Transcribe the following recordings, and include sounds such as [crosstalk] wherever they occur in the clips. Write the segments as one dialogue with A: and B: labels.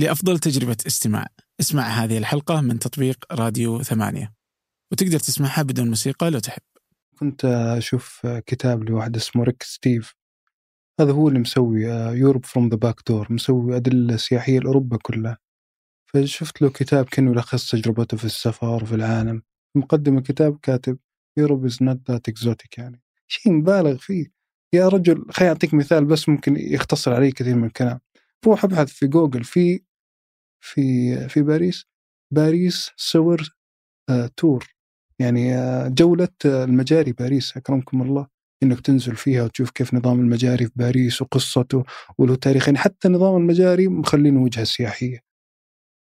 A: لأفضل تجربة استماع. اسمع هذه الحلقة من تطبيق راديو ثمانية. وتقدر تسمعها بدون موسيقى لو تحب.
B: كنت أشوف كتاب لواحد اسمه ريك ستيف. هذا هو اللي مسوي Europe Through the Back Door مسوي أدلة سياحية لأوروبا كلها. فشفت له كتاب كأنه يلخص تجربته في السفر وفي العالم. مقدم الكتاب كاتب Europe is not that exotic يعني. شيء مبالغ فيه. يا رجل خليني أعطيك مثال بس ممكن يختصر علي كثير من الكلام. روح أبحث في جوجل في في في باريس. باريس صور آه تور يعني آه جولة آه المجاري باريس أكرمكم الله إنك تنزل فيها وتشوف كيف نظام المجاري في باريس وقصته وله تاريخ. يعني حتى نظام المجاري مخلينه وجهة سياحية.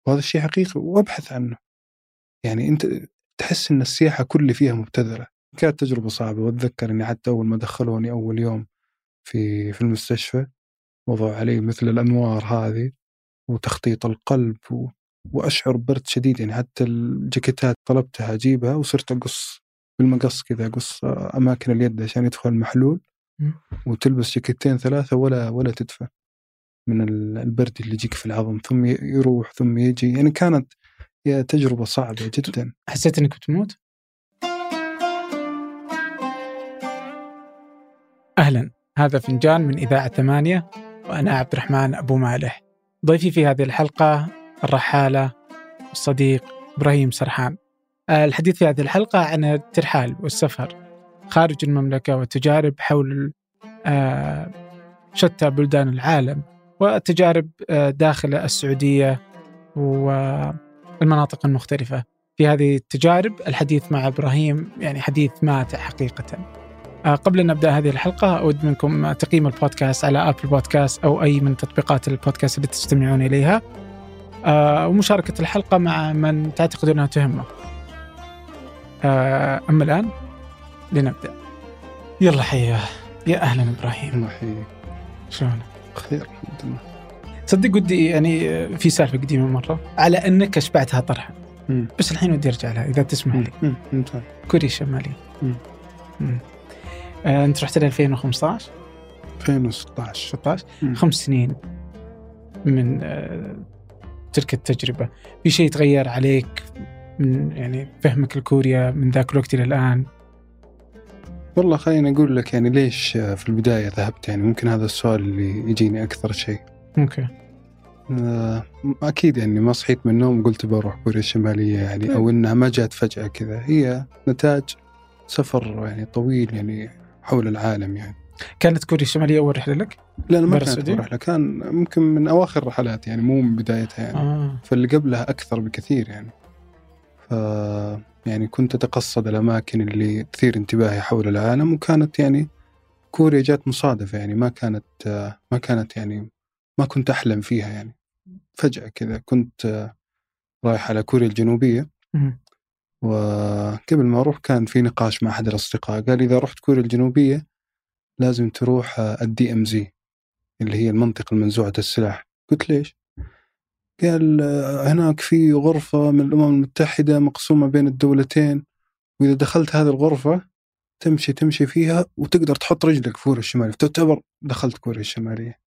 B: وهذا الشيء حقيقي وابحث عنه. يعني أنت تحس إن السياحة كل فيها مبتذلة. كانت تجربة صعبة وأتذكر إني حتى أول ما دخلوني أول يوم في في المستشفى وضعوا علي مثل الأنوار هذه. وتخطيط القلب و... وأشعر برد شديد يعني حتى الجاكيتات طلبتها أجيبها وصرت أقص بالمقص كذا أقص أماكن اليد عشان يدخل المحلول وتلبس جاكيتين ثلاثة ولا ولا تدفى من البرد اللي يجيك في العظم ثم يروح ثم يجي. يعني كانت هي تجربة صعبة جدا.
A: حسيت إنك بتموت؟ أهلا. هذا فنجان من إذاعة ثمانية وأنا عبد الرحمن أبو مالح. ضيفي في هذه الحلقة الرحالة الصديق إبراهيم سرحان. الحديث في هذه الحلقة عن الترحال والسفر. خارج المملكة والتجارب حول شتى بلدان العالم والتجارب داخل السعودية والمناطق المختلفة. في هذه التجارب الحديث مع إبراهيم يعني حديث ماتع حقيقة. قبل أن نبدأ هذه الحلقة أود منكم تقييم البودكاست على أبل بودكاست أو أي من تطبيقات البودكاست اللي تستمعون إليها. ومشاركة الحلقة مع من تعتقد أنها تهمه. أما الآن لنبدأ. يلا حيا يا أهلا إبراهيم.
B: الله يحييك
A: شلونك؟
B: بخير الحمد لله.
A: صدق ودي يعني في سالفة قديمة مرة على أنك أشبعتها طرحا. بس الحين ودي أرجع لها إذا تسمح لي. كوريا الشمالية. آه، أنت رحت ل 2015
B: 2016
A: 16
B: مم.
A: خمس سنين من آه، تلك التجربة. في شيء تغير عليك من يعني فهمك لكوريا من ذاك الوقت إلى الآن؟
B: والله خليني أقول لك يعني ليش في البداية ذهبت؟ يعني ممكن هذا السؤال اللي يجيني أكثر شيء.
A: أوكي.
B: آه، أكيد يعني ما صحيت من النوم قلت بروح كوريا الشمالية يعني أو إنها ما جات فجأة كذا. هي نتاج سفر يعني طويل يعني حول العالم يعني
A: كانت كوريا الشمالية أول رحلة لك؟
B: لا ما كانت
A: السعودية؟
B: رحلة كان ممكن من أواخر الرحلات يعني مو من بدايتها يعني
A: آه.
B: فاللي قبلها أكثر بكثير يعني ف يعني كنت أتقصد الأماكن اللي تثير انتباهي حول العالم وكانت يعني كوريا جات مصادفة يعني ما كانت ما كانت يعني ما كنت أحلم فيها يعني فجأة كذا كنت رايح على كوريا
A: الجنوبية.
B: وقبل ما أروح كان في نقاش مع أحد الأصدقاء قال إذا رحت كوريا الجنوبية لازم تروح الدي ام زي اللي هي المنطقة المنزوعة السلاح قلت ليش؟ قال آه، هناك في غرفة من الأمم المتحدة مقسومة بين الدولتين وإذا دخلت هذه الغرفة تمشي تمشي فيها وتقدر تحط رجلك في كوريا الشمالية فتعتبر دخلت كوريا الشمالية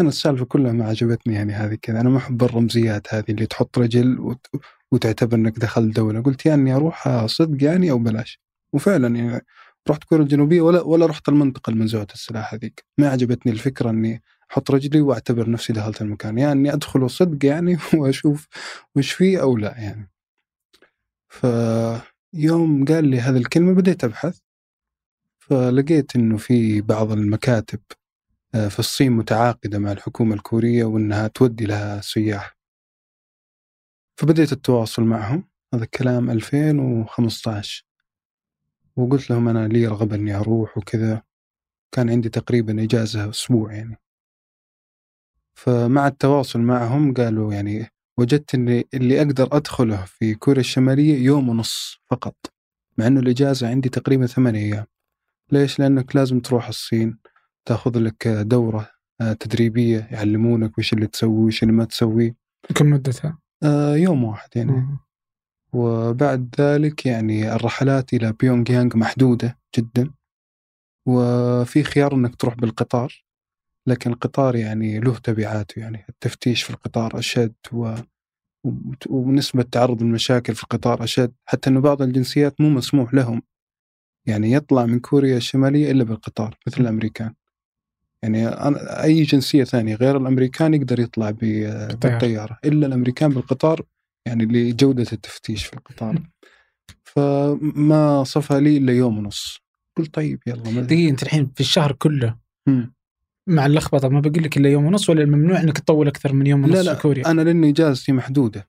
B: أنا السالفة كلها ما عجبتني يعني هذه كذا أنا ما أحب الرمزيات هذه اللي تحط رجل. وتعتبر إنك دخلت دولة. قلت يعني اني أروح صدق يعني أو بلاش. وفعلا يعني رحت كوريا الجنوبيه ولا ولا رحت المنطقة المنزوعه السلاح هذيك. ما عجبتني الفكرة إني أحط رجلي وأعتبر نفسي دخلت المكان. يعني اني أدخل صدق يعني [laughs] وأشوف وش فيه أو لا يعني. فيوم قال لي هذه الكلمة بديت أبحث. فلقيت إنه في بعض المكاتب آه، في الصين متعاقدة مع الحكومة الكورية وإنها تودي لها سياح. فبديت التواصل معهم هذا الكلام 2015 وقلت لهم أنا لي رغبة إني أروح وكذا. كان عندي تقريبا إجازة أسبوع يعني. فمع التواصل معهم قالوا يعني وجدت إني اللي أقدر أدخله في كوريا الشمالية يوم ونص فقط مع إنه الإجازة عندي تقريبا ثمان أيام. ليش؟ لأنك لازم تروح الصين تأخذ لك دورة آه، تدريبية يعلمونك وش اللي تسوي وش اللي ما تسوي.
A: كم مدتها؟
B: آه، يوم واحد يعني.
A: مم.
B: وبعد ذلك يعني الرحلات إلى بيونغ يانغ محدودة جدا. وفي خيار أنك تروح بالقطار لكن القطار يعني له تبعاته يعني التفتيش في القطار أشد و ونسبة تعرض المشاكل في القطار أشد. حتى أنه بعض الجنسيات مو مسموح لهم يعني يطلع من كوريا الشمالية إلا بالقطار مثل الأمريكان. يعني أنا أي جنسية ثانية غير الأمريكان يقدر يطلع بالطيارة. إلا الأمريكان بالقطار يعني لجودة التفتيش في القطار. [laughs] فما صفى لي إلا يوم ونص. قلت طيب يلا
A: دقيقة أنت الحين في الشهر كله مع اللخبطة ما بقول لك إلا يوم ونص ولا ممنوع إنك تطول أكثر من يوم ونص
B: لا لا
A: في كوريا؟
B: أنا لأني اجازتي محدودة.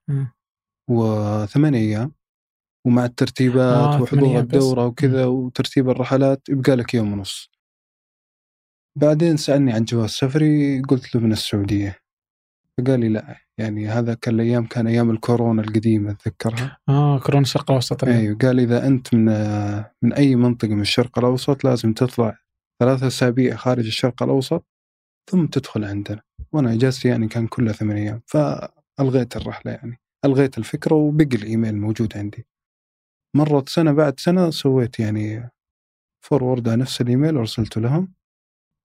B: وثمان أيام. ومع الترتيبات آه وحضور الدورة وكذا وترتيب الرحلات يبقى لك يوم ونص. بعدين سألني عن جواز سفري قلت له من السعودية. فقال لي لا يعني هذا كان الأيام كان أيام الكورونا القديمة أتذكرها.
A: آه كورونا الشرق الأوسط
B: أيوه. قال إذا أنت من من أي منطقة من الشرق الأوسط لازم تطلع ثلاثة أسابيع خارج الشرق الأوسط ثم تدخل عندنا. وأنا إجازتي يعني كان كلها ثمان أيام فألغيت الرحلة يعني. ألغيت الفكرة وبقي الإيميل موجود عندي. مرت سنة بعد سنة سويت يعني forward على نفس الإيميل وأرسلته لهم.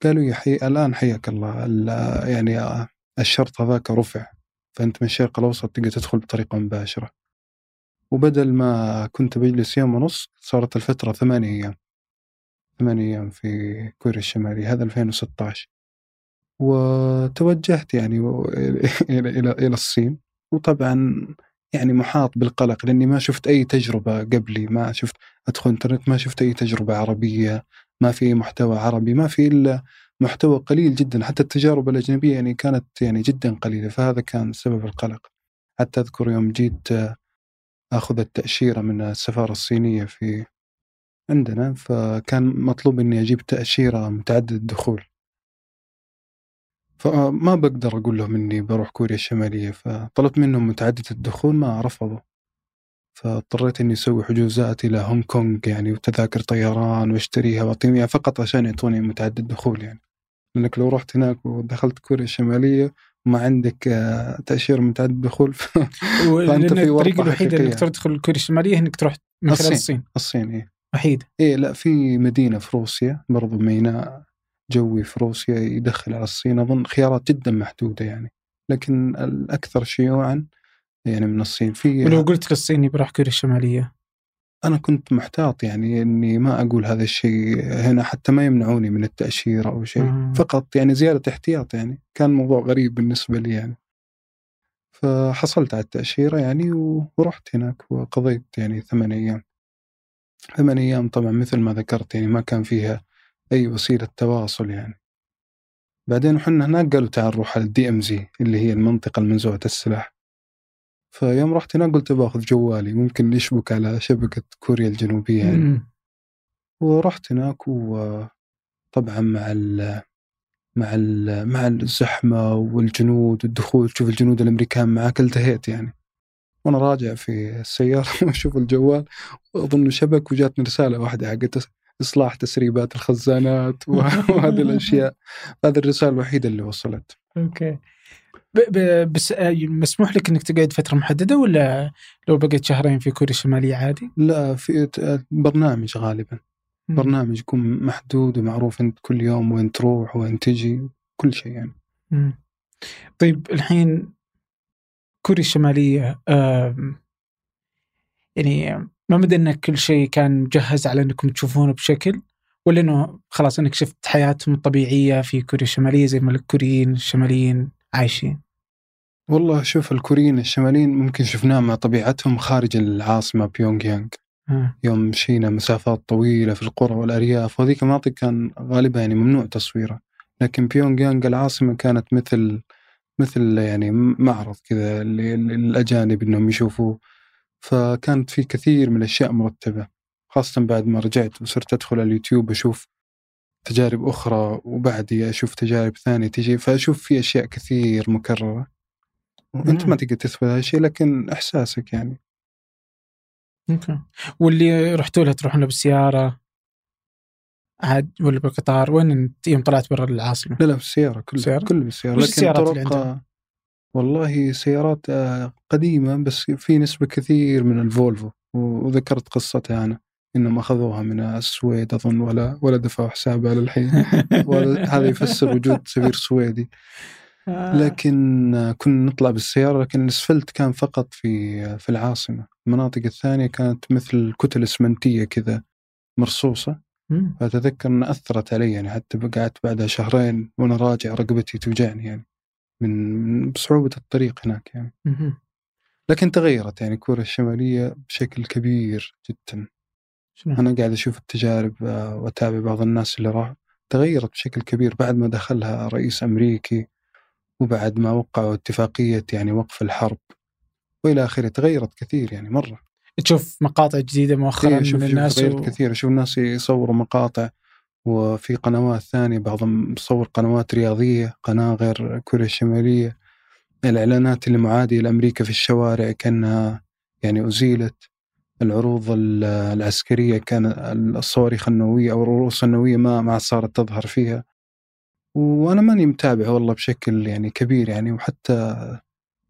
B: قالوا يا حي الآن حياك الله يعني الشرط هذاك رفع فأنت من الشرق الأوسط تقدر تدخل بطريقة مباشرة. وبدل ما كنت بجلس يوم ونص صارت الفترة ثمانية أيام. ثمان أيام في كوريا الشمالية هذا 2016 وتوجهت يعني إلى إلى إلى الصين. وطبعا يعني محاط بالقلق لأني ما شفت أي تجربة قبلي ما شفت أدخل إنترنت ما شفت أي تجربة عربية. ما في محتوى عربي ما في إلا محتوى قليل جدا حتى التجارب الأجنبية يعني كانت يعني جدا قليلة فهذا كان سبب القلق. حتى أذكر يوم جيت أخذ التأشيرة من السفارة الصينية في عندنا فكان مطلوب إني أجيب تأشيرة متعدد الدخول. فما بقدر أقول لهم إني بروح كوريا الشمالية فطلبت منهم متعدد الدخول ما رفضوا. فاضطريت إني أسوي حجوزات إلى هونغ كونغ يعني وتذاكر طيران وأشتريها وأعطيهم إياها فقط عشان يعطوني متعدد الدخول يعني. لأنك لو رحت هناك ودخلت كوريا الشمالية وما عندك آه، تأشيرة متعدد الدخول [laughs]
A: فأنت في الطريقة الوحيدة إنك تدخل كوريا الشمالية إنك تروح من خلال الصين.
B: الصين إيه.
A: وحيد.
B: إيه لا في مدينة في روسيا برضو ميناء جوي في روسيا يدخل على الصين أظن خيارات جدا محدودة يعني. لكن الأكثر شيوعا يعني من الصين. في
A: ولو قلت للصيني بروح كوريا الشمالية؟
B: أنا كنت محتاط يعني إني ما أقول هذا الشيء هنا حتى ما يمنعوني من التاشيره أو شيء. آه. فقط يعني زيادة احتياط يعني. كان موضوع غريب بالنسبة لي يعني. فحصلت على التأشيرة يعني ورحت هناك وقضيت يعني ثمان أيام. ثمان أيام طبعا مثل ما ذكرت يعني ما كان فيها أي وسيلة تواصل يعني. بعدين وحنا هناك قالوا تعال نروح على الدي ام زي اللي هي المنطقة المنزوعة السلاح. فيوم رحت هناك قلت باخذ جوالي ممكن يشبك على شبكة كوريا الجنوبية يعني. ورحت هناك وطبعا مع ال مع ال مع الزحمة والجنود والدخول تشوف الجنود الأمريكان معاك التهيت يعني. وأنا راجع في السيارة [laughs] وأشوف الجوال وأظن شبك وجاتني رسالة واحدة حقت إصلاح تسريبات الخزانات [laughs] وهذه الأشياء. هذه الرسالة الوحيدة اللي وصلت.
A: أوكي. بس آه، مسموح لك إنك تقعد فترة محددة ولا لو بقيت شهرين في كوريا الشمالية عادي؟
B: لا في برنامج غالبا برنامج يكون محدود ومعروف انت كل يوم وين تروح وين تجي كل شيء يعني.
A: طيب الحين كوريا الشمالية يعني ما مدى إن كل شيء كان مجهز على إنكم تشوفونه بشكل ولا إنه خلاص إنك شفت حياتهم الطبيعية في كوريا الشمالية زي ما الكوريين الشماليين عايشين؟
B: والله شوف الكوريين الشماليين ممكن شفناهم مع طبيعتهم خارج العاصمة بيونغ يانغ. يوم مشينا مسافات طويلة في القرى والأرياف وهذيك المناطق كان غالبا يعني ممنوع تصويرها. لكن بيونغ يانغ العاصمة كانت مثل مثل يعني معرض كذا للأجانب إنهم يشوفوه. فكانت في كثير من الأشياء مرتبة خاصة بعد ما رجعت وصرت أدخل على اليوتيوب أشوف تجارب أخرى وبعدي أشوف تجارب ثانية تجي فأشوف في أشياء كثير مكررة. وأنت ما تقدر تثبت هذا الشيء لكن إحساسك يعني
A: okay واللي رحتوا لها تروحون بالسيارة عاد ولا بالقطار وين أنت يوم طلعت برا العاصمة؟
B: لا لا بالسيارة كل سيارة؟ كل بالسيارة
A: لكن السيارات اللي عندهم؟
B: والله سيارات آه، قديمة بس في نسبة كثير من الفولفو وذكرت قصتها أنا إنهم أخذوها من السويد أظن ولا ولا دفعوا حسابها للحين [laughs] هذا يفسر وجود سفير سويدي. لكن كنا نطلع بالسيارة لكن الأسفلت كان فقط في في العاصمة المناطق الثانية كانت مثل كتل إسمنتية كذا مرصوصة
A: مم.
B: فأتذكر أن أثرت علي يعني حتى قعدت بعدها شهرين وأنا راجع رقبتي توجعني يعني من صعوبة الطريق هناك يعني. لكن تغيرت يعني كوريا الشمالية بشكل كبير جدا
A: شنو؟
B: أنا قاعد أشوف التجارب آه، وأتابع بعض الناس اللي راح تغيرت بشكل كبير بعد ما دخلها رئيس أمريكي وبعد ما وقعوا اتفاقية يعني وقف الحرب. وإلى آخره تغيرت كثير يعني مرة.
A: تشوف مقاطع جديدة مؤخرا
B: إيه، شوف
A: من
B: شوف
A: الناس
B: تغيرت
A: و...
B: كثير. أشوف الناس يصوروا مقاطع. وفي قنوات ثانية بعضهم مصور قنوات رياضية قناة غير كوريا الشمالية. الإعلانات اللي معادية لأمريكا في الشوارع كأنها يعني أزيلت. العروض ال- العسكرية كان الصواريخ النووية أو الرؤوس النووية ما ما صارت تظهر فيها. وأنا ماني متابع والله بشكل يعني كبير يعني وحتى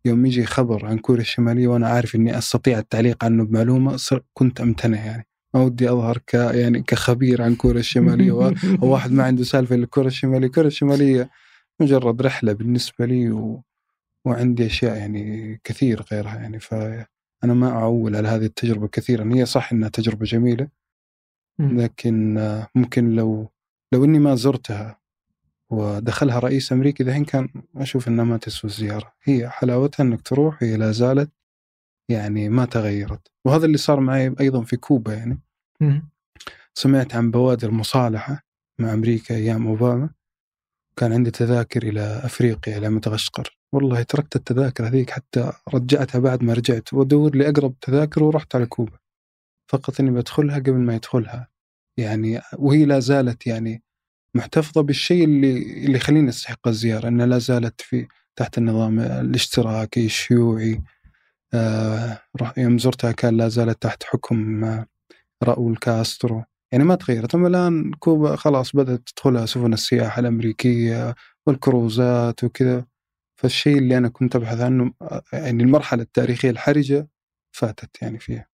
B: يوم يجي خبر عن كوريا الشمالية وأنا عارف إني أستطيع التعليق عنه بمعلومة صر- كنت أمتنع يعني. ما ودي أظهر ك يعني كخبير عن كوريا الشمالية و- [laughs] أو واحد ما عنده سالفة لكوريا الشمالية. كوريا الشمالية مجرد رحلة بالنسبة لي و... وعندي أشياء يعني كثير غيرها يعني. فأنا ما أعول على هذه التجربة كثيرا. هي صح إنها تجربة جميلة
A: مم.
B: لكن ممكن لو لو إني ما زرتها ودخلها رئيس أمريكي ذحين كان أشوف إنها ما تسوى الزيارة هي حلاوتها إنك تروح هي لا زالت يعني ما تغيرت. وهذا اللي صار معي أيضا في كوبا يعني. سمعت عن بوادر مصالحة مع أمريكا أيام أوباما. كان عندي تذاكر إلى أفريقيا إلى مدغشقر والله تركت التذاكر هذيك حتى رجعتها بعد ما رجعت. وأدور لي أقرب تذاكر ورحت على كوبا. فقط إني بدخلها قبل ما يدخلها. يعني وهي لا زالت يعني محتفظة بالشيء اللي اللي يخليني أستحق الزيارة أنها لا زالت في تحت النظام الاشتراكي الشيوعي. آه يوم زرتها كان لا زالت تحت حكم آه، راؤول كاسترو. يعني ما تغيرت. أما الآن كوبا خلاص بدأت تدخلها سفن السياحة الأمريكية والكروزات وكذا. فالشيء اللي أنا كنت أبحث عنه آه، يعني المرحلة التاريخية الحرجة فاتت يعني فيها.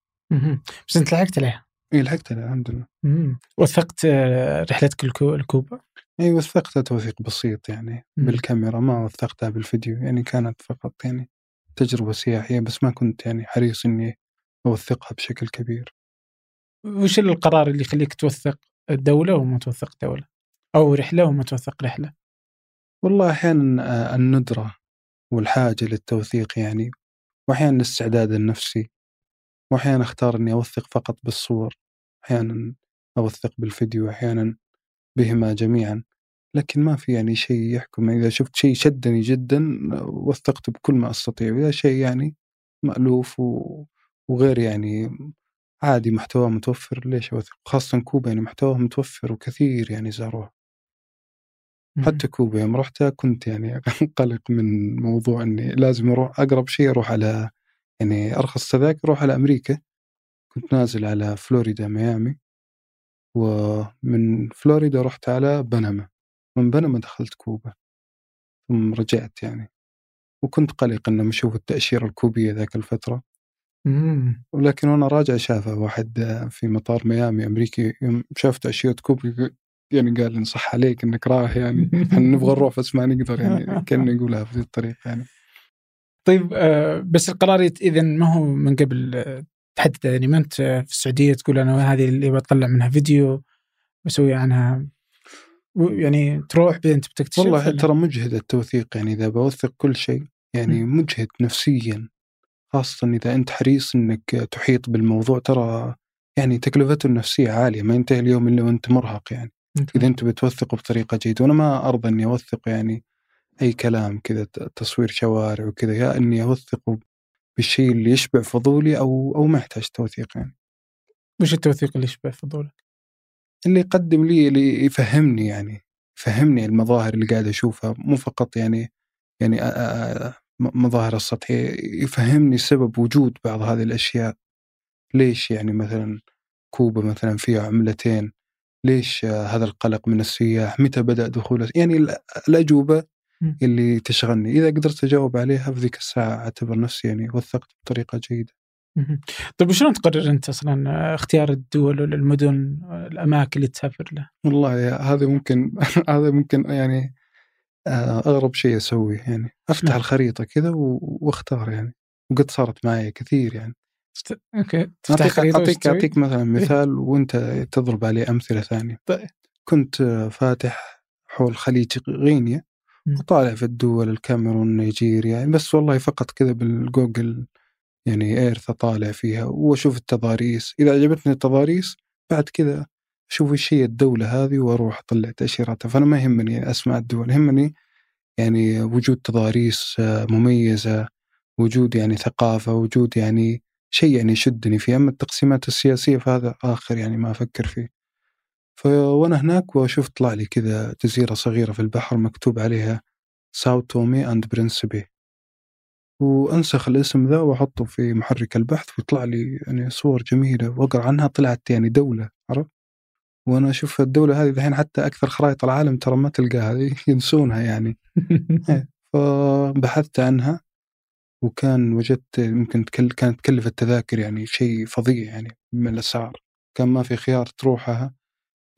A: بس أنت لحقت عليها
B: إيه لحقت الحمد لله.
A: مم. وثقت آه، رحلتك لكوبا
B: اي وثقتها توثيق بسيط يعني
A: مم.
B: بالكاميرا ما وثقتها بالفيديو يعني كانت فقط يعني تجربة سياحية بس ما كنت يعني حريص إني أوثقها بشكل كبير.
A: وش القرار اللي يخليك توثق الدولة وما توثق دولة؟ أو رحلة وما توثق رحلة؟
B: والله أحيانا آه، الندرة والحاجة للتوثيق يعني واحيانا الاستعداد النفسي واحيانا أختار إني أوثق فقط بالصور. أحيانا أوثق بالفيديو أحيانا بهما جميعا لكن ما في يعني شيء يحكم. إذا شفت شيء شدني جدا وثقته بكل ما أستطيع. واذا شيء يعني مألوف و... وغير يعني عادي محتواه متوفر ليش أوثق؟ خاصة كوبا يعني محتواه متوفر وكثير يعني زاروها. حتى كوبا يوم رحتها كنت يعني [laughs] قلق من موضوع إني لازم أروح أقرب شيء أروح على يعني أرخص تذاكر أروح على أمريكا. كنت نازل على فلوريدا ميامي ومن فلوريدا رحت على بنما. من بنما دخلت كوبا ثم رجعت يعني. وكنت قلق إنه أشوف التأشيرة الكوبية ذاك الفترة.
A: مم.
B: ولكن وأنا راجع شافه واحد في مطار ميامي أمريكي يوم شاف تأشيرة كوبا يعني قال لي صح عليك إنك رايح يعني. إحنا نبغى نروح بس ما نقدر يعني كان [laughs] يقولها في ذي الطريقة يعني.
A: طيب آه، بس القرار إذا ما هو من قبل آه، تحدد يعني ما أنت في السعودية تقول أنا هذه اللي بطلع منها فيديو بسوي عنها يعني تروح بعدين تبي تكتشف
B: والله؟ ترى مجهد التوثيق يعني إذا بوثق كل شيء يعني
A: مم.
B: مجهد نفسيا خاصة إذا أنت حريص إنك تحيط بالموضوع ترى يعني تكلفته النفسية عالية ما ينتهي اليوم إلا وأنت مرهق يعني إذا أنت بتوثقه بطريقة جيدة وأنا ما أرضى إني أوثق يعني أي كلام كذا تصوير شوارع وكذا يا إني أوثقه بالشيء اللي يشبع فضولي أو أو ما يحتاج توثيق يعني
A: وش التوثيق اللي يشبه فضولك؟
B: اللي يقدم لي اللي يفهمني يعني يفهمني المظاهر اللي قاعد أشوفها مو فقط يعني يعني مظاهر السطحية يفهمني سبب وجود بعض هذه الأشياء ليش يعني مثلا كوبا مثلا فيها عملتين ليش هذا القلق من السياح متى بدأ دخول يعني ال- الأجوبة
A: مم.
B: اللي تشغلني إذا قدرت أجاوب عليها في ذيك الساعة أعتبر نفسي يعني وثقت بطريقة جيدة
A: مهم. طيب وشلون تقرر أنت أصلا آه، اختيار الدول والمدن آه، الأماكن اللي تسافر لها؟
B: والله هذا ممكن [laughs] هذا ممكن يعني آه، أغرب شيء أسويه يعني أفتح
A: نعم.
B: الخريطة كذا وأختار يعني وقد صارت معي كثير يعني
A: okay تفتح وش أعطيك؟
B: أعطيك مثلا مثال وأنت تضرب عليه أمثلة ثانية
A: طيب.
B: كنت فاتح حول خليج غينيا. وطالع في الدول الكاميرون نيجيريا يعني بس والله فقط كذا بالجوجل يعني Earth اطالع فيها وأشوف التضاريس. إذا عجبتني التضاريس بعد كذا أشوف إيش هي الدولة هذه وأروح أطلع تأشيراتها. فأنا ما يهمني أسماء الدول يهمني يعني وجود تضاريس آه، مميزة وجود يعني ثقافة وجود يعني شيء يعني يشدني فيه. أما التقسيمات السياسية فهذا آخر يعني ما أفكر فيه. فوانا هناك وأشوف طلع لي كذا جزيرة صغيرة في البحر مكتوب عليها ساو تومي and برنسيبي وأنسخ الاسم ذا وأحطه في محرك البحث ويطلع لي يعني صور جميلة وأقرأ عنها طلعت يعني دولة عرفت؟ وأنا أشوف الدولة هذه الحين حتى أكثر خرائط العالم ترى ما تلقاها [laughs] ينسونها يعني. [laughs] فبحثت عنها وكان وجدت يمكن تكل كانت تكلف التذاكر يعني شيء فظيع يعني من الأسعار. كان ما في خيار تروحها.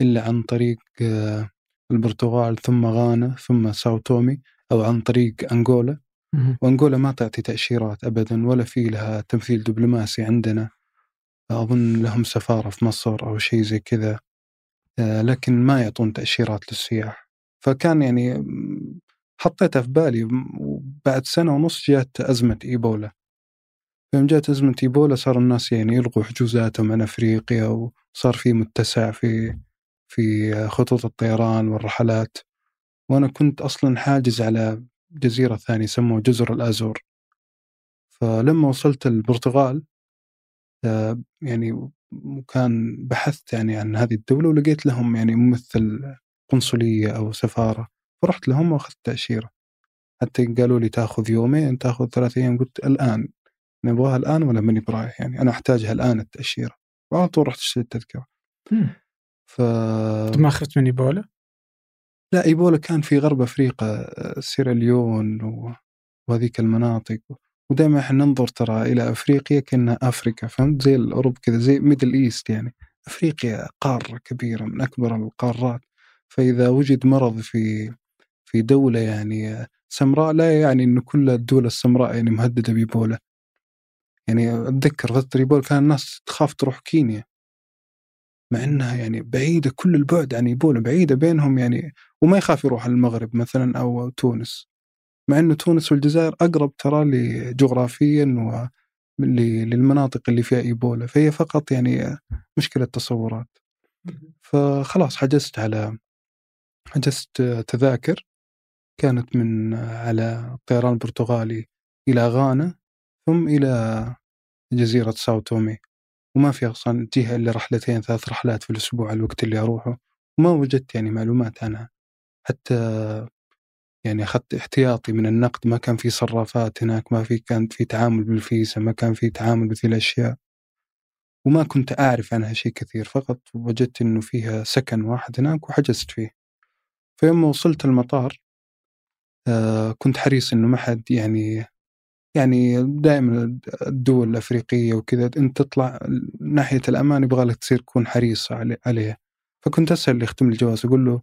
B: إلا عن طريق آه، البرتغال ثم غانا ثم ساو تومي أو عن طريق أنغولا.
A: مهم.
B: وأنغولا ما تعطي تأشيرات ابدا ولا في لها تمثيل دبلوماسي عندنا. أظن لهم سفارة في مصر أو شيء زي كذا آه، لكن ما يعطون تأشيرات للسياح. فكان يعني حطيتها في بالي وبعد سنة ونص جات أزمة إيبولا. يوم جات أزمة إيبولا صار الناس يعني يلغوا حجوزاتهم عن أفريقيا وصار في متسع في في خطوط الطيران والرحلات وأنا كنت أصلا حاجز على جزيرة ثانية يسموها جزر الأزور. فلما وصلت البرتغال آه، يعني وكان بحثت يعني عن هذه الدولة ولقيت لهم يعني ممثل قنصلية أو سفارة. فرحت لهم وأخذت تأشيرة. حتى قالوا لي تأخذ يومين تأخذ ثلاث أيام. قلت الآن نبغاها الآن ولا ماني برايح؟ يعني أنا أحتاجها الآن التأشيرة. وعلى طول رحت اشتريت التذكرة. ف
A: ما اخذت من إيبولا؟
B: لا إيبولا كان في غرب أفريقيا سيراليون و... وهذيك المناطق. ودائما إحنا ننظر ترى إلى أفريقيا كأنها افريكا فهمت؟ زي ال Europe كذا زي Middle East يعني. أفريقيا قارة كبيرة من أكبر القارات. فإذا وجد مرض في في دولة يعني سمراء لا يعني انه كل الدول السمراء يعني مهددة بإيبولا. يعني أتذكر فتره إيبولا كان الناس تخاف تروح كينيا. مع إنها يعني بعيدة كل البعد عن إيبولا بعيدة بينهم يعني وما يخاف يروح المغرب مثلا أو تونس. مع انه تونس والجزائر أقرب ترى جغرافيا و للمناطق اللي فيها إيبولا فهي فقط يعني مشكلة تصورات. فخلاص حجزت على حجزت تذاكر كانت من على الطيران البرتغالي إلى غانا ثم إلى جزيرة ساو تومي. وما في أصلا جهة إلا رحلتين ثلاث رحلات في الأسبوع الوقت اللي أروحه. وما وجدت يعني معلومات عنها. حتى يعني أخذت احتياطي من النقد ما كان في صرافات هناك ما في كان في تعامل بالفيزا ما كان في تعامل بذي الأشياء. وما كنت أعرف عنها شيء كثير فقط وجدت إنه فيها سكن واحد هناك وحجزت فيه. فيوم وصلت المطار آه كنت حريص إنه ما حد يعني يعني دائما الدول الأفريقية وكذا انت تطلع ناحية الأمان يبغى لك تصير تكون حريص علي- عليها. فكنت أسأل اللي يختم الجواز أقول له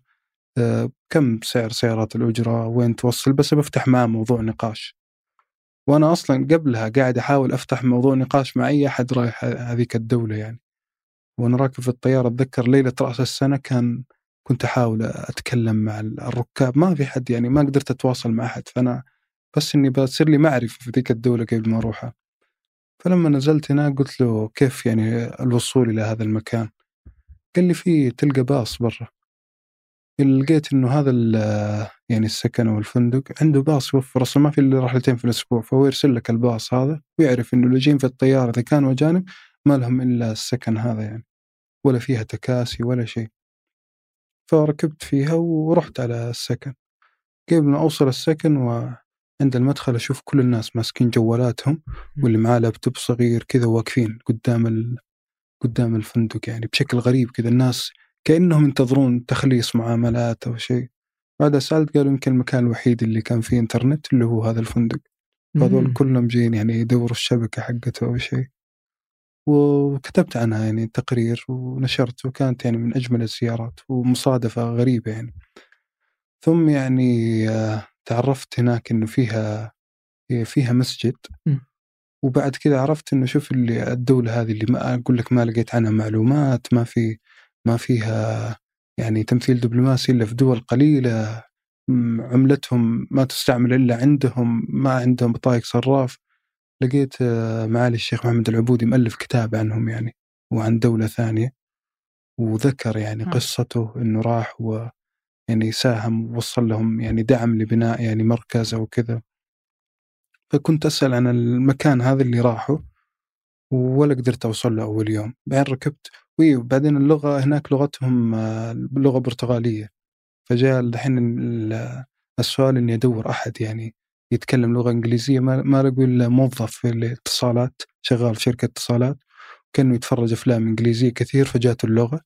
B: آه، كم سعر سيارات الأجرة؟ وين توصل؟ بس بفتح معاه موضوع نقاش. وأنا أصلا قبلها قاعد أحاول أفتح موضوع نقاش مع أي أحد رايح هذيك الدولة يعني. وأنا راكب في الطيارة أتذكر ليلة رأس السنة كان كنت أحاول أتكلم مع الركاب ما في حد يعني ما قدرت أتواصل مع أحد. فأنا بس إني بصير لي معرفة في ذيك الدولة قبل ما أروحها. فلما نزلت هناك قلت له كيف يعني الوصول إلى هذا المكان؟ قال لي في تلقى باص برا. لقيت إنه هذا ال- يعني السكن أو الفندق عنده باص يوفر أصلا ما في إلا رحلتين في الأسبوع فهو يرسل لك الباص هذا ويعرف إنه اللي جايين في الطيارة إذا كانوا اجانب ما لهم إلا السكن هذا يعني ولا فيها تكاسي ولا شيء. فركبت فيها ورحت على السكن. قبل ما أوصل السكن وعند المدخل أشوف كل الناس ماسكين جوالاتهم واللي معاه لابتوب صغير كذا واقفين قدام ال... قدام الفندق يعني بشكل غريب كذا. الناس كأنهم ينتظرون تخليص معاملات أو شيء. بعدها سألت قالوا يمكن المكان الوحيد اللي كان فيه إنترنت اللي هو هذا الفندق. فهذول. كلهم جايين يعني يدوروا الشبكة حقته أو شيء. وكتبت عنها يعني تقرير ونشرت وكانت يعني من أجمل الزيارات ومصادفة غريبة يعني. ثم يعني آه، تعرفت هناك إنه فيها فيها مسجد
A: م.
B: وبعد كذا عرفت إنه شوف اللي الدولة هذه اللي ما أقول لك ما لقيت عنها معلومات ما في ما فيها يعني تمثيل دبلوماسي إلا في دول قليلة م، عملتهم ما تستعمل إلا عندهم ما عندهم بطايق صراف لقيت آه، معالي الشيخ محمد العبودي مؤلف كتاب عنهم يعني وعن دولة ثانية وذكر يعني
A: م.
B: قصته إنه راح و يعني ساهم ووصل لهم يعني دعم لبناء يعني مركز أو كذا. فكنت أسأل عن المكان هذا اللي راحوا ولا قدرت أوصل له أول يوم. بعدين ركبت وبعدين اللغة هناك لغتهم آه، لغة برتغالية. فجاء الحين ال- السؤال إني أدور أحد يعني يتكلم لغة إنجليزية. ما ما لقوا إلا موظف في الاتصالات شغال في شركة اتصالات كأنه يتفرج أفلام إنجليزية كثير فجاته اللغة.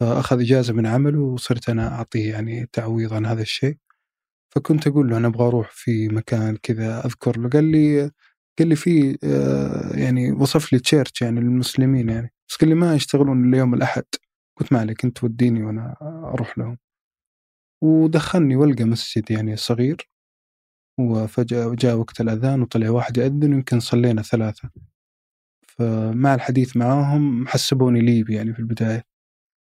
B: فأخذ إجازة من عمله وصرت أنا أعطيه يعني تعويض عن هذا الشيء. فكنت أقول له أنا أبغى أروح في مكان كذا أذكر له. قال لي قال لي في آه، يعني وصف لي تشيرش يعني للمسلمين يعني. بس قال لي ما يشتغلون إلا يوم الأحد. قلت ما عليك أنت وديني وأنا أروح لهم. ودخلني والقى مسجد يعني صغير. وفجأة جاء وقت الأذان وطلع واحد يأذن ويمكن صلينا ثلاثة. فمع الحديث معاهم حسبوني ليبي يعني في البداية.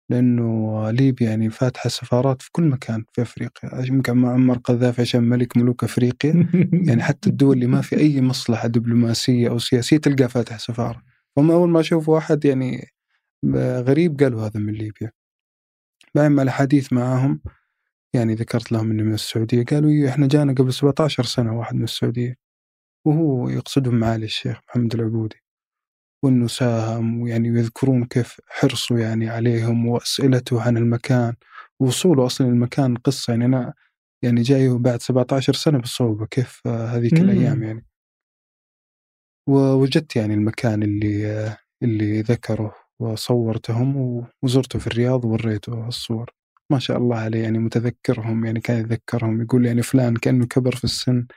B: لأنه ليبيا يعني فاتحة سفارات في كل مكان في أفريقيا. يمكن معمر قذافي عشان ملك ملوك أفريقيا. [laughs] يعني حتى الدول اللي ما في أي مصلحة دبلوماسية أو سياسية تلقى فاتح سفارة. هم أول ما شافوا واحد يعني غريب قالوا هذا من ليبيا. بعد ما الحديث معاهم يعني ذكرت لهم اني من السعودية قالوا إيه إحنا جانا قبل 17 سنة واحد من السعودية. وهو يقصدهم معالي الشيخ محمد العبودي. وانه ساهم ويعني يذكرون كيف حرصوا يعني عليهم وأسئلته عن المكان ووصوله أصلا المكان قصة يعني أنا يعني جاي بعد 17 سنة بالصوبه كيف هذيك
A: مم.
B: الأيام يعني ووجدت يعني المكان اللي اللي ذكره وصورتهم وزرته في الرياض ووريته الصور ما شاء الله عليه يعني متذكرهم يعني كان يذكرهم يقول يعني فلان كأنه كبر في السن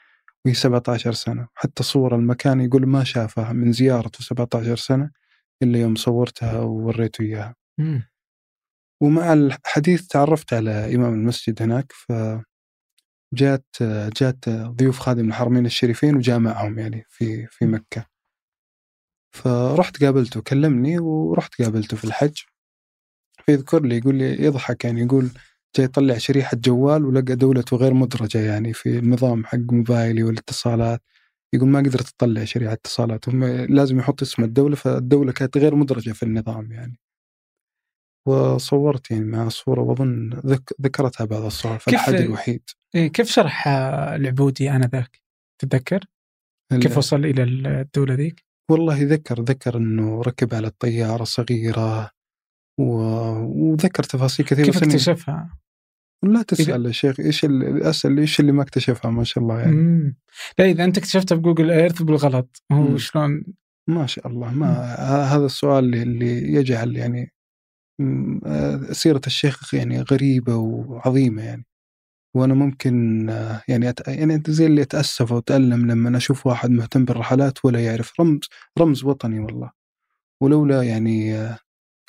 B: وهي 17 سنة. حتى صور المكان يقول ما شافها من زيارته 17 سنة إلا يوم صورتها ووريته إياها.
A: مم.
B: ومع الحديث تعرفت على إمام المسجد هناك ف جات جات ضيوف خادم الحرمين الشريفين وجاء معهم يعني في في مكة. فرحت قابلته كلمني ورحت قابلته في الحج. فيذكر لي يقول لي يضحك يعني يقول جاي يطلع شريحة جوال ولقى دولته غير مدرجة يعني في النظام حق موبايلي والاتصالات يقول ما قدرت تطلع شريحة اتصالات هم لازم يحط اسم الدولة فالدولة كانت غير مدرجة في النظام يعني وصورت يعني مع صورة وأظن ذك ذكرتها بعض الصور في
A: كيف-
B: الحد الوحيد
A: إيه، كيف شرح العبودي آنذاك؟ تتذكر؟ كيف وصل إلى الدولة ذيك؟
B: والله ذكر ذكر إنه ركب على الطيارة صغيرة. وذكر تفاصيل كثيرة
A: كيف اكتشفها؟
B: لا تسأل يا شيخ إيش اللي اسال إيش اللي ما اكتشفها؟ ما شاء الله يعني.
A: مم. لا إذا أنت اكتشفتها بجوجل إيرث بالغلط هو. شلون؟
B: ما شاء الله ما هذا السؤال اللي- اللي يجعل يعني آه، سيرة الشيخ يعني غريبة وعظيمة يعني. وأنا ممكن آه، يعني أت... يعني أنت زي اللي اتاسف واتالم لما أشوف واحد مهتم بالرحلات ولا يعرف. رمز رمز وطني والله. ولولا يعني آه،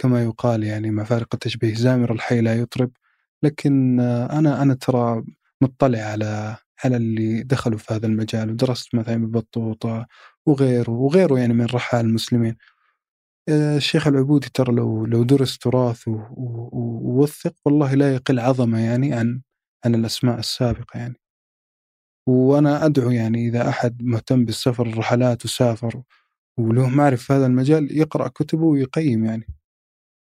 B: كما يقال يعني مع فارق التشبيه زامر الحي لا يطرب لكن آه، أنا أنا ترى مطلع على على اللي دخلوا في هذا المجال ودرست مثلا ابن بطوطه وغيره وغيره يعني من رحال المسلمين. آه، الشيخ العبودي ترى لو لو درس تراث و- و- ووثق والله لا يقل عظمة يعني عن عن الأسماء السابقة يعني. وأنا أدعو يعني إذا أحد مهتم بالسفر الرحلات وسافر وله معرفه في هذا المجال يقرأ كتبه ويقيم يعني.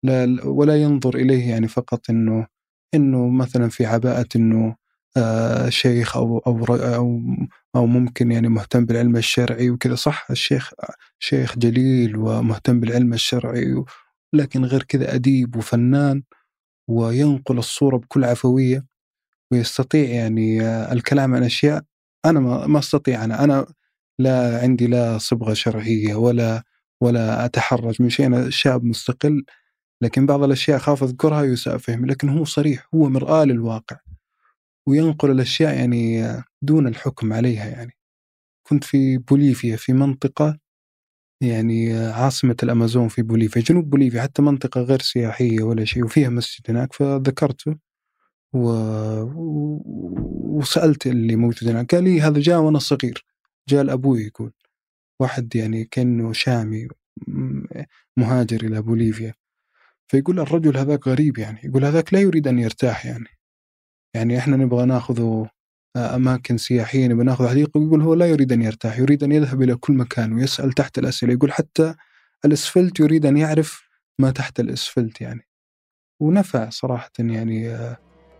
B: لا ولا ينظر إليه يعني فقط إنه إنه مثلا في عباءة إنه آه شيخ أو أو أو أو ممكن يعني مهتم بالعلم الشرعي وكذا. صح الشيخ شيخ جليل ومهتم بالعلم الشرعي لكن غير كذا أديب وفنان وينقل الصورة بكل عفوية ويستطيع يعني آه الكلام عن أشياء أنا ما ما أستطيع أنا. أنا لا عندي لا صبغة شرعية ولا ولا أتحرج من شيء. أنا شاب مستقل لكن بعض الأشياء اخاف أذكرها يساء فهم لكن هو صريح هو مرآة للواقع. وينقل الأشياء يعني دون الحكم عليها يعني. كنت في بوليفيا في منطقة يعني عاصمة الأمازون في بوليفيا جنوب بوليفيا حتى منطقة غير سياحية ولا شيء وفيها مسجد هناك فذكرته و... وسألت اللي موجود هناك. قال لي هذا جاء وأنا صغير جاء لأبوي يقول واحد يعني كأنه شامي مهاجر إلى بوليفيا. فيقول الرجل هذاك غريب يعني يقول هذاك لا يريد أن يرتاح يعني. يعني إحنا نبغى ناخذه أماكن سياحية نبغى نأخذ حديقة ويقول هو لا يريد أن يرتاح يريد أن يذهب إلى كل مكان ويسأل تحت الأسئلة يقول حتى الأسفلت يريد أن يعرف ما تحت الأسفلت يعني. ونفع صراحة يعني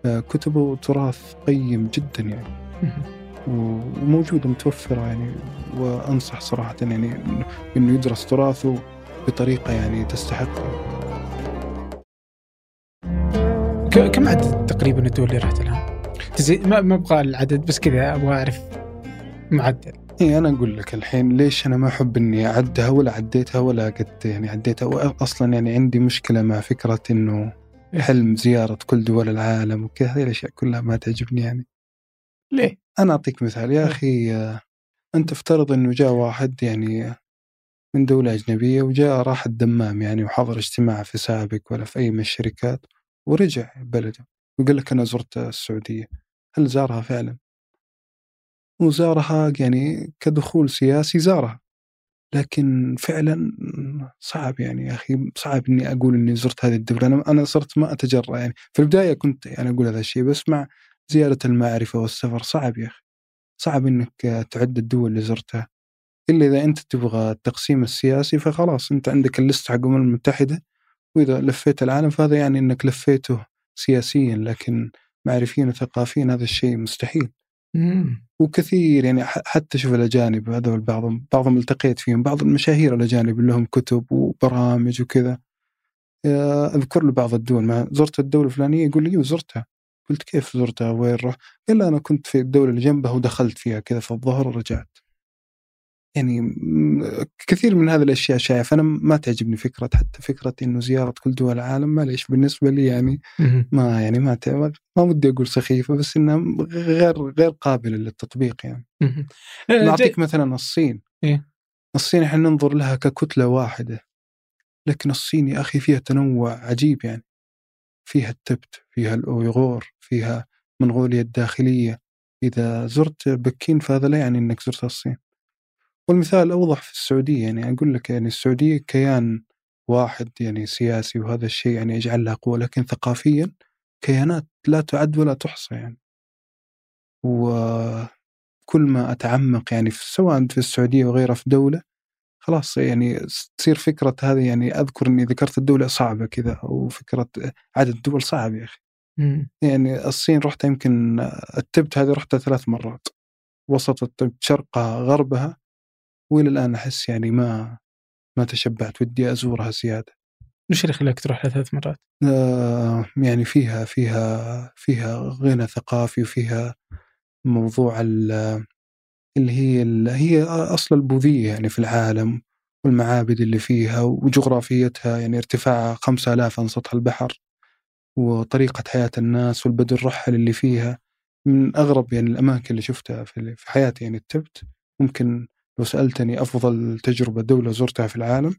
B: كتبه تراث قيم جدا يعني. [laughs] وموجوده متوفرة يعني وأنصح صراحة يعني إنه يدرس تراثه بطريقة يعني تستحق.
A: كم عدد تقريبا الدول اللي رحت لها؟ ما ما أبغى العدد بس كذا أبغى أعرف معدل
B: اي أنا أقول لك الحين ليش أنا ما أحب إني أعدها ولا عديتها ولا قد يعني عديتها أصلا يعني عندي مشكلة مع فكرة إنه إيه. حلم زيارة كل دول العالم وكذا هذه الأشياء كلها ما تعجبني يعني
A: ليه؟
B: أنا أعطيك مثال يا إيه. أخي أنت افترض إنه جاء واحد يعني من دولة أجنبية وجاء راح الدمام يعني وحضر اجتماع في سابق ولا في أي من الشركات ورجع بلده. وقال لك أنا زرت السعودية. هل زارها فعلا؟ وزارها يعني كدخول سياسي زارها. لكن فعلا صعب يعني يا أخي صعب إني أقول إني زرت هذه الدولة. أنا أنا صرت ما أتجرأ يعني. في البداية كنت يعني أقول هذا الشيء بس مع زياده المعرفة والسفر صعب يا أخي. صعب إنك تعد الدول اللي زرتها. إلا إذا أنت تبغى التقسيم السياسي فخلاص أنت عندك الليست حق الأمم المتحدة. وإذا لفيت العالم فهذا يعني إنك لفيته سياسيا لكن معرفيا وثقافيا هذا الشيء مستحيل.
A: مم.
B: وكثير يعني حتى شوف الأجانب هذول بعضهم بعضهم التقيت فيهم بعض المشاهير الأجانب اللي لهم كتب وبرامج وكذا. آه، أذكر له بعض الدول ما زرت الدولة الفلانية يقول لي زرتها. قلت كيف زرتها؟ وين رحت؟ قال أنا كنت في الدولة اللي جنبها ودخلت فيها كذا في الظهر ورجعت يعني كثير من هذه الأشياء شايف. فانا ما تعجبني فكرة حتى فكرة إنه زيارة كل دول العالم معليش بالنسبة لي يعني ما يعني ما ما ودي أقول سخيفة بس انها غير غير قابله للتطبيق يعني.
A: أه،
B: نعطيك مثلا الصين.
A: إيه؟
B: الصين إحنا ننظر لها ككتلة واحدة لكن الصين يا أخي فيها تنوع عجيب يعني. فيها التبت فيها الأويغور فيها منغوليا الداخلية. إذا زرت بكين فهذا لا يعني إنك زرت الصين. والمثال الأوضح في السعودية يعني أقول لك يعني السعودية كيان واحد يعني سياسي وهذا الشيء يعني يجعل لها قوة لكن ثقافيا كيانات لا تعد ولا تحصى يعني. وكل ما أتعمق يعني في سواء في السعودية وغيرها في دولة خلاص يعني تصير فكرة هذه يعني أذكر أني ذكرت الدولة صعبة كذا أو فكرة عدد الدول صعب يا أخي. يعني الصين رحت يمكن التبت هذه رحتها ثلاث مرات. وسط التبت شرقها غربها وإلى الآن أحس يعني ما ما تشبعت ودي أزورها زيادة.
A: وش اللي خلاك تروح لها ثلاث مرات؟
B: آه يعني فيها فيها فيها غنى ثقافي وفيها موضوع اللي هي اللي هي أصل البوذية يعني في العالم والمعابد اللي فيها وجغرافيتها يعني ارتفاعها 5000 عن سطح البحر وطريقة حياة الناس والبدو الرحل اللي فيها من أغرب يعني الأماكن اللي شفتها في حياتي يعني التبت ممكن لو سألتني أفضل تجربة دولة زرتها في العالم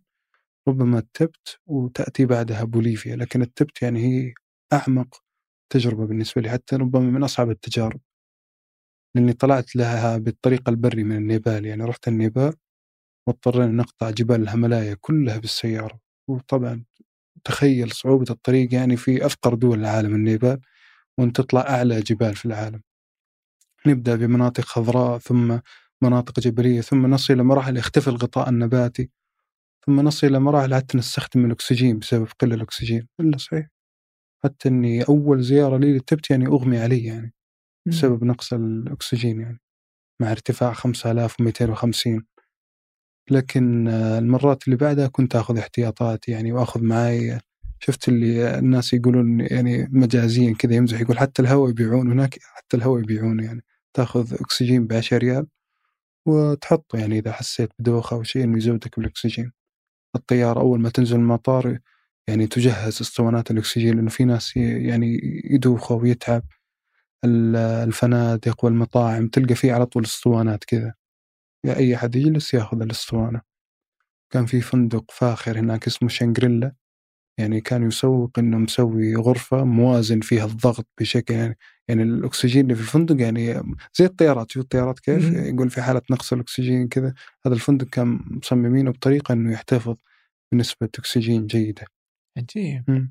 B: ربما التبت وتأتي بعدها بوليفيا لكن التبت يعني هي أعمق تجربة بالنسبة لي حتى ربما من أصعب التجارب. لأني طلعت لها بالطريق البري من النيبال يعني رحت النيبال واضطرينا نقطع جبال الهملايا كلها بالسيارة. وطبعا تخيل صعوبة الطريق يعني في أفقر دول العالم النيبال وأن تطلع أعلى جبال في العالم. نبدأ بمناطق خضراء ثم مناطق جبلية ثم نصل إلى مراحل يختفي الغطاء النباتي ثم نصل إلى مراحل حتى نستخدم الأكسجين بسبب قلة الأكسجين. إلا صحيح. حتى أني أول زيارة لي للتبت يعني أغمي علي يعني بسبب نقص الأكسجين يعني مع ارتفاع 5250 لكن المرات اللي بعدها كنت أخذ احتياطات يعني وأخذ معي شفت اللي الناس يقولون يعني مجازيا كذا يمزح يقول حتى الهواء يبيعون هناك حتى الهواء يبيعون يعني تأخذ أكسجين ب 10 ريال. وتحطه يعني إذا حسيت بدوخة أو شيء إنه يزودك بالأكسجين. الطيارة أول ما تنزل المطار يعني تجهز اسطوانات الأكسجين لأنه في ناس يعني يدوخوا ويتعب. الفنادق والمطاعم تلقى فيه على طول اسطوانات كذا. أي أحد يجلس ياخذ الاسطوانة. كان في فندق فاخر هناك اسمه شنغريلا. يعني كان يسوق إنه مسوي غرفة موازن فيها الضغط بشكل يعني يعني الأكسجين اللي في الفندق يعني زي الطيارات شوف الطيارات كيف. يقول في حالة نقص الأكسجين كذا. هذا الفندق كان مصممينه بطريقة إنه يحتفظ بنسبة أكسجين جيدة.
A: عجيب.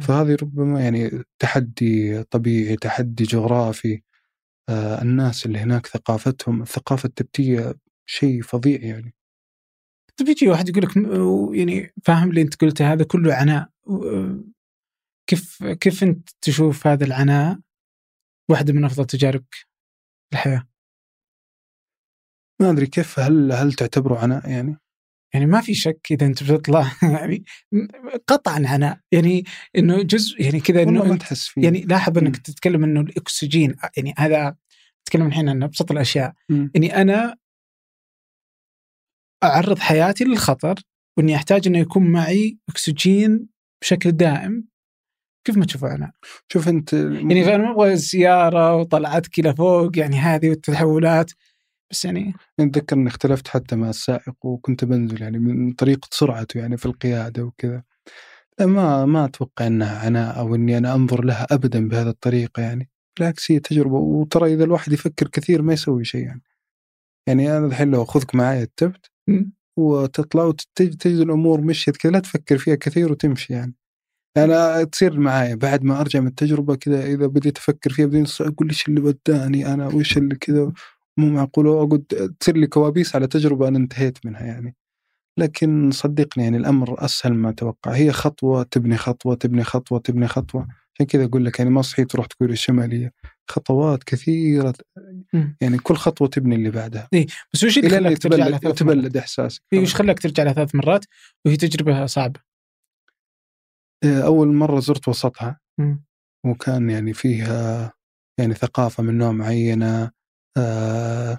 B: فهذه ربما يعني تحدي طبيعي تحدي جغرافي. آه الناس اللي هناك ثقافتهم الثقافة التبتية شيء فظيع يعني.
A: طيب يجي واحد يقول لك يعني فاهم اللي أنت قلته هذا كله عناء. كيف كيف أنت تشوف هذا العناء واحدة من أفضل تجاربك في الحياة؟
B: ما أدري كيف هل هل تعتبره عناء يعني؟
A: يعني ما في شك إذا أنت بتطلع [laughs] يعني قطعا عناء يعني إنه جزء يعني كذا إنه
B: ما تحس فيه
A: يعني لاحظ إنك
B: مم.
A: تتكلم إنه الأكسجين يعني هذا تتكلم الحين عن أبسط الأشياء
B: مم.
A: اني أنا أعرض حياتي للخطر وإني أحتاج إنه يكون معي أكسجين بشكل دائم كيف ما تشوفه عناء؟
B: شوف أنت
A: يعني ما أبغى السياره وطلعتك إلى فوق يعني هذه والتحولات. بس يعني
B: اتذكر إني اختلفت حتى مع السائق وكنت بنزل يعني من طريقة سرعته يعني في القيادة وكذا. ما ما أتوقع إنها عناء أو إني أنا أنظر لها ابدا بهذه الطريقة يعني. بالعكس هي تجربة. وترى إذا الواحد يفكر كثير ما يسوي شيء يعني. يعني أنا الحين لو أخذك معايا التبت. وتطلع وتجد الأمور مشيت كذا لا تفكر فيها كثير وتمشي يعني. أنا تصير معايا بعد ما أرجع من التجربة كذا إذا بديت أفكر فيها بدين أقول إيش اللي وداني أنا وإيش اللي كذا مو معقول؟ وأقعد تصير لي كوابيس على تجربة أنا انتهيت منها يعني. لكن صدقني يعني الأمر أسهل ما أتوقع. هي خطوة تبني خطوة تبني خطوة تبني خطوة. عشان كذا أقول لك يعني ما صحيت تروح تقول الشمالية. خطوات
A: كثيرة.
B: يعني كل خطوة تبني اللي بعدها.
A: بس وش اللي خلاك ترجع لها ثلاث مرات؟
B: إحساسك.
A: إيه، وش خلاك ترجع لها ثلاث مرات؟ وهي تجربة صعبة؟
B: أول مرة زرت وسطها.
A: مم.
B: وكان يعني فيها يعني ثقافة من نوع معينة آه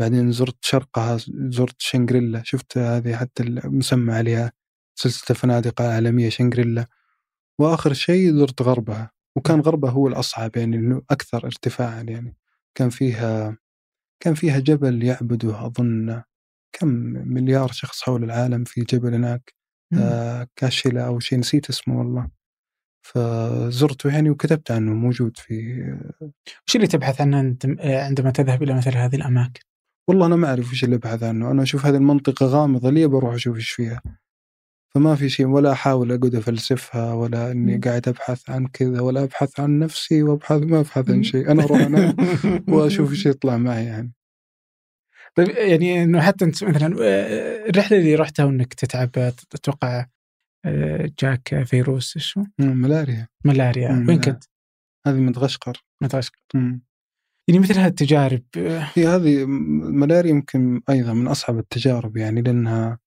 B: بعدين زرت شرقها زرت شنغريلا شفت هذه حتى المسمى عليها سلسلة فنادق عالمية شنغريلا وآخر شيء زرت غربها. وكان غربها هو الأصعب يعني إنه أكثر ارتفاعا يعني. كان فيها كان فيها جبل يعبده أظن كم مليار شخص حول العالم في جبل هناك. آه كاشيلا أو شيء نسيت اسمه والله. فزرته يعني وكتبت عنه موجود في
A: وش اللي تبحث عنه عند- عندما تذهب إلى مثل هذه الأماكن؟
B: والله أنا ما أعرف وش اللي أبحث عنه. أنا أشوف هذه المنطقة غامضة لي بروح أشوف إيش فيها؟ فما في شيء ولا أحاول أقعد أفلسفها ولا
A: إني.
B: قاعد أبحث عن كذا ولا أبحث عن نفسي وأبحث ما أبحث عن شيء. أنا أروح أنام [laughs] وأشوف إيش يطلع معي يعني.
A: طيب يعني إنه حتى أنت مثلا آه، الرحلة اللي رحتها وإنك تتعب أتوقع آه، جاك فيروس؟
B: مم، ملاريا
A: ملاريا
B: مم،
A: وين. كنت؟
B: هذه مدغشقر
A: مدغشقر
B: مم.
A: يعني مثل هذه التجارب آه،
B: هي هذه م- ملاريا يمكن أيضا من أصعب التجارب يعني لأنها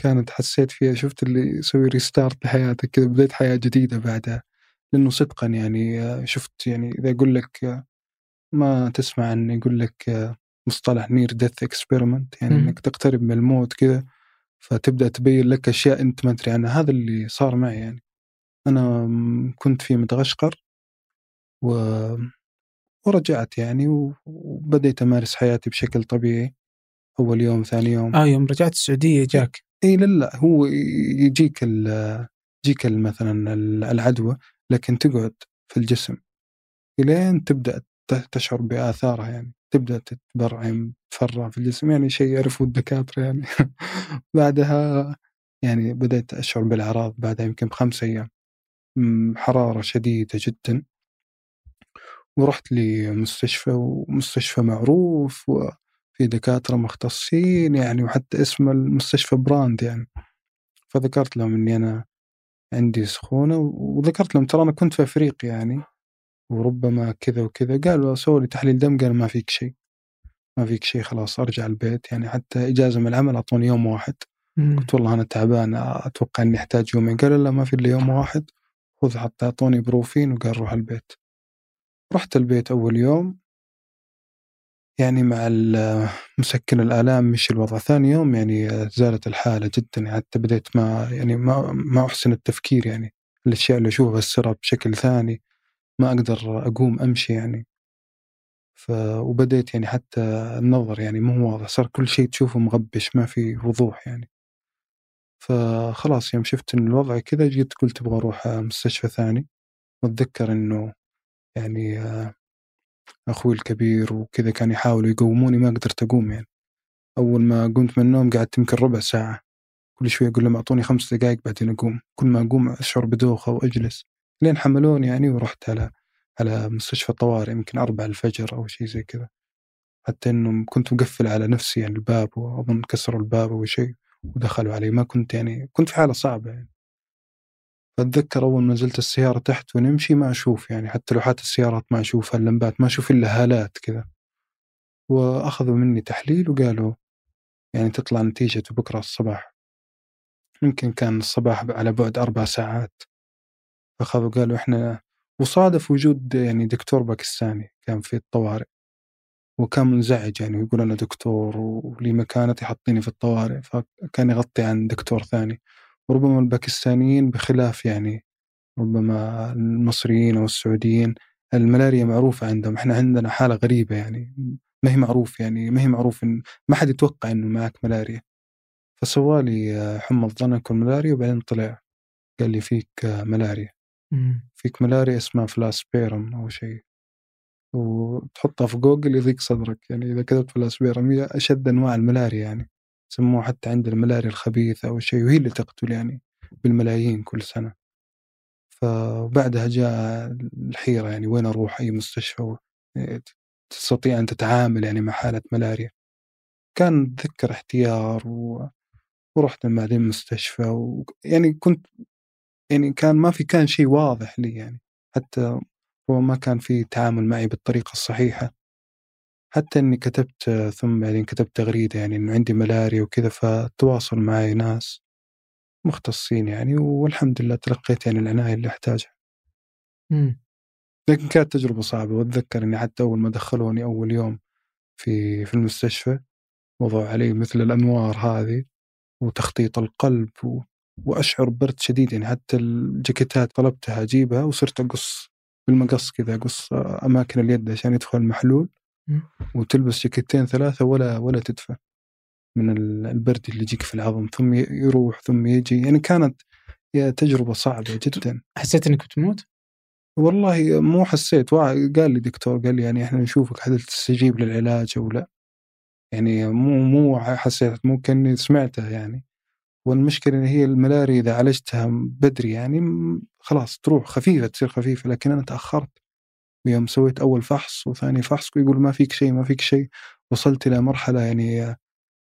B: كانت حسيت فيها شفت اللي يسوي restart لحياتك كذا بديت حياة جديدة بعدها لأنه صدقا يعني شفت يعني إذا أقول لك ما تسمع عن يقول لك مصطلح near death experiment يعني
A: مم.
B: إنك تقترب من الموت كذا فتبدأ تبين لك أشياء أنت ما تدري عنها. هذا اللي صار معي يعني. أنا م- كنت في مدغشقر و ورجعت يعني وبديت أمارس حياتي بشكل طبيعي. أول يوم ثاني يوم.
A: آه يوم رجعت السعودية جاك.
B: اي لا لا هو يجيك ال يجيك مثلا ال- العدوى لكن تقعد في الجسم. إلين تبدأ تشعر بآثارها يعني. تبدأ تتبرعم تفرع في الجسم يعني شيء يعرفه الدكاترة يعني. [laughs] بعدها يعني بدأت أشعر بالأعراض بعدها يمكن بخمس أيام. حرارة شديدة جدا. ورحت لمستشفى ومستشفى معروف وفي دكاترة مختصين يعني وحتى اسم المستشفى براند يعني. فذكرت لهم إني أنا عندي سخونة وذكرت لهم ترى أنا كنت في أفريقيا يعني. وربما كذا وكذا. قالوا سووا لي تحليل دم. قال ما فيك شيء. ما فيك شيء خلاص أرجع البيت. يعني حتى إجازة من العمل أعطوني يوم واحد.
A: مم.
B: قلت والله أنا تعبان أتوقع إني أحتاج يومين. قالوا لا ما في إلا يوم واحد. خذ حتى أعطوني بروفين وقال روح البيت. رحت البيت أول يوم. يعني مع مسكن الآلام مشي الوضع. ثاني يوم يعني زالت الحالة جدا. يعني حتى بديت ما يعني ما ما أحسن التفكير يعني. الأشياء اللي أشوفها السراب بشكل ثاني. ما أقدر أقوم أمشي يعني. ف وبديت يعني حتى النظر يعني مو واضح صار كل شيء تشوفه مغبش ما في وضوح يعني. فخلاص يوم شفت إن الوضع كذا جيت قلت أبغى أروح مستشفى ثاني. وأتذكر إنه يعني آه، أخوي الكبير وكذا كان يحاولوا يقوموني ما قدرت أقوم يعني. أول ما قمت من النوم قعدت يمكن ربع ساعة. كل شوي أقول لهم أعطوني خمس دقائق بعدين أقوم. كل ما أقوم أشعر بدوخة وأجلس. لين حملوني يعني ورحت على على مستشفى طوارئ يمكن أربعة الفجر أو شيء زي كذا. حتى إنه كنت مقفل على نفسي يعني الباب وأظن كسروا الباب أو شيء ودخلوا علي. ما كنت يعني كنت في حالة صعبة يعني. أتذكر أول ما نزلت السيارة تحت ونمشي ما أشوف يعني حتى لوحات السيارات ما أشوفها اللمبات ما أشوف إلا هالات كذا. وأخذوا مني تحليل وقالوا يعني تطلع نتيجة بكرة الصباح. يمكن كان الصباح على بعد أربع ساعات. فأخذوا قالوا إحنا وصادف وجود يعني دكتور باكستاني كان في الطوارئ وكان منزعج يعني يقول أنا دكتور ولي مكانتي حاطيني في الطوارئ فكان يغطي عن دكتور ثاني. وربما الباكستانيين بخلاف يعني ربما المصريين أو السعوديين الملاريا معروفة عندهم إحنا عندنا حالة غريبة يعني ما هي معروف يعني ما هي معروف إن ما حد يتوقع إنه معك ملاريا. فسوالي حمى الضنك والملاريا وبعدين طلع قال لي فيك ملاريا. فيك ملاريا اسمها فلسيبارم أو شيء. وتحطها في جوجل يضيق صدرك. يعني إذا كتبت فلسيبارم هي أشد أنواع الملاريا يعني. سموها حتى عند الملاريا الخبيثة أو شيء وهي اللي تقتل يعني بالملايين كل سنة. فبعدها جاء الحيرة يعني وين أروح أي مستشفى تستطيع أن تتعامل يعني مع حالة ملاريا. كان ذاك احتيار و... ورحت بعدين مستشفى و... يعني كنت يعني كان ما في كان شيء واضح لي يعني. حتى هو ما كان في تعامل معي بالطريقة الصحيحة. حتى إني كتبت ثم بعدين كتبت تغريدة يعني إنه عندي ملاريا وكذا فتواصل معي ناس مختصين يعني والحمد لله تلقيت يعني العناية اللي أحتاجها. لكن كانت تجربة صعبة. وأتذكر إني حتى أول ما دخلوني أول يوم في في المستشفى وضعوا علي مثل الأنوار هذه وتخطيط القلب و... وأشعر ببرد شديد يعني حتى الجاكيتات طلبتها أجيبها وصرت أقص بالمقص كذا أقص أماكن اليد عشان يدخل المحلول وتلبس جاكيتين ثلاثة ولا ولا تدفى من البرد اللي يجيك في العظم ثم يروح ثم يجي. يعني كانت تجربة صعبة جدا.
A: حسيت إنك بتموت؟
B: والله مو حسيت قال لي دكتور قال لي يعني إحنا نشوفك هل تستجيب للعلاج أو لا. يعني مو مو حسيت مو كأني سمعتها يعني. والمشكلة إن هي الملاريا إذا عالجتها بدري يعني خلاص تروح خفيفة تصير خفيفة. لكن أنا تأخرت. ويوم سويت أول فحص وثاني فحص ويقول ما فيك شيء ما فيك شيء. وصلت إلى مرحلة يعني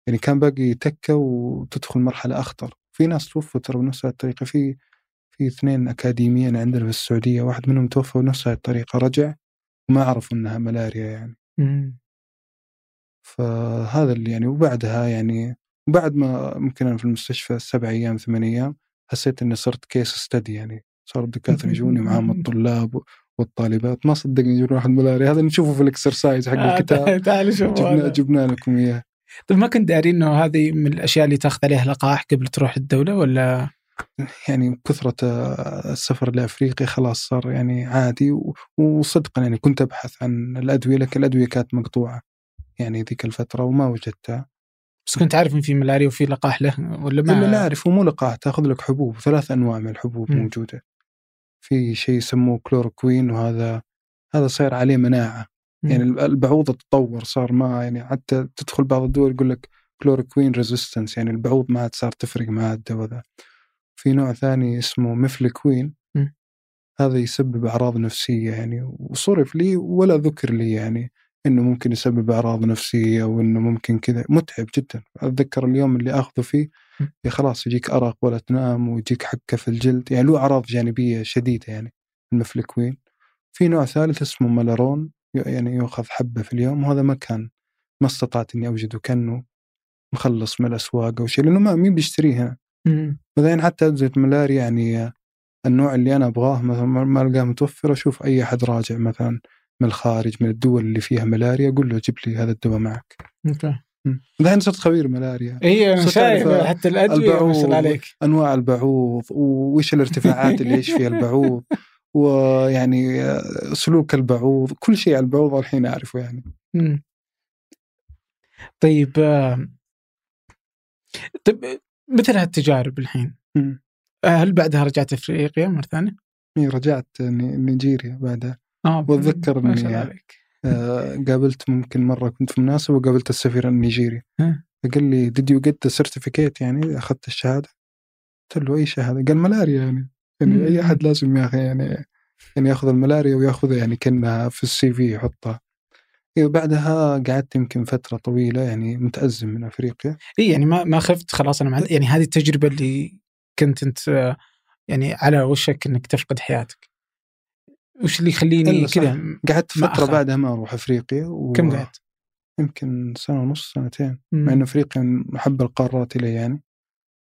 B: يعني كان باقي تكة وتدخل مرحلة أخطر. في ناس توفوا ترى بنفس الطريقة. في في اثنين أكاديميين عندنا في السعودية واحد منهم توفى بنفس الطريقة رجع وما عرفوا إنها ملاريا يعني. فهذا اللي يعني وبعدها يعني بعد ما ممكن أنا في المستشفى سبع أيام ثمان أيام حسيت إني صرت case study يعني. صار الدكاترة يجوني معاهم الطلاب والطالبات. ما صدقني يجون واحد ملاري هذا نشوفه في ال exercise حق آه، الكتاب.
A: تعال شوف
B: جبنا, جبنا لكم إياه.
A: طيب ما كنت داري إنه هذه من الأشياء اللي تاخذ عليها لقاح قبل تروح الدولة ولا؟
B: يعني كثرة السفر لأفريقيا خلاص صار يعني عادي وصدقا يعني كنت أبحث عن الأدوية لكن الأدوية كانت مقطوعة يعني ذيك الفترة وما وجدتها.
A: بس كنت عارف إن في ملاريا وفي لقاح له ولا
B: ما لا أعرف مو لقاح تأخذ لك حبوب ثلاث أنواع من الحبوب م. موجودة. في شيء يسموه كلوروكوين وهذا هذا صار عليه مناعة. م. يعني البعوض تطور صار ما يعني حتى تدخل بعض الدول يقول لك كلوروكوين resistance يعني البعوض ما عاد صار تفرق مع الدواء ذا في نوع ثاني اسمه مفلكوين. هذا يسبب أعراض نفسية يعني وصرف لي ولا ذكر لي يعني. إنه ممكن يسبب أعراض نفسية وانه ممكن كذا. متعب جدا. أتذكر اليوم اللي آخذه فيه يا خلاص يجيك أرق ولا تنام ويجيك حكه في الجلد. يعني له أعراض جانبية شديدة يعني المفلكوين. في نوع ثالث اسمه مالارون يعني يؤخذ حبة في اليوم. وهذا ما كان ما استطعت إني أوجده كأنه مخلص من الأسواق أو شيء لأنه ما مين بيشتريه هنا؟ بعدين حتى ادويه ملاريا يعني النوع اللي أنا أبغاه مثلا ما ألقاه متوفر أشوف أي أحد راجع مثلا من الخارج من الدول اللي فيها ملاريا قول له جيب لي هذا الدواء معك.
A: أوكي.
B: الحين صرت خبير ملاريا.
A: اي أنا شايف حتى الأدوية
B: البعوض عليك. انواع البعوض وإيش الارتفاعات اللي يعيش فيها البعوض [laughs] ويعني سلوك البعوض كل شيء على البعوض الحين أعرفه يعني.
A: مم. طيب آه، طيب مثل هالتجارب الحين
B: مم.
A: هل بعدها رجعت أفريقيا مرة ثانية؟
B: إيه، رجعت ني- نيجيريا بعدها.
A: شاء الله عليك.
B: آه، قابلت ممكن مرة كنت في مناسبة وقابلت السفير النيجيري. فقال لي you get the certificate? يعني أخذت الشهادة. قلت له أي شهادة؟ قال ملاريا يعني. يعني
A: أي.
B: أحد لازم ياخذ يعني يعني يأخذ الملاريا ويأخذها يعني كأنها في السي في يحطها. إيه بعدها قعدت يمكن فترة طويلة يعني متأزم من أفريقيا.
A: اي يعني ما ما خفت خلاص أنا يعني هذه التجربة اللي كنت أنت آه، يعني على وشك إنك تفقد حياتك. وش اللي يخليني. كذا
B: قعدت
A: ما فترة.
B: بعدها ما أروح أفريقيا و...
A: كم قعدت؟
B: يمكن سنة ونص سنتين
A: مم.
B: مع إن أفريقيا من أحب القارات إلي يعني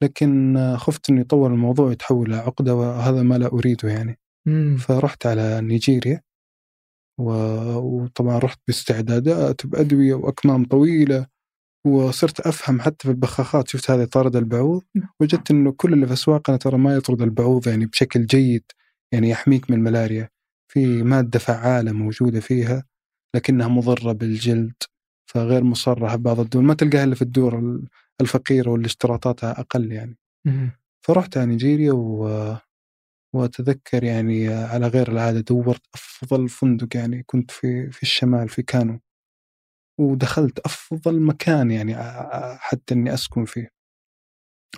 B: لكن خفت انه يطول الموضوع يتحول لعقده وهذا ما لا أريده يعني
A: مم.
B: فرحت على نيجيريا و... وطبعا رحت باستعدادات بادويه وأكمام طويلة وصرت أفهم حتى في البخاخات شفت هذا طارد البعوض وجدت إنه كل اللي في أسواقنا ترى ما يطرد البعوض يعني بشكل جيد يعني يحميك من الملاريا في مادة فعالة موجودة فيها لكنها مضرة بالجلد فغير مصرحة ببعض الدول. ما تلقاها إلا في الدول الفقيرة واللي اشتراطاتها أقل يعني. فرحت على نيجيريا و... وأتذكر يعني على غير العادة دورت أفضل فندق يعني كنت في في الشمال في كانو. ودخلت أفضل مكان يعني حتى إني أسكن فيه.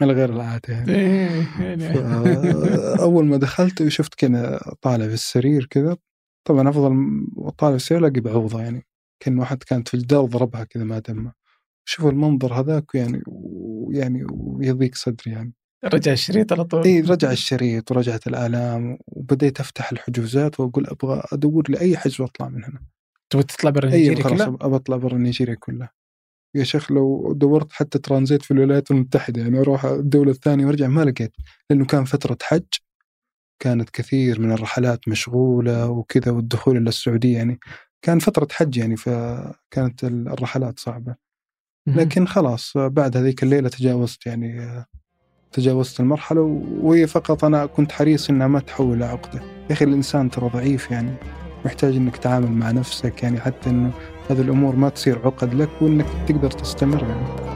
B: على غير العاده يعني.
A: إيه، يعني-
B: أول ما دخلت وشفت كذا طالع في السرير كذا. طبعا أفضل طالع في السرير الاقي بعوضه يعني. كأن واحد كانت في الجدار ضربها كذا ما دمه. شوف المنظر هذاك يعني ويعني ويضيق صدري يعني.
A: رجع الشريط على طول.
B: اي رجع الشريط ورجعت الآلام وبديت أفتح الحجوزات وأقول أبغى أدور لي حجز وأطلع من هنا.
A: تبغى تطلع برا
B: اي
A: نيجيريا كلها؟
B: أبغى أطلع برا نيجيريا كلها. يا شيخ لو دورت حتى ترانزيت في الولايات المتحدة يعني أروح الدولة الثانية وأرجع ما لقيت لأنه كان فترة حج كانت كثير من الرحلات مشغولة وكذا والدخول إلى السعودية يعني كان فترة حج يعني فكانت الرحلات صعبة
A: مم.
B: لكن خلاص بعد هذيك الليلة تجاوزت يعني تجاوزت المرحلة وهي فقط أنا كنت حريص إنها ما تحول لعقدة يا أخي الإنسان ترى ضعيف يعني محتاج إنك تتعامل مع نفسك يعني حتى إنه هذه الأمور ما تصير عقد لك وإنك تقدر تستمر يعني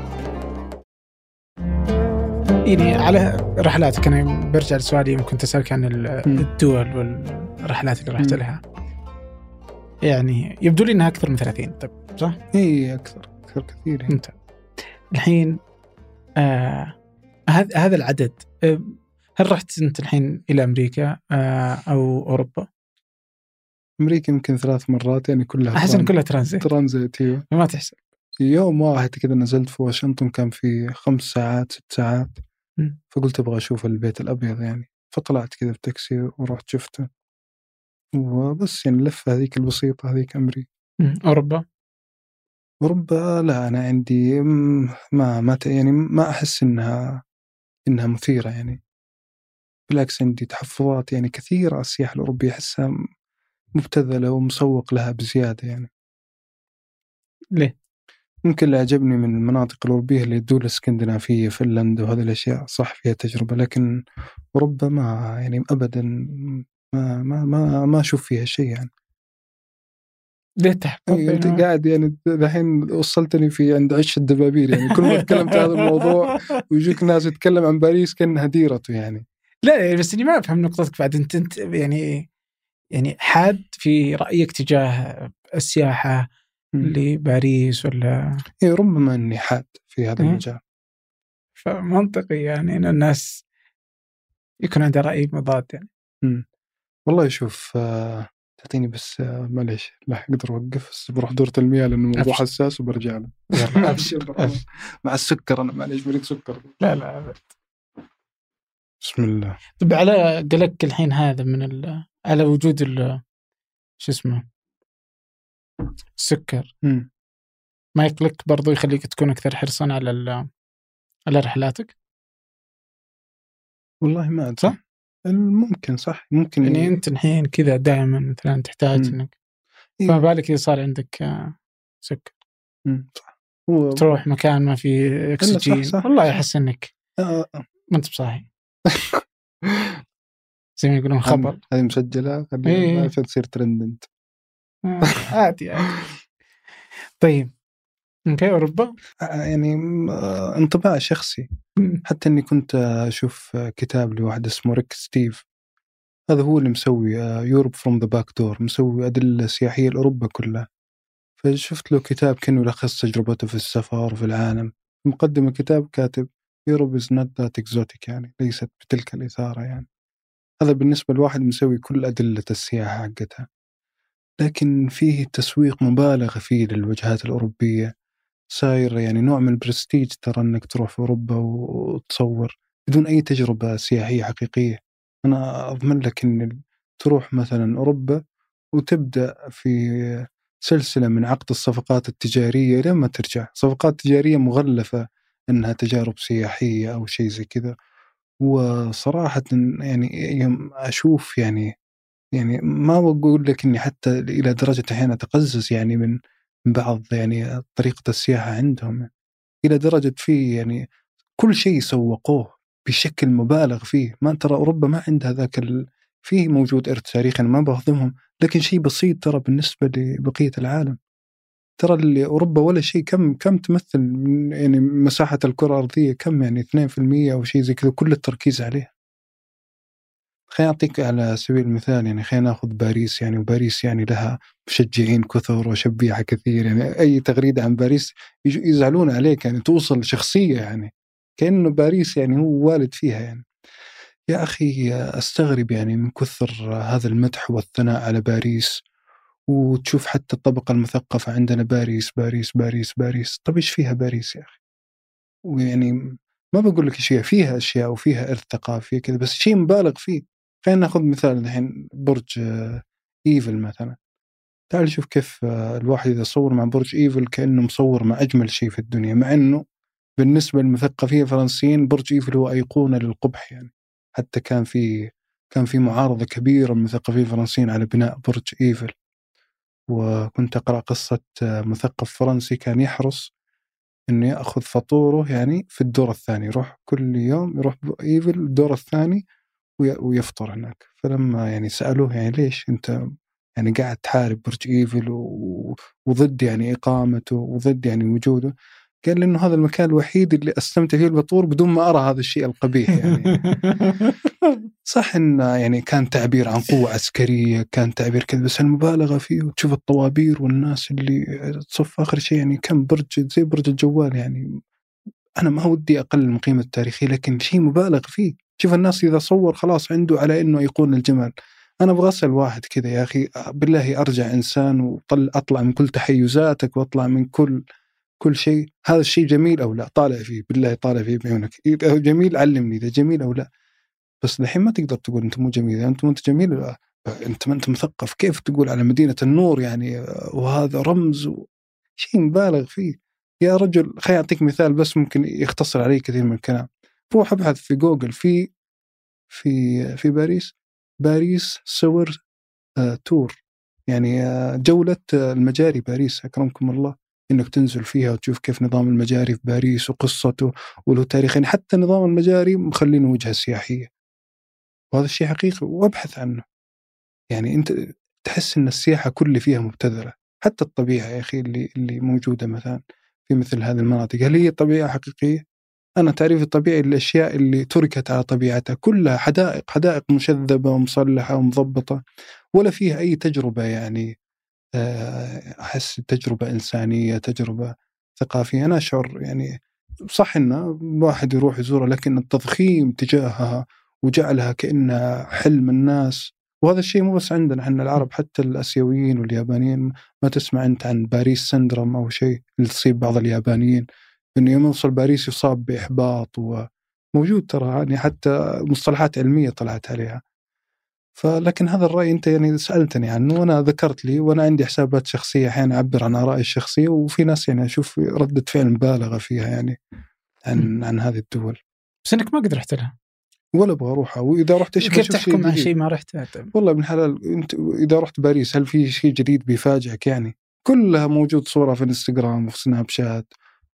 A: يعني على رحلاتك أنا برجع لسؤالي يوم كنت أسألك عن. الدول والرحلات اللي رحت. لها يعني يبدو لي إنها أكثر من 30 طيب صح؟
B: اي أكثر أكثر كثير يعني.
A: ممتاز الحين آه هذا هذا العدد آه هل رحت أنت الحين إلى أمريكا آه أو أوروبا؟
B: أمريكا يمكن ثلاث مرات يعني كلها
A: أحس إن كلها ترانزيت
B: ترانزيت إيوه.
A: ما تحسب.
B: يوم واحد كذا نزلت في واشنطن كان في خمس ساعات ست ساعات. فقلت أبغى أشوف البيت الأبيض يعني. فطلعت كذا بتاكسي ورحت شفته. وبس يعني اللفة هذيك البسيطة هذيك أمريكا
A: مم. أوروبا؟
B: أوروبا لا أنا عندي ما ما يعني ما أحس إنها إنها مثيرة يعني. بالعكس عندي تحفظات يعني كثيرة على السياحة الأوروبية أحسها مبتذلة ومسوق لها بزيادة يعني.
A: ليه؟
B: ممكن اللي عجبني من المناطق الأوروبية اللي الدول الإسكندنافية فنلندا وهذه الأشياء صح فيها تجربة لكن أوروبا ما يعني أبدا ما ما ما, ما أشوف فيها شيء يعني.
A: ليه؟
B: يعني أنت
A: يعني
B: قاعد يعني الحين وصلتني في عند عش الدبابير يعني. كل ما تكلمت عن هذا الموضوع [laughs] ويجيك ناس يتكلم عن باريس كأنها ديرته يعني.
A: لا بس إني ما أفهم نقطتك بعد. أنت أنت يعني يعني حاد في رأيك تجاه السياحة لباريس ولا
B: إيه ربما إني حاد في هذا
A: مم.
B: المجال
A: فمنطقي يعني إن الناس يكون عندها رأي مضاد يعني
B: والله شوف آه، تعطيني بس آه، معليش لا أقدر أوقف بس بروح دورة المياه لأنه موضوع
A: أبشر.
B: حساس وبرجع له. [laughs] مع السكر أنا معليش بريد سكر
A: لا لا أبد.
B: بسم الله
A: طب على قلقك الحين هذا من ال... على وجود ال... شو اسمه السكر
B: مم.
A: ما يقلقك برضو يخليك تكون أكثر حرصا على ال... على رحلاتك
B: والله ما أدري
A: صح؟
B: ممكن صح ممكن
A: يعني أنت الحين كذا دائما مثلا تحتاج
B: مم.
A: إنك
B: إيه.
A: فما بالك إذا صار عندك آه، سكر
B: مم. صح هو
A: تروح مكان ما فيه أكسجين
B: صح.
A: والله أحس إنك
B: آه، آه.
A: ما أنت بصاحي [laughs] زي ما يقولون خبر.
B: هذه مسجلة خليها
A: إيه.
B: عشان تصير ترند أنت.
A: آه، عادي عادي. طيب. okay أوروبا؟
B: آه، يعني آه، انطباع شخصي. حتى إني كنت أشوف كتاب لواحد اسمه ريك ستيفز. هذا هو اللي مسوي Europe from the back door مسوي أدلة سياحية لأوروبا كلها. فشفت له كتاب كأنه يلخص تجربته في السفر في العالم. مقدم الكتاب كاتب Europe is not that exotic يعني ليست بتلك الإثارة يعني. هذا بالنسبة لواحد مسوي كل أدلة السياحة حقتها. لكن فيه تسويق مبالغ فيه للوجهات الأوروبية. صاير يعني نوع من البرستيج ترى إنك تروح في أوروبا وتصور بدون أي تجربة سياحية حقيقية. أنا أضمن لك إن تروح مثلا أوروبا وتبدأ في سلسلة من عقد الصفقات التجارية لما ترجع. صفقات تجارية مغلفة إنها تجارب سياحية أو شيء زي كذا. وصراحه يعني يوم أشوف يعني يعني ما بقول لك إني حتى إلى درجة أحيانا أتقزز يعني من بعض يعني طريقة السياحة عندهم. إلى درجة في يعني كل شيء سوقوه بشكل مبالغ فيه. ما ترى أوروبا ما عندها ذاك ال... فيه موجود إرث تاريخي أنا ما بهضمهم لكن شيء بسيط ترى بالنسبة لبقية العالم. ترى أوروبا ولا شيء كم كم تمثل يعني مساحة الكرة الأرضية؟ كم يعني 2% أو شيء زي كذا؟ كل التركيز عليها. خليني أعطيك على سبيل المثال يعني خلينا نأخذ باريس يعني وباريس يعني لها مشجعين كثر وشبيحة كثير يعني أي تغريدة عن باريس يزعلون عليك يعني توصل شخصية يعني كأنه باريس يعني هو والد فيها يعني. يا أخي أستغرب يعني من كثر هذا المدح والثناء على باريس. وتشوف حتى الطبقة المثقفة عندنا باريس باريس باريس باريس. طب إيش فيها باريس يا أخي؟ ويعني ما بقول لك فيها فيها أشياء وفيها إرث ثقافي كذا بس شيء مبالغ فيه. خلينا ناخذ مثال الحين برج آه، إيفل مثلا. تعال شوف كيف آه، الواحد إذا صور مع برج إيفل كأنه مصور مع أجمل شيء في الدنيا مع إنه بالنسبة للمثقفين الفرنسيين برج إيفل هو أيقونة للقبح يعني. حتى كان في كان في معارضة كبيرة من المثقفين الفرنسيين على بناء برج إيفل. وكنت قصة آه، مثقف فرنسي كان يحرص إنه يأخذ فطوره يعني في الدور الثاني يروح كل يوم يروح ايفل الدور الثاني وي- ويفطر هناك. فلما يعني سألوه يعني ليش أنت يعني قاعد تحارب برج ايفل و- وضد يعني إقامته وضد يعني وجوده قال لي إنه هذا المكان الوحيد اللي أستمتع فيه الفطور بدون ما أرى هذا الشيء القبيح يعني. [laughs] صح انه يعني كان تعبير عن قوة عسكرية كان تعبير كذا بس المبالغة فيه وتشوف الطوابير والناس اللي تصف آخر شيء يعني كم برج زي برج الجوال يعني. أنا ما ودي اقلل من قيمة التاريخية لكن شيء مبالغ فيه. شوف الناس إذا صور خلاص عنده على إنه ايقونه الجمال أنا أبغى أسأل واحد كذا يا أخي بالله أرجع إنسان وطل أطلع من كل تحيزاتك وأطلع من كل كل شيء هذا الشيء جميل أو لا؟ طالع فيه بالله طالع فيه بعيونك. اذا جميل علمني إذا جميل أو لا. بس الحين ما تقدر تقول أنت مو جميل أنت أنت جميل لا. أنت ما أنت مثقف. كيف تقول على مدينة النور يعني وهذا رمز. شيء مبالغ فيه؟ يا رجل خليني أعطيك مثال بس ممكن يختصر علي كثير من الكلام. روح أبحث في جوجل في في في باريس. باريس صور آه تور. يعني آه جولة آه المجاري باريس أكرمكم الله. إنك تنزل فيها وتشوف كيف نظام المجاري في باريس وقصته وله تاريخ يعني حتى نظام المجاري مخلينه وجهة سياحية. وهذا الشيء حقيقي وابحث عنه. يعني أنت تحس إن السياحة كل فيها مبتذلة حتى الطبيعة يا أخي اللي اللي موجودة مثلا في مثل هذه المناطق. هل هي طبيعة حقيقية؟ أنا تعريفي الطبيعي الأشياء اللي تركت على طبيعتها كلها حدائق حدائق مشذبة ومصلحة ومضبطة ولا فيها أي تجربة يعني أحس تجربة إنسانية تجربة ثقافية. أنا أشعر يعني صح إنه الواحد يروح يزورها لكن التضخيم تجاهها وجعلها كأنها حلم الناس. وهذا الشيء مو بس عندنا إحنا العرب حتى الأسيويين واليابانيين ما تسمع أنت عن باريس سندروم أو شيء اللي تصيب بعض اليابانيين. إنه يوم يوصل باريس يصاب بإحباط وموجود ترى يعني حتى مصطلحات علمية طلعت عليها. فلكن هذا الرأي أنت يعني سألتني عنه وأنا ذكرت لي وأنا عندي حسابات شخصية أحيانا أعبر عن آرائي الشخصية وفي ناس يعني أشوف ردة فعل مبالغة فيها يعني عن عن هذه الدول.
A: بس إنك ما قد رحت لها.
B: ولا أبغى اروحها وإذا رحت إيش
A: كيف تحكم على شيء ما رحت
B: والله ابن حلال أنت إذا رحت باريس هل في شيء جديد بيفاجئك يعني؟ كلها موجود صورة في الانستغرام وفي سناب شات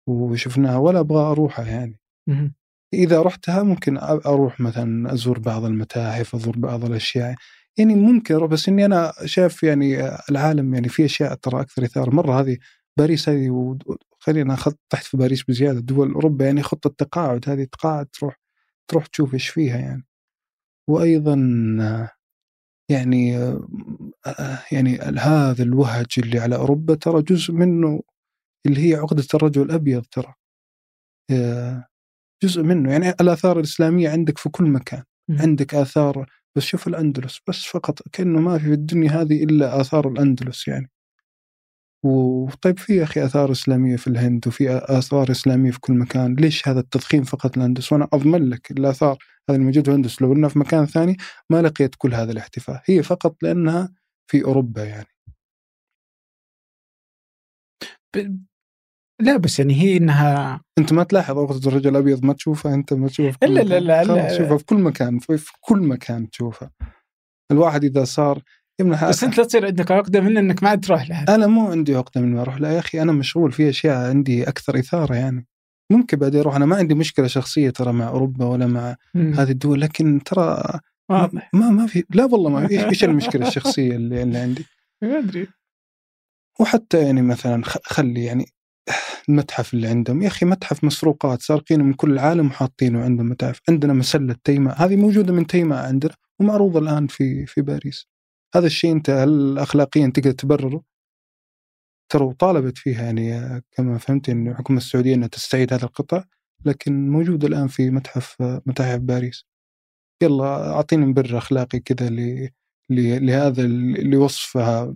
B: وشفناها ولا أبغى أروحها يعني. إذا رحتها ممكن أروح مثلا أزور بعض المتاحف أزور بعض الأشياء. يعني ممكن أروح بس إني أنا شايف يعني العالم يعني في أشياء ترى أكثر إثارة. مرة هذه باريس هذه خلينا تحت في باريس بزيادة. دول أوروبا يعني خطة تقاعد هذه تقاعد تروح تروح تشوف إيش فيها يعني. وأيضا يعني [hesitation] يعني هذا الوهج اللي على أوروبا ترى جزء منه اللي هي عقدة الرجل الأبيض ترى. آه، جزء منه يعني الآثار الإسلامية عندك في كل مكان
A: مم.
B: عندك آثار بس شوف الأندلس بس فقط كأنه ما في في الدنيا هذه إلا آثار الأندلس يعني وطيب في يا أخي آثار إسلامية في الهند وفي آثار إسلامية في كل مكان، ليش هذا التضخيم فقط الأندلس؟ وأنا أضمن لك الآثار هذه الموجودة في الأندلس لو انها في مكان ثاني ما لقيت كل هذا الاحتفاء، هي فقط لأنها في أوروبا يعني.
A: لا بس يعني هي إنها
B: أنت ما تلاحظ عقدة الرجل الأبيض ما تشوفها أنت ما تشوفها في كل
A: لا- لا-. لا- لا.
B: تشوفها في كل مكان في, في كل مكان تشوفها. الواحد إذا صار يمنح
A: بس أنت لا تصير عندك عقدة من إنك ما عاد تروح لها
B: أنا مو عندي عقدة من ما أروح لا يا أخي أنا مشغول في أشياء عندي أكثر إثارة يعني ممكن بعدين أروح أنا ما عندي مشكلة شخصية ترى مع أوروبا ولا مع. هذه الدول لكن ترى
A: واضح
B: ما ما في لا والله ما إيش إيش المشكلة الشخصية اللي, اللي عندي [laughs]
A: ما أدري
B: وحتى يعني مثلا خلي يعني المتحف اللي عندهم. يا أخي متحف مسروقات سارقينه من كل العالم وحاطينه عندهم متاحف عندنا مسلة تيماء هذه موجودة من تيماء عندنا ومعروضة الآن في في باريس. هذا الشيء أنت هل اخلاقيا تقدر تبرره؟ ترى وطالبت فيها يعني كما فهمت إن الحكومة السعودية إنها تستعيد هذا القطع لكن موجود الآن في متحف متاحف باريس. يلا أعطيني مبرر أخلاقي كذا لهذا اللي وصفها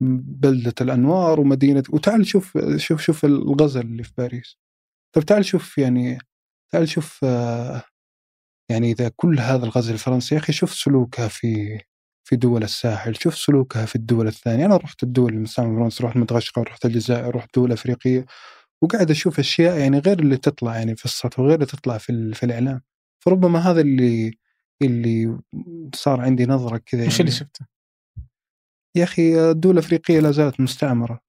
B: بلدة الأنوار ومدينة وتعال شوف شوف شوف الغزل اللي في باريس. طيب تعال شوف يعني تعال شوف آه، يعني إذا كل هذا الغزل الفرنسي يا أخي شوف سلوكها في في دول الساحل شوف سلوكها في الدول الثانية. أنا رحت الدول المستعمرة فرنسا رحت مدغشقر رحت الجزائر رحت دول أفريقية وقاعد أشوف أشياء يعني غير اللي تطلع يعني في السطح وغير اللي تطلع في, في الإعلام. فربما هذا اللي اللي صار عندي نظرة كذا
A: وش
B: يعني.
A: اللي شفته؟
B: يا أخي الدول الأفريقية لا زالت مستعمرة.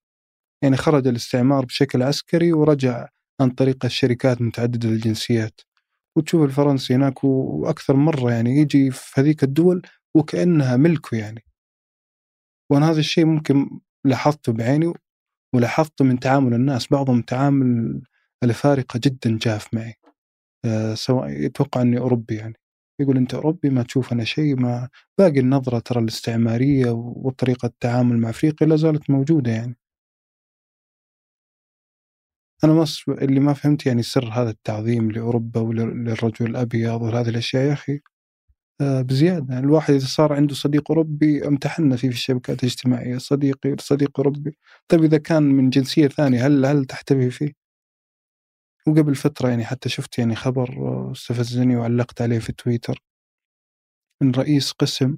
B: يعني خرج الاستعمار بشكل عسكري ورجع عن طريق الشركات متعدده الجنسيات وتشوف الفرنسي هناك وأكثر مرة يعني يجي في هذيك الدول وكأنها ملكه يعني. وأنا هذا الشيء ممكن لاحظته بعيني ولاحظته من تعامل الناس. بعضهم تعامل الافارقه جدا جاف معي أه سواء يتوقع أني أوروبي يعني. يقول أنت اوروبي ما تشوف أنا شيء ما باقي النظرة ترى الاستعمارية وطريقة التعامل مع أفريقيا لا زالت موجودة يعني. أنا ما اللي ما فهمت يعني سر هذا التعظيم لأوروبا وللرجل الأبيض وهذه الأشياء يا أخي آه، بزيادة. الواحد إذا صار عنده صديق أوروبي امتحنا فيه في الشبكات الاجتماعية صديقي صديق أوروبي. طيب إذا كان من جنسية ثانية هل هل تحتوي فيه؟ وقبل فترة يعني حتى شفت يعني خبر آه، استفزني وعلقت عليه في تويتر. من رئيس قسم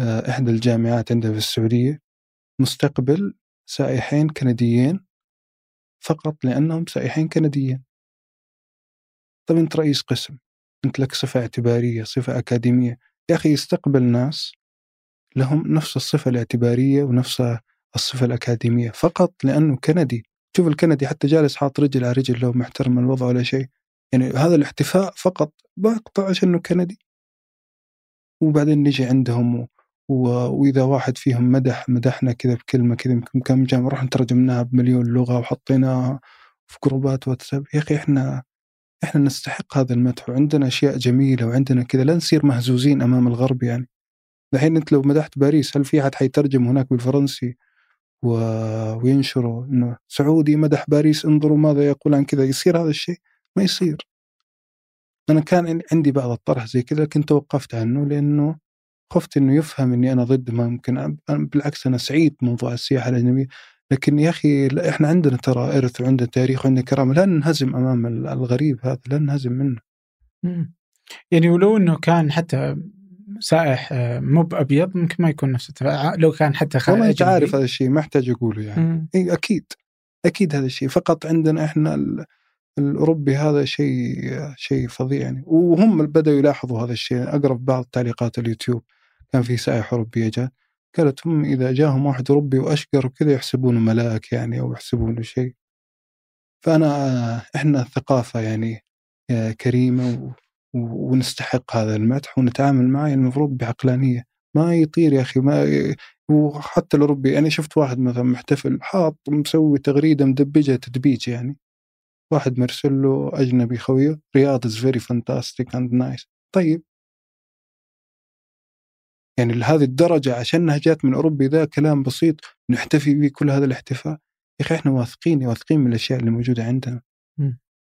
B: آه، إحدى الجامعات عندنا في السعودية مستقبل سائحين كنديين فقط لأنهم سائحين كنديين. طيب أنت رئيس قسم أنت لك صفة اعتبارية صفة أكاديمية. يا أخي يستقبل ناس لهم نفس الصفة الاعتبارية ونفس الصفة الأكاديمية فقط لأنه كندي. شوف الكندي حتى جالس حاط رجل على رجل لو محترم الوضع ولا شيء. يعني هذا الاحتفاء فقط بقطع عشان إنه كندي. وبعدين نجي عندهم و... و... وإذا واحد فيهم مدح مدحنا كذا بكلمة كذا يمكن كم جامعه رحنا ترجمناها بمليون لغة وحطيناها في جروبات واتساب. يا أخي إحنا إحنا نستحق هذا المدح وعندنا أشياء جميلة وعندنا كذا. لا نصير مهزوزين أمام الغرب يعني. الحين أنت لو مدحت باريس هل في أحد حيترجم هناك بالفرنسي. وينشروا إنه سعودي مدح باريس انظروا ماذا يقول عن كذا يصير هذا الشيء؟ ما يصير. أنا كان عندي بعض الطرح زي كذا لكن توقفت عنه لأنه خفت إنه يفهم إني أنا ضد ما ممكن بالعكس أنا سعيد بموضوع السياحة الأجنبية. لكن يا أخي إحنا عندنا ترى إرث وعندنا تاريخ وعندنا كرامة لا ننهزم أمام الغريب هذا لا ننهزم منه.
A: يعني ولو إنه كان حتى سائح آه، مو بأبيض ممكن ما يكون نفس التفاعل. لو كان حتى خارج
B: والله أنت عارف هذا الشيء ما أحتاج أقوله يعني.
A: مم.
B: إي أكيد أكيد هذا الشيء. فقط عندنا إحنا ال- الأوروبي هذا شيء شيء فظيع يعني. وهم بدأوا يلاحظوا هذا الشيء. أقرب بعض تعليقات اليوتيوب كان في سائح اوروبيه جاء. قالت هم إذا جاهم واحد أوروبي وأشقر وكذا يحسبونه ملاك يعني أو يحسبونه شيء. فأنا إحنا الثقافه يعني آه، كريمة ونستحق هذا المدح ونتعامل معه المفروض بعقلانية. ما يطير يا أخي ما وحتى الأوروبي أنا شفت واحد مثلا محتفل حاط مسوي تغريدة مدبجة تدبيج يعني. واحد مرسل له أجنبي خويه رياض از very fantastic and nice طيب. يعني لهذه الدرجة عشانها جات من أوروبي ذا كلام بسيط نحتفي به كل هذا الاحتفاء. يا أخي إحنا واثقين واثقين من الأشياء اللي موجودة عندنا.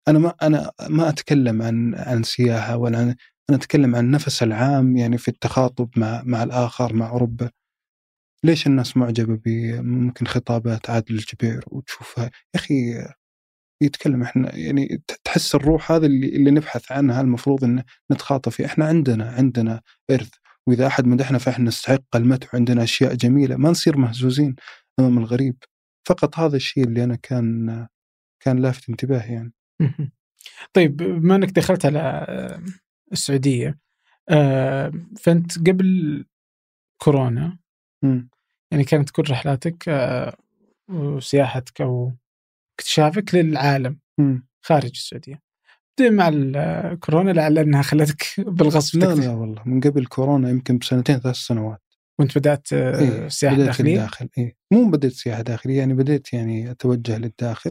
B: أنا ما أنا ما أتكلم عن عن سياحة ولا عن أنا أتكلم عن النفس العام يعني في التخاطب مع مع الآخر مع أوروبا. ليش الناس معجبة بممكن خطابات عادل الجبير وتشوفها؟ يا أخي يتكلم إحنا يعني تحس الروح هذا اللي, اللي نبحث عنها المفروض إن نتخاطب فيه إحنا عندنا عندنا إرث. وإذا أحد مدحنا فإحنا نستحق المدح وعندنا أشياء جميلة ما نصير مهزوزين أمام الغريب. فقط هذا الشيء اللي أنا كان كان لافت انتباهي يعني.
A: طيب بما إنك دخلت على السعودية آه، فأنت قبل كورونا يعني كانت كل رحلاتك آه، وسياحتك أو اكتشافك للعالم خارج السعودية. مع الكورونا لعل أنها خلتك [laughs] بالغصب
B: لا لا والله من قبل كورونا يمكن بسنتين ثلاث سنوات.
A: وأنت بدأت إيه سياحة بدأت داخلية؟
B: الداخل إيه مو بديت سياحة داخلية يعني بديت يعني أتوجه للداخل.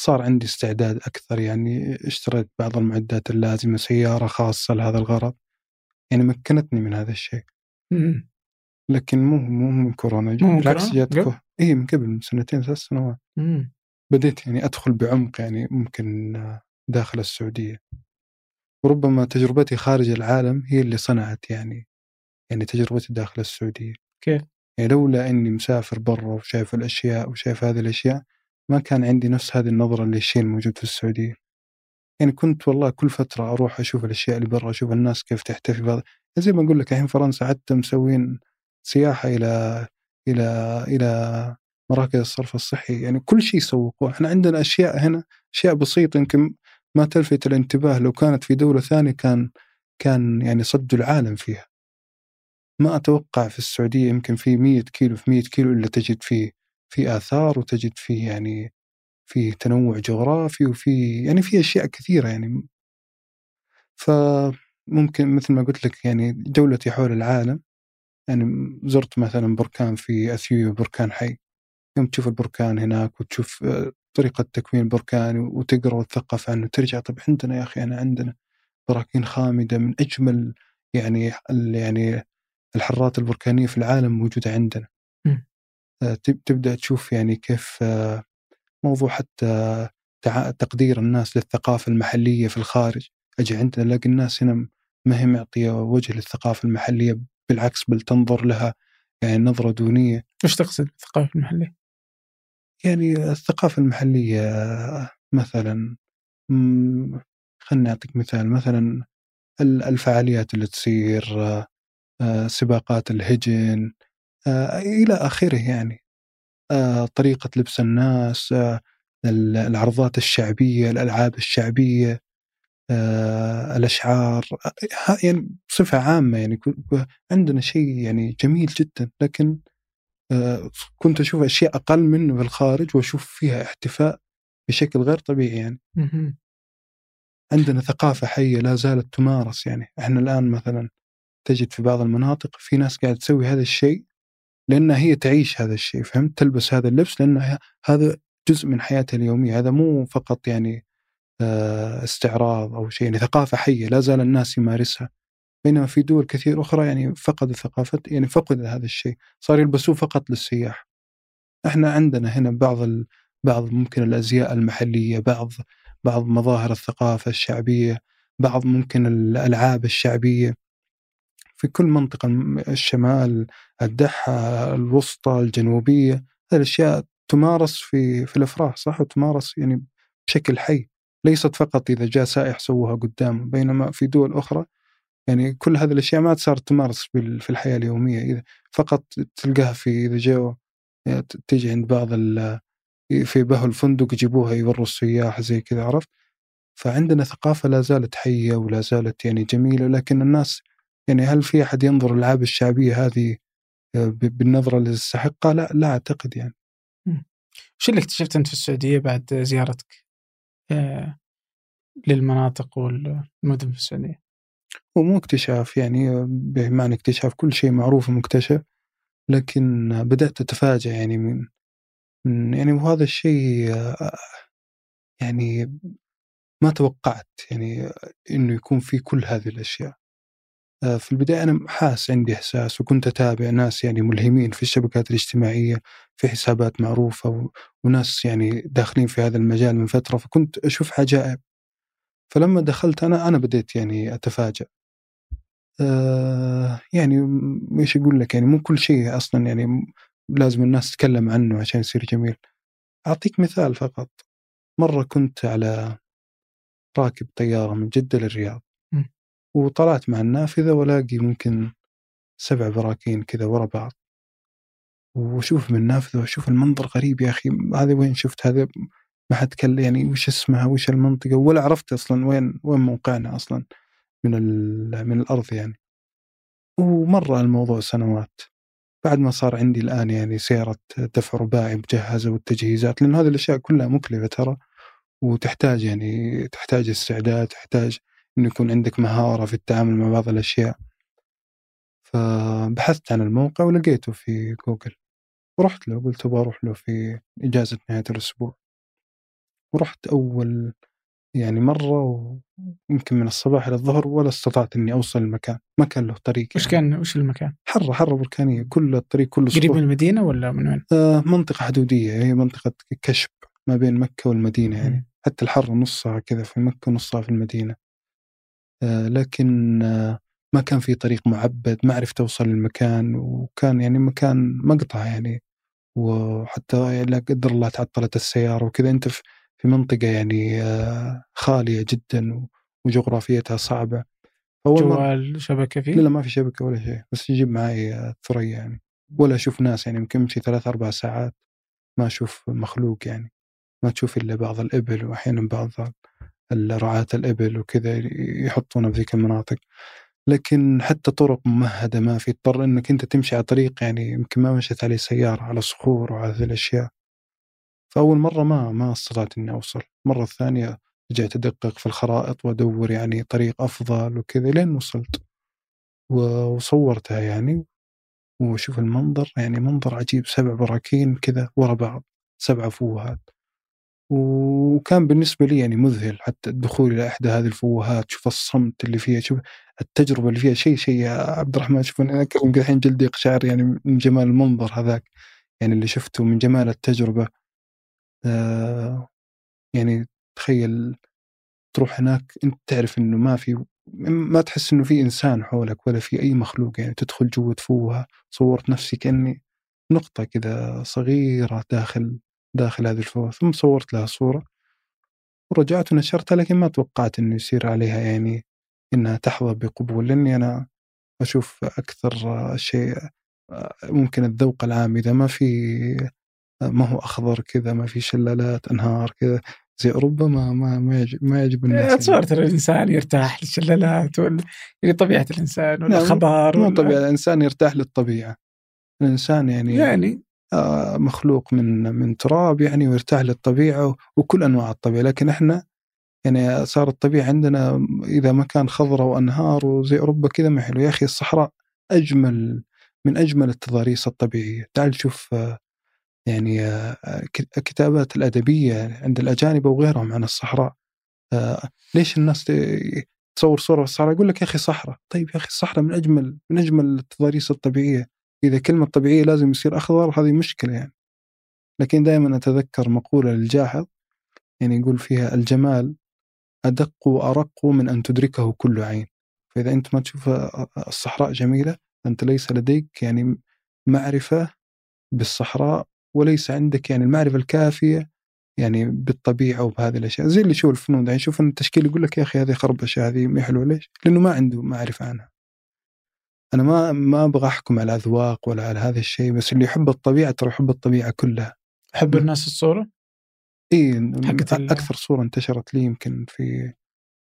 B: صار عندي استعداد أكثر يعني اشتريت بعض المعدات اللازمة سيارة خاصة لهذا الغرض. يعني مكنتني من هذا الشيء. لكن مو مو من كورونا بالعكس جات اي من قبل من سنتين ثلاث سنوات. مم. بديت يعني أدخل بعمق يعني ممكن داخل السعودية. وربما تجربتي خارج العالم هي اللي صنعت يعني يعني تجربتي داخل السعودية.
A: كيف؟
B: يعني لولا إني مسافر برا وشايف الأشياء وشايف هذه الأشياء ما كان عندي نفس هذه النظرة للشيء الموجود في السعودية. يعني كنت والله كل فترة أروح أشوف الأشياء اللي برا أشوف الناس كيف تحتفي بهذا. زي ما أقول لك الحين فرنسا حتى مسوين سياحة إلى إلى إلى مراكز الصرف الصحي. يعني كل شيء يسوقوه. إحنا عندنا أشياء هنا أشياء بسيطة يمكن ما تلفت الانتباه. لو كانت في دولة ثانية كان كان يعني صد العالم فيها. ما أتوقع في السعودية يمكن في 100 كيلو في 100 كيلو إلا تجد فيه في آثار وتجد فيه يعني في تنوع جغرافي وفي يعني في أشياء كثيرة يعني. فممكن مثل ما قلت لك يعني جولتي حول العالم يعني زرت مثلا بركان في أثيوبيا بركان حي. يوم تشوف البركان هناك وتشوف آه، طريقة تكوين البركان وتقرأ وتثقف عنه ترجع طب عندنا يا أخي أنا عندنا براكين خامدة من أجمل يعني يعني الحرات البركانية في العالم موجودة عندنا. آه، تبدأ تشوف يعني كيف آه، موضوع حتى تقدير الناس للثقافة المحلية في الخارج أجي عندنا ألاقي الناس هنا ما هي معطية وجه للثقافة المحلية بالعكس بل تنظر لها يعني نظرة دونية
A: إيش تقصد الثقافة المحلية؟
B: يعني الثقافة المحلية مثلا خلني أعطيك مثال مثلا الفعاليات اللي تصير آه، سباقات الهجن آه، إلى آخره يعني. آه، طريقة لبس الناس العرضات الشعبية الألعاب الشعبية الأشعار يعني بصفة عامة يعني عندنا شيء يعني جميل جدا لكن آه، كنت أشوف أشياء أقل منه في الخارج وأشوف فيها احتفاء بشكل غير طبيعي يعني. عندنا ثقافة حية لا زالت تمارس يعني. إحنا الآن مثلا تجد في بعض المناطق في ناس قاعدة تسوي هذا الشيء لأنها هي تعيش هذا الشيء فهمت؟ تلبس هذا اللبس لأن هذا جزء من حياتها اليومية. هذا مو فقط يعني آه، استعراض أو شيء يعني ثقافة حية لا زال الناس يمارسها. بينما في دول كثير أخرى يعني فقدوا ثقافة يعني فقد هذا الشيء. صار يلبسوه فقط للسياح. إحنا عندنا هنا بعض ال... بعض ممكن الأزياء المحلية بعض بعض مظاهر الثقافة الشعبية بعض ممكن الألعاب الشعبية. في كل منطقة الشمال الدحة الوسطى الجنوبية هذه الأشياء تمارس في في الأفراح صح؟ وتمارس يعني بشكل حي ليست فقط إذا جاء سائح سووها قدامه بينما في دول أخرى. يعني كل هذه الأشياء ما صارت تمارس في الحياة اليومية إذا فقط تلقاها في إذا جو تيجي عند بعض في بهو الفندق يجيبوها يوروا السياح زي كذا عرفت؟ فعندنا ثقافة لا زالت حية ولا زالت يعني جميلة لكن الناس يعني هل في أحد ينظر الألعاب الشعبية هذه آه، بالنظرة اللي تستحقها؟ لا لا أعتقد يعني.
A: وش اللي اكتشفت أنت في السعودية بعد زيارتك؟ آه، للمناطق والمدن في السعودية
B: هو مو اكتشاف يعني بمعنى اكتشاف كل شيء معروف ومكتشف لكن بدأت أتفاجأ يعني من, من يعني وهذا الشيء آه، يعني ما توقعت يعني إنه يكون في كل هذه الأشياء. آه، في البداية أنا حاس عندي إحساس وكنت أتابع ناس يعني ملهمين في الشبكات الاجتماعية في حسابات معروفة وناس يعني داخلين في هذا المجال من فترة فكنت أشوف عجائب. فلما دخلت أنا أنا بديت يعني أتفاجأ. آه يعني إيش أقول لك يعني مو كل شيء أصلا يعني لازم الناس تتكلم عنه عشان يصير جميل. أعطيك مثال فقط. مرة كنت على راكب طيارة من جدة للرياض. وطلعت مع النافذة ولاقي ممكن سبع براكين كذا ورا بعض. وأشوف من النافذة وأشوف المنظر غريب يا أخي. هذا وين شفت؟ هذا ما حد كل يعني وش اسمها؟ وش المنطقة؟ ولا عرفت أصلا وين وين موقعنا أصلا من من الأرض يعني. ومر الموضوع سنوات. بعد ما صار عندي الآن يعني سيارة دفع رباعي مجهزة والتجهيزات لأن هذه الأشياء كلها مكلفة ترى. وتحتاج يعني تحتاج استعداد تحتاج إنه يكون عندك مهارة في التعامل مع بعض الأشياء. فبحثت عن الموقع ولقيته في جوجل. ورحت له قلت أبغى أروح له في إجازة نهاية الأسبوع. ورحت أول يعني مرة ويمكن من الصباح إلى الظهر ولا استطعت إني أوصل المكان. ما كان له طريق
A: وش يعني. كان وش المكان؟
B: حره حره بركانية. كل الطريق كله
A: قريب من المدينة ولا من وين؟
B: آه منطقة حدودية. هي منطقة كشب ما بين مكة والمدينة يعني. حتى الحر نصها كذا في مكة ونصها في المدينة. لكن آه ما كان في طريق معبد ما عرفت أوصل للمكان وكان يعني مكان مقطع يعني. وحتى لا قدر الله تعطلت السيارة وكذا. أنت في منطقة يعني آه خالية جدا وجغرافيتها صعبة.
A: جوال شبكة فيه؟
B: لا, لا ما في شبكة ولا شيء. بس يجيب معي آه، ثريا يعني. ولا أشوف ناس يعني. يمكن أمشي ثلاث أربع ساعات. ما أشوف مخلوق يعني. ما تشوف إلا بعض الإبل وأحيانا بعض رعاة الإبل وكذا يحطونه في ذيك المناطق. لكن حتى طرق ممهدة ما في تضطر أنك أنت تمشي على طريق يعني يمكن ما مشيت عليه سيارة على صخور وعلى هذه الأشياء. فأول مرة ما ما استطعت إني أوصل. المرة الثانية رجعت أدقق في الخرائط وأدور يعني طريق أفضل وكذا لين وصلت. وصورتها يعني. وشوف المنظر يعني منظر عجيب سبع براكين كذا ورا بعض سبع فوهات. وكان بالنسبة لي يعني مذهل حتى الدخول إلى إحدى هذه الفوهات شوف الصمت اللي فيها شوف التجربة اللي فيها شيء شيء يا عبد الرحمن شوف أنا الحين جلدي يقشعر يعني من جمال المنظر هذاك يعني اللي شفته من جمال التجربة. آه يعني تخيل تروح هناك أنت تعرف إنه ما في ما تحس إنه في إنسان حولك ولا في أي مخلوق يعني تدخل جوة فوهة صورت نفسي كأني نقطة كذا صغيرة داخل داخل هذه الفوهة ثم صورت لها صورة ورجعت ونشرتها لكن ما توقعت إنه يصير عليها يعني إنها تحظى بقبول لأني أنا أشوف أكثر شيء ممكن الذوق العام إذا ما في ما هو أخضر كذا ما في شلالات أنهار كذا زي اوروبا ما ما ما يعجب, ما يعجب الناس
A: اتصور ترى الإنسان يرتاح للشلالات ولا يعني طبيعة الإنسان ولا خضار
B: مو طبيعة الإنسان يرتاح للطبيعة. الإنسان يعني
A: يعني
B: آه، مخلوق من من تراب يعني ويرتاح للطبيعة وكل أنواع الطبيعة. لكن إحنا يعني صار الطبيعة عندنا إذا ما كان خضرة وأنهار وزي أوروبا كذا ما حلو. يا أخي الصحراء أجمل من أجمل التضاريس الطبيعية. تعال شوف آه، يعني آه، الكتابات الأدبية عند الأجانب وغيرهم عن الصحراء. ليش الناس تصور صورة الصحراء؟ يقول لك يا أخي صحراء. طيب يا أخي الصحراء من أجمل من أجمل التضاريس الطبيعية. إذا كلمة طبيعية لازم يصير أخضر هذه مشكلة يعني. لكن دائما أتذكر مقولة للجاحظ يعني يقول فيها الجمال أدق وأرق من أن تدركه كل عين. فإذا أنت ما تشوف الصحراء جميلة أنت ليس لديك يعني معرفة بالصحراء وليس عندك يعني المعرفة الكافية يعني بالطبيعة وبهذه الأشياء. زي اللي يشوف الفنون. يعني يشوف التشكيل يقول لك يا أخي هذه خربشة هذه ما حلوة ليش؟ لأنه ما عنده معرفة عنها. أنا ما ما أبغى أحكم على أذواق ولا على هذا الشيء بس اللي يحب الطبيعة ترى يحب الطبيعة كلها.
A: حب الناس الصورة؟
B: إي أكثر صورة انتشرت لي يمكن في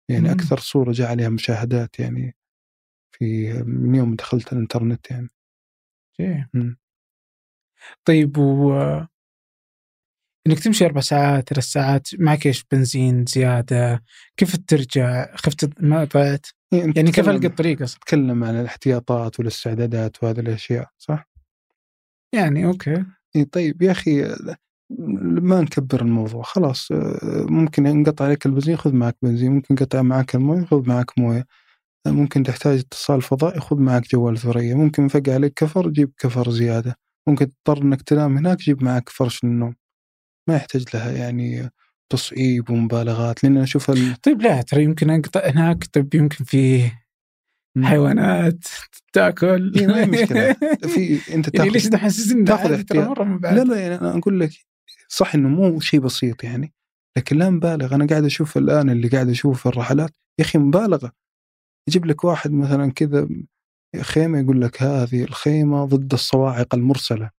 B: يعني مم. أكثر صورة جاء عليها مشاهدات يعني في من يوم دخلت الإنترنت يعني.
A: جي. طيب و إنك تمشي أربع ساعات ثلاث ساعات معك إيش؟ بنزين زيادة كيف ترجع؟ خفت ما ضعت يعني كيف ألقى الطريق أصلا؟
B: تتكلم عن الاحتياطات والاستعدادات وهذه الأشياء صح؟
A: يعني أوكي.
B: إيه طيب يا أخي ما نكبر الموضوع خلاص آه، ممكن ينقطع عليك البنزين خذ معك بنزين ممكن ينقطع معك الموية خذ معك موية. آه، ممكن تحتاج اتصال فضائي خذ معك جوال ثريا. ممكن فقع عليك كفر جيب كفر زيادة. ممكن تضطر إنك تنام هناك جيب معك فرش للنوم. ما يحتاج لها يعني تصعيب ومبالغات لأن أشوف ال...
A: طيب لا ترى يمكن انقطع هناك طيب يمكن في حيوانات تأكل
B: إيه، ما هي مشكلة. في [laughs] أنت
A: يعني
B: تأخذ
A: ليش تحسسني
B: تأخذ
A: ترى. مرة.
B: لا لا يعني أنا أقول لك صح إنه مو شيء بسيط يعني لكن لا نبالغ أنا قاعد أشوف الآن اللي قاعد أشوف في الرحلات يا أخي مبالغة يجيب لك واحد مثلا كذا خيمة يقول لك هذه الخيمة ضد الصواعق المرسلة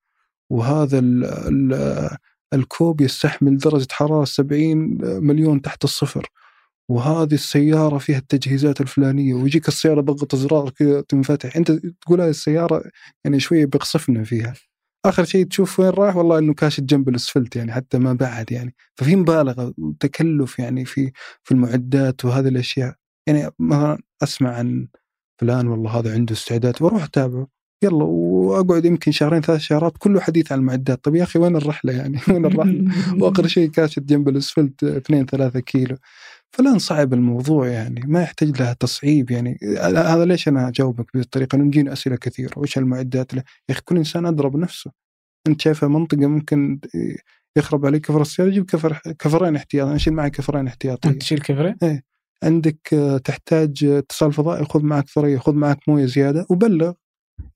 B: وهذا ال ال الكوب يستحمل درجة حرارة 70 مليون تحت الصفر وهذه السيارة فيها التجهيزات الفلانية ويجيك السيارة ضغط زرار كذا تنفتح. أنت تقول هذه السيارة يعني شوية بيقصفنا فيها. آخر شيء تشوف وين رايح والله إنه كاشت جنب الأسفلت يعني حتى ما بعد يعني. ففي مبالغة وتكلف يعني في في المعدات وهذه الأشياء. يعني مثلا أسمع عن فلان والله هذا عنده استعداد وأروح أتابعه. يلا وأقعد يمكن شهرين ثلاث شهرات كله حديث عن المعدات. طيب يا أخي وين الرحلة يعني؟ [laughs] وين الرحلة؟ [laughs] وآخر شيء كاشت جنب الأسفلت 2 3 كيلو. فلا نصعب الموضوع يعني ما يحتاج لها تصعيب يعني. هذا ليش أنا أجاوبك بهذه الطريقة لأنه يجيني أسئلة كثيرة. وش المعدات له؟ يا أخي كل إنسان ادرى بنفسه أنت شايفها منطقة ممكن يخرب عليك كفر السيارة؟ جيب كفر كفرين احتياطي أنا اشيل معي كفرين احتياطي
A: أنت تشيل كفرين؟
B: عندك آه، تحتاج اتصال فضائي خذ معك ثريا خذ معك موية زيادة وبلغ.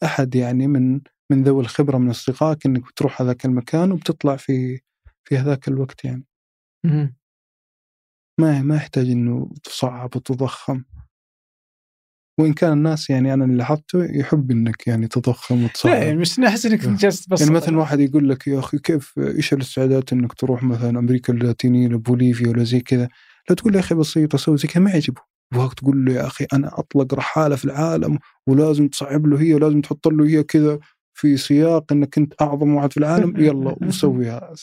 B: أحد يعني من من ذوي الخبرة من أصدقائك إنك بتروح هذاك المكان وبتطلع في في هذاك الوقت يعني. ما ما يحتاج إنه تصعب وتضخم. وإن كان الناس يعني أنا اللي لاحظته يحب إنك يعني تضخم وتصعب.
A: لا يعني مش احس إنك جالس بس
B: يعني مثلا واحد يقول لك يا أخي كيف إيش الاستعداد إنك تروح مثلا أمريكا اللاتينية لبوليفيا ولا زي كذا؟ لا تقول يا أخي بسيط أسوي زي كذا ما يعجبه. يبغاك تقول له يا أخي أنا أطلق رحالة في العالم ولازم تصعب له هي ولازم تحط له هي كذا في سياق إنك أنت أعظم واحد في العالم. [laughs] يلا وسويها.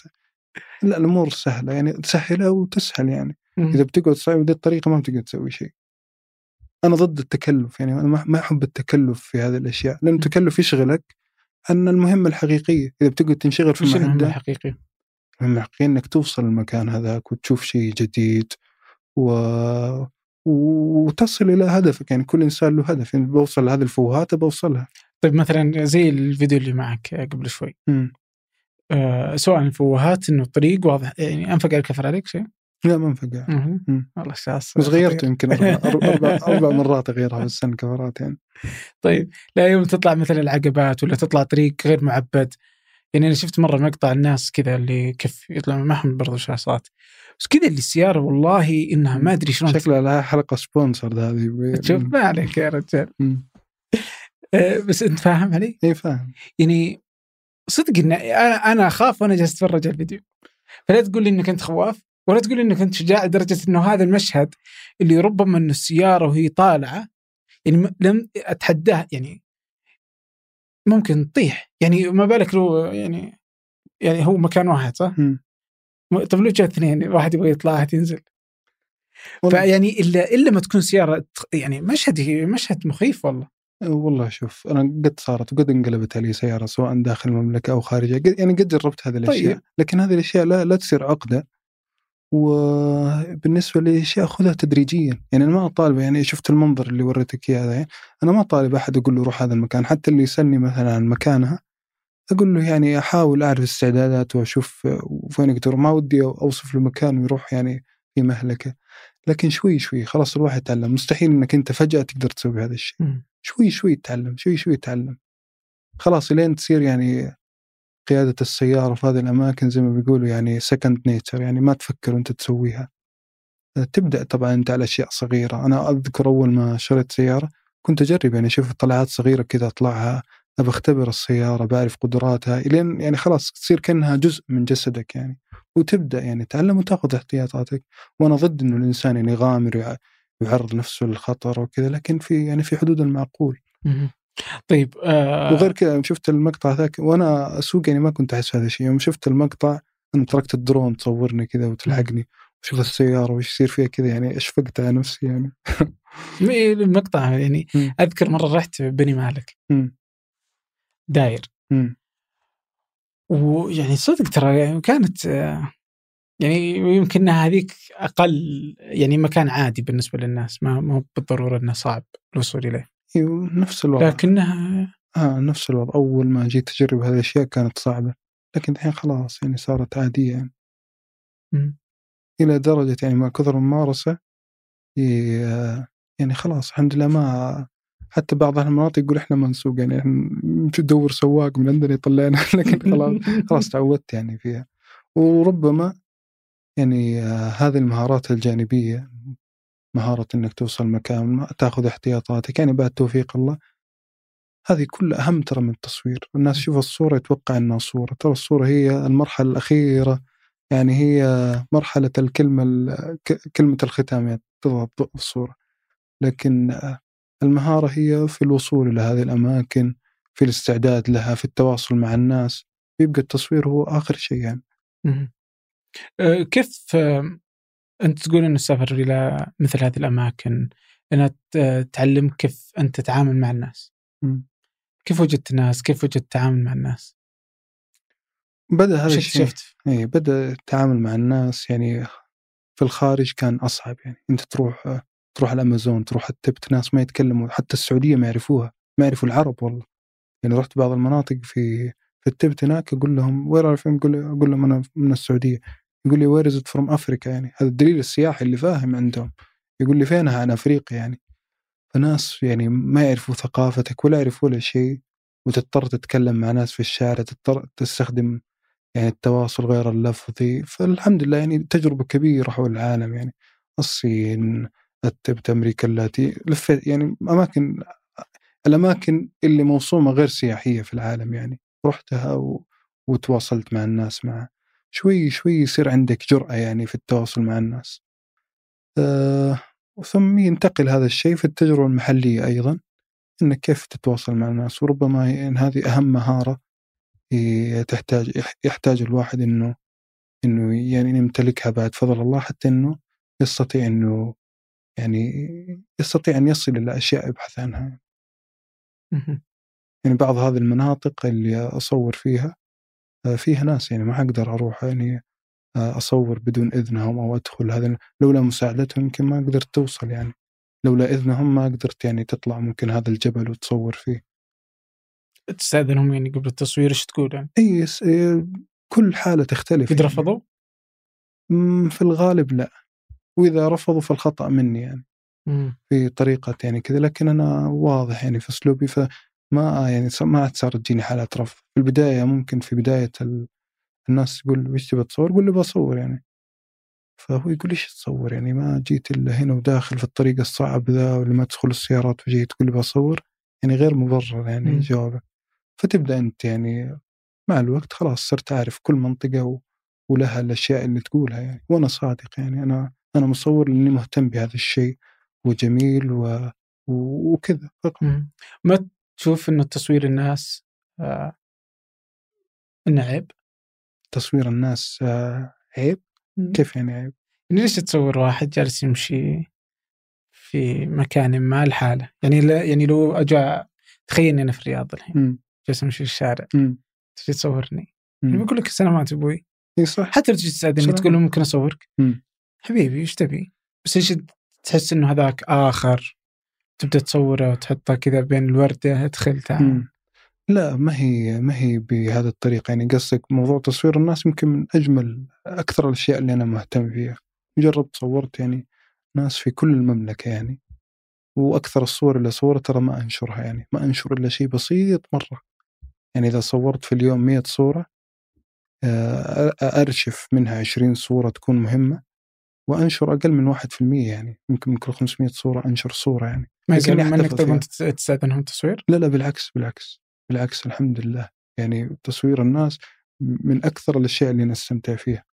B: لا الأمور سهلة يعني تسهلها وتسهل يعني. إذا بتقعد تصعب بهذه الطريقة ما بتقدر تسوي شيء. أنا ضد التكلف يعني أنا ما- أحب التكلف في هذه الأشياء لأن التكلف يشغلك عن المهمة الحقيقية. إذا بتقعد تنشغل في المعده
A: الحقيقية؟
B: المهمه الحقيقية إنك توصل المكان هذاك وتشوف شيء جديد و... وتصل إلى هدفك يعني كل إنسان له هدف يعني بوصل لهذه الفوهات بوصلها
A: طيب مثلا زي الفيديو اللي معك قبل شوي. آه سواء الفوهات إنه الطريق واضح يعني أنفق الكفر عليك شيء؟
B: لا ما. مم.
A: والله شاس
B: بس غيرته. يمكن أربع أربع, مرات أغيرها في السنة كفرات يعني [laughs]
A: طيب لا يوم تطلع مثلا العقبات ولا تطلع طريق غير معبد يعني أنا شفت مرة مقطع الناس كذا اللي كيف يطلعوا معهم برضو شاصات بس كذا اللي السيارة والله إنها ما أدري شلون
B: شكلها لها حلقة سبونسر هذه.
A: تشوف ما عليك يا رجال. [laughs] آه، بس أنت فاهم علي؟
B: إي فاهم.
A: يعني صدق ان أنا أخاف وأنا جالس أتفرج على الفيديو. فلا تقول لي إنك أنت خواف ولا تقول لي إنك أنت شجاع لدرجة إنه هذا المشهد اللي ربما إنه السيارة وهي طالعة يعني لم أتحداه يعني ممكن تطيح. يعني ما بالك لو يعني يعني هو مكان واحد صح؟ م- طب لو جاء اثنين واحد يبغى يطلع واحد ينزل. فيعني إلا إلا ما تكون سيارة يعني مشهد مشهد مخيف والله.
B: والله شوف أنا قد صارت وقد انقلبت علي سيارة سواء داخل المملكة أو خارجها قد يعني قد جربت هذه الأشياء.
A: طيب.
B: لكن هذه الأشياء لا لا تصير عقدة. وبالنسبة للاشياء خذها تدريجيا. يعني أنا ما أطالب يعني شفت المنظر اللي وريتك إياه هذا يعني أنا ما أطالب أحد أقول له روح هذا المكان. حتى اللي يسألني مثلا عن مكانها أقول له يعني أحاول أعرف استعداداته وأشوف وين أقدر ما ودي أوصف له مكان ويروح يعني في مهلكة. لكن شوي شوي خلاص الواحد يتعلم. مستحيل إنك أنت فجأة تقدر تسوي هذا الشيء. شوي شوي تتعلم شوي شوي تتعلم خلاص لين تصير يعني قيادة السيارة في هذه الأماكن زي ما بيقولوا يعني second nature يعني ما تفكر وأنت تسويها. تبدأ طبعا أنت على أشياء صغيرة. أنا أذكر أول ما شريت سيارة كنت أجرب يعني أشوف طلعات صغيرة كذا أطلعها أبى أختبر السيارة بعرف قدراتها إلين يعني خلاص تصير كأنها جزء من جسدك يعني. وتبدأ يعني تعلم وتأخذ احتياطاتك. وأنا ضد إنه الإنسان يعني يغامر ويع- ويعرض نفسه للخطر وكذا لكن في يعني في حدود المعقول.
A: طيب آه
B: وغير كذا شفت المقطع ذاك وأنا أسوق يعني ما كنت أحس هذا الشيء يوم شفت المقطع أنا تركت الدرون تصورني كذا وتلحقني وشوف السيارة وش يصير فيها كذا يعني أشفقت على نفسي يعني
A: المقطع يعني
B: مم.
A: أذكر مرة رحت بني مالك
B: مم.
A: داير
B: مم.
A: ويعني صدق ترى يعني كانت آه، يعني يمكن هذيك أقل يعني مكان عادي بالنسبة للناس ما مو بالضرورة إنه صعب الوصول إليه
B: أيوه نفس الوضع.
A: لكنها
B: آه نفس الوضع. أول ما جيت اجرب هذه الأشياء كانت صعبة. لكن الحين خلاص يعني صارت عادية يعني. إلى درجة يعني مع كثر الممارسة يعني خلاص الحمد لله ما حتى بعض المناطق يقول إحنا ما نسوق يعني نمشي ندور سواق من عندنا يطلعنا. [laughs] لكن خلاص [laughs] خلاص تعودت يعني فيها. وربما يعني آه، هذه المهارات الجانبية مهارة إنك توصل مكان ما تاخذ احتياطاتك يعني بعد توفيق الله. هذه كلها أهم ترى من التصوير. الناس تشوف الصورة يتوقع إنها صورة. ترى الصورة هي المرحلة الأخيرة يعني هي مرحلة الكلمة كلمة الختام يعني الصورة. لكن آه، المهارة هي في الوصول إلى هذه الأماكن في الاستعداد لها في التواصل مع الناس. يبقى التصوير هو آخر شيء يعني.
A: آه، كيف آه، أنت تقول إنه السفر إلى مثل هذه الأماكن إنها تعلمك كيف أنت تتعامل مع الناس. كيف وجدت ناس كيف وجدت التعامل مع الناس؟
B: بدأ هذا الشيء.
A: اكتشفت
B: اي بدأ التعامل مع الناس يعني في الخارج كان أصعب يعني أنت تروح تروح الأمازون تروح التبت ناس ما يتكلموا حتى السعودية ما يعرفوها ما يعرفوا العرب والله. يعني رحت بعض المناطق في في التبت هناك أقول لهم where are أقول أقول لهم أنا من السعودية. يقول لي where is from Africa يعني. هذا الدليل السياحي اللي فاهم عندهم. يقول لي فينها عن أفريقيا؟ يعني. فناس يعني ما يعرفوا ثقافتك ولا يعرفوا ولا شيء وتضطر تتكلم مع ناس في الشارع تضطر تستخدم يعني التواصل غير اللفظي. فالحمد لله يعني تجربة كبيرة حول العالم يعني. الصين التبت أمريكا اللاتينية لفيت يعني أماكن الأماكن اللي موصومة غير سياحية في العالم يعني. رحتها و... وتواصلت مع الناس معها. شوي شوي يصير عندك جرأة يعني في التواصل مع الناس. آه ثم ينتقل هذا الشيء في التجربة المحلية أيضا إنك كيف تتواصل مع الناس؟ وربما إن هذه أهم مهارة ي- تحتاج يح- يحتاج الواحد إنه إنه يعني يمتلكها بعد فضل الله حتى إنه يستطيع إنه يعني يستطيع أن يصل إلى أشياء يبحث عنها. يعني بعض هذه المناطق اللي أصور فيها فيها ناس يعني ما أقدر أروح يعني آه، أصور بدون إذنهم أو أدخل هذا لولا مساعدتهم يمكن ما قدرت توصل يعني لولا إذنهم ما قدرت يعني تطلع ممكن هذا الجبل وتصور فيه
A: تستأذنهم يعني قبل التصوير إيش تقول يعني؟
B: إي كل حالة تختلف
A: قد
B: يعني.
A: رفضوا؟
B: مم، في الغالب لا وإذا رفضوا فالخطأ مني يعني
A: مم.
B: في طريقة يعني كذا لكن أنا واضح يعني في أسلوبي فما يعني ما عاد صارت تجيني حالات رفض في البداية ممكن في بداية ال... الناس تقول وش تبي تصور؟ قول لي بصور يعني. فهو يقول إيش تصور؟ يعني ما جيت إلا هنا وداخل في الطريق الصعب ذا ولما تدخل السيارات وجيت تقول لي بصور يعني غير مبرر يعني
A: مم.
B: جوابك فتبدأ أنت يعني مع الوقت خلاص صرت عارف كل منطقة و... ولها الأشياء اللي تقولها يعني. وأنا صادق يعني. أنا أنا مصور لأني مهتم بهذا الشيء وجميل و... وكذا فقط.
A: ما تشوف إنه تصوير الناس آه إنه عيب؟
B: تصوير الناس آه، عيب كيف يعني عيب؟
A: يعني ليش تصور واحد جالس يمشي في مكان ما لحاله؟ يعني لا يعني لو أجا تخيل إني أنا في الرياض الحين
B: مم.
A: جالس أمشي في الشارع
B: مم.
A: تجي تصورني يعني
B: مم.
A: بقول لك سلامات أبوي
B: إي صح
A: حتى لو تجي تساعدني. تقول ممكن أصورك
B: مم.
A: حبيبي إيش تبي؟ بس إيش تحس إنه هذاك آخر تبدأ تصوره وتحطه كذا بين الوردة ادخل.
B: لا ما هي ما هي بهذه الطريقة. يعني قصدك موضوع تصوير الناس يمكن من أجمل أكثر الأشياء اللي أنا مهتم فيها. مجرد صورت يعني ناس في كل المملكة يعني وأكثر الصور اللي صورتها ترى ما أنشرها يعني. ما أنشر إلا شيء بسيط مرة. يعني إذا صورت في اليوم 100 صورة آه، أرشف منها 20 صورة تكون مهمة. وأنشر أقل من 1% يعني يمكن من كل 500 صورة أنشر صورة يعني.
A: ما يزال منك تبغى تستاذنهم تصوير؟
B: لا لا بالعكس بالعكس بالعكس الحمد لله. يعني تصوير الناس من أكثر الأشياء اللي نستمتع فيها.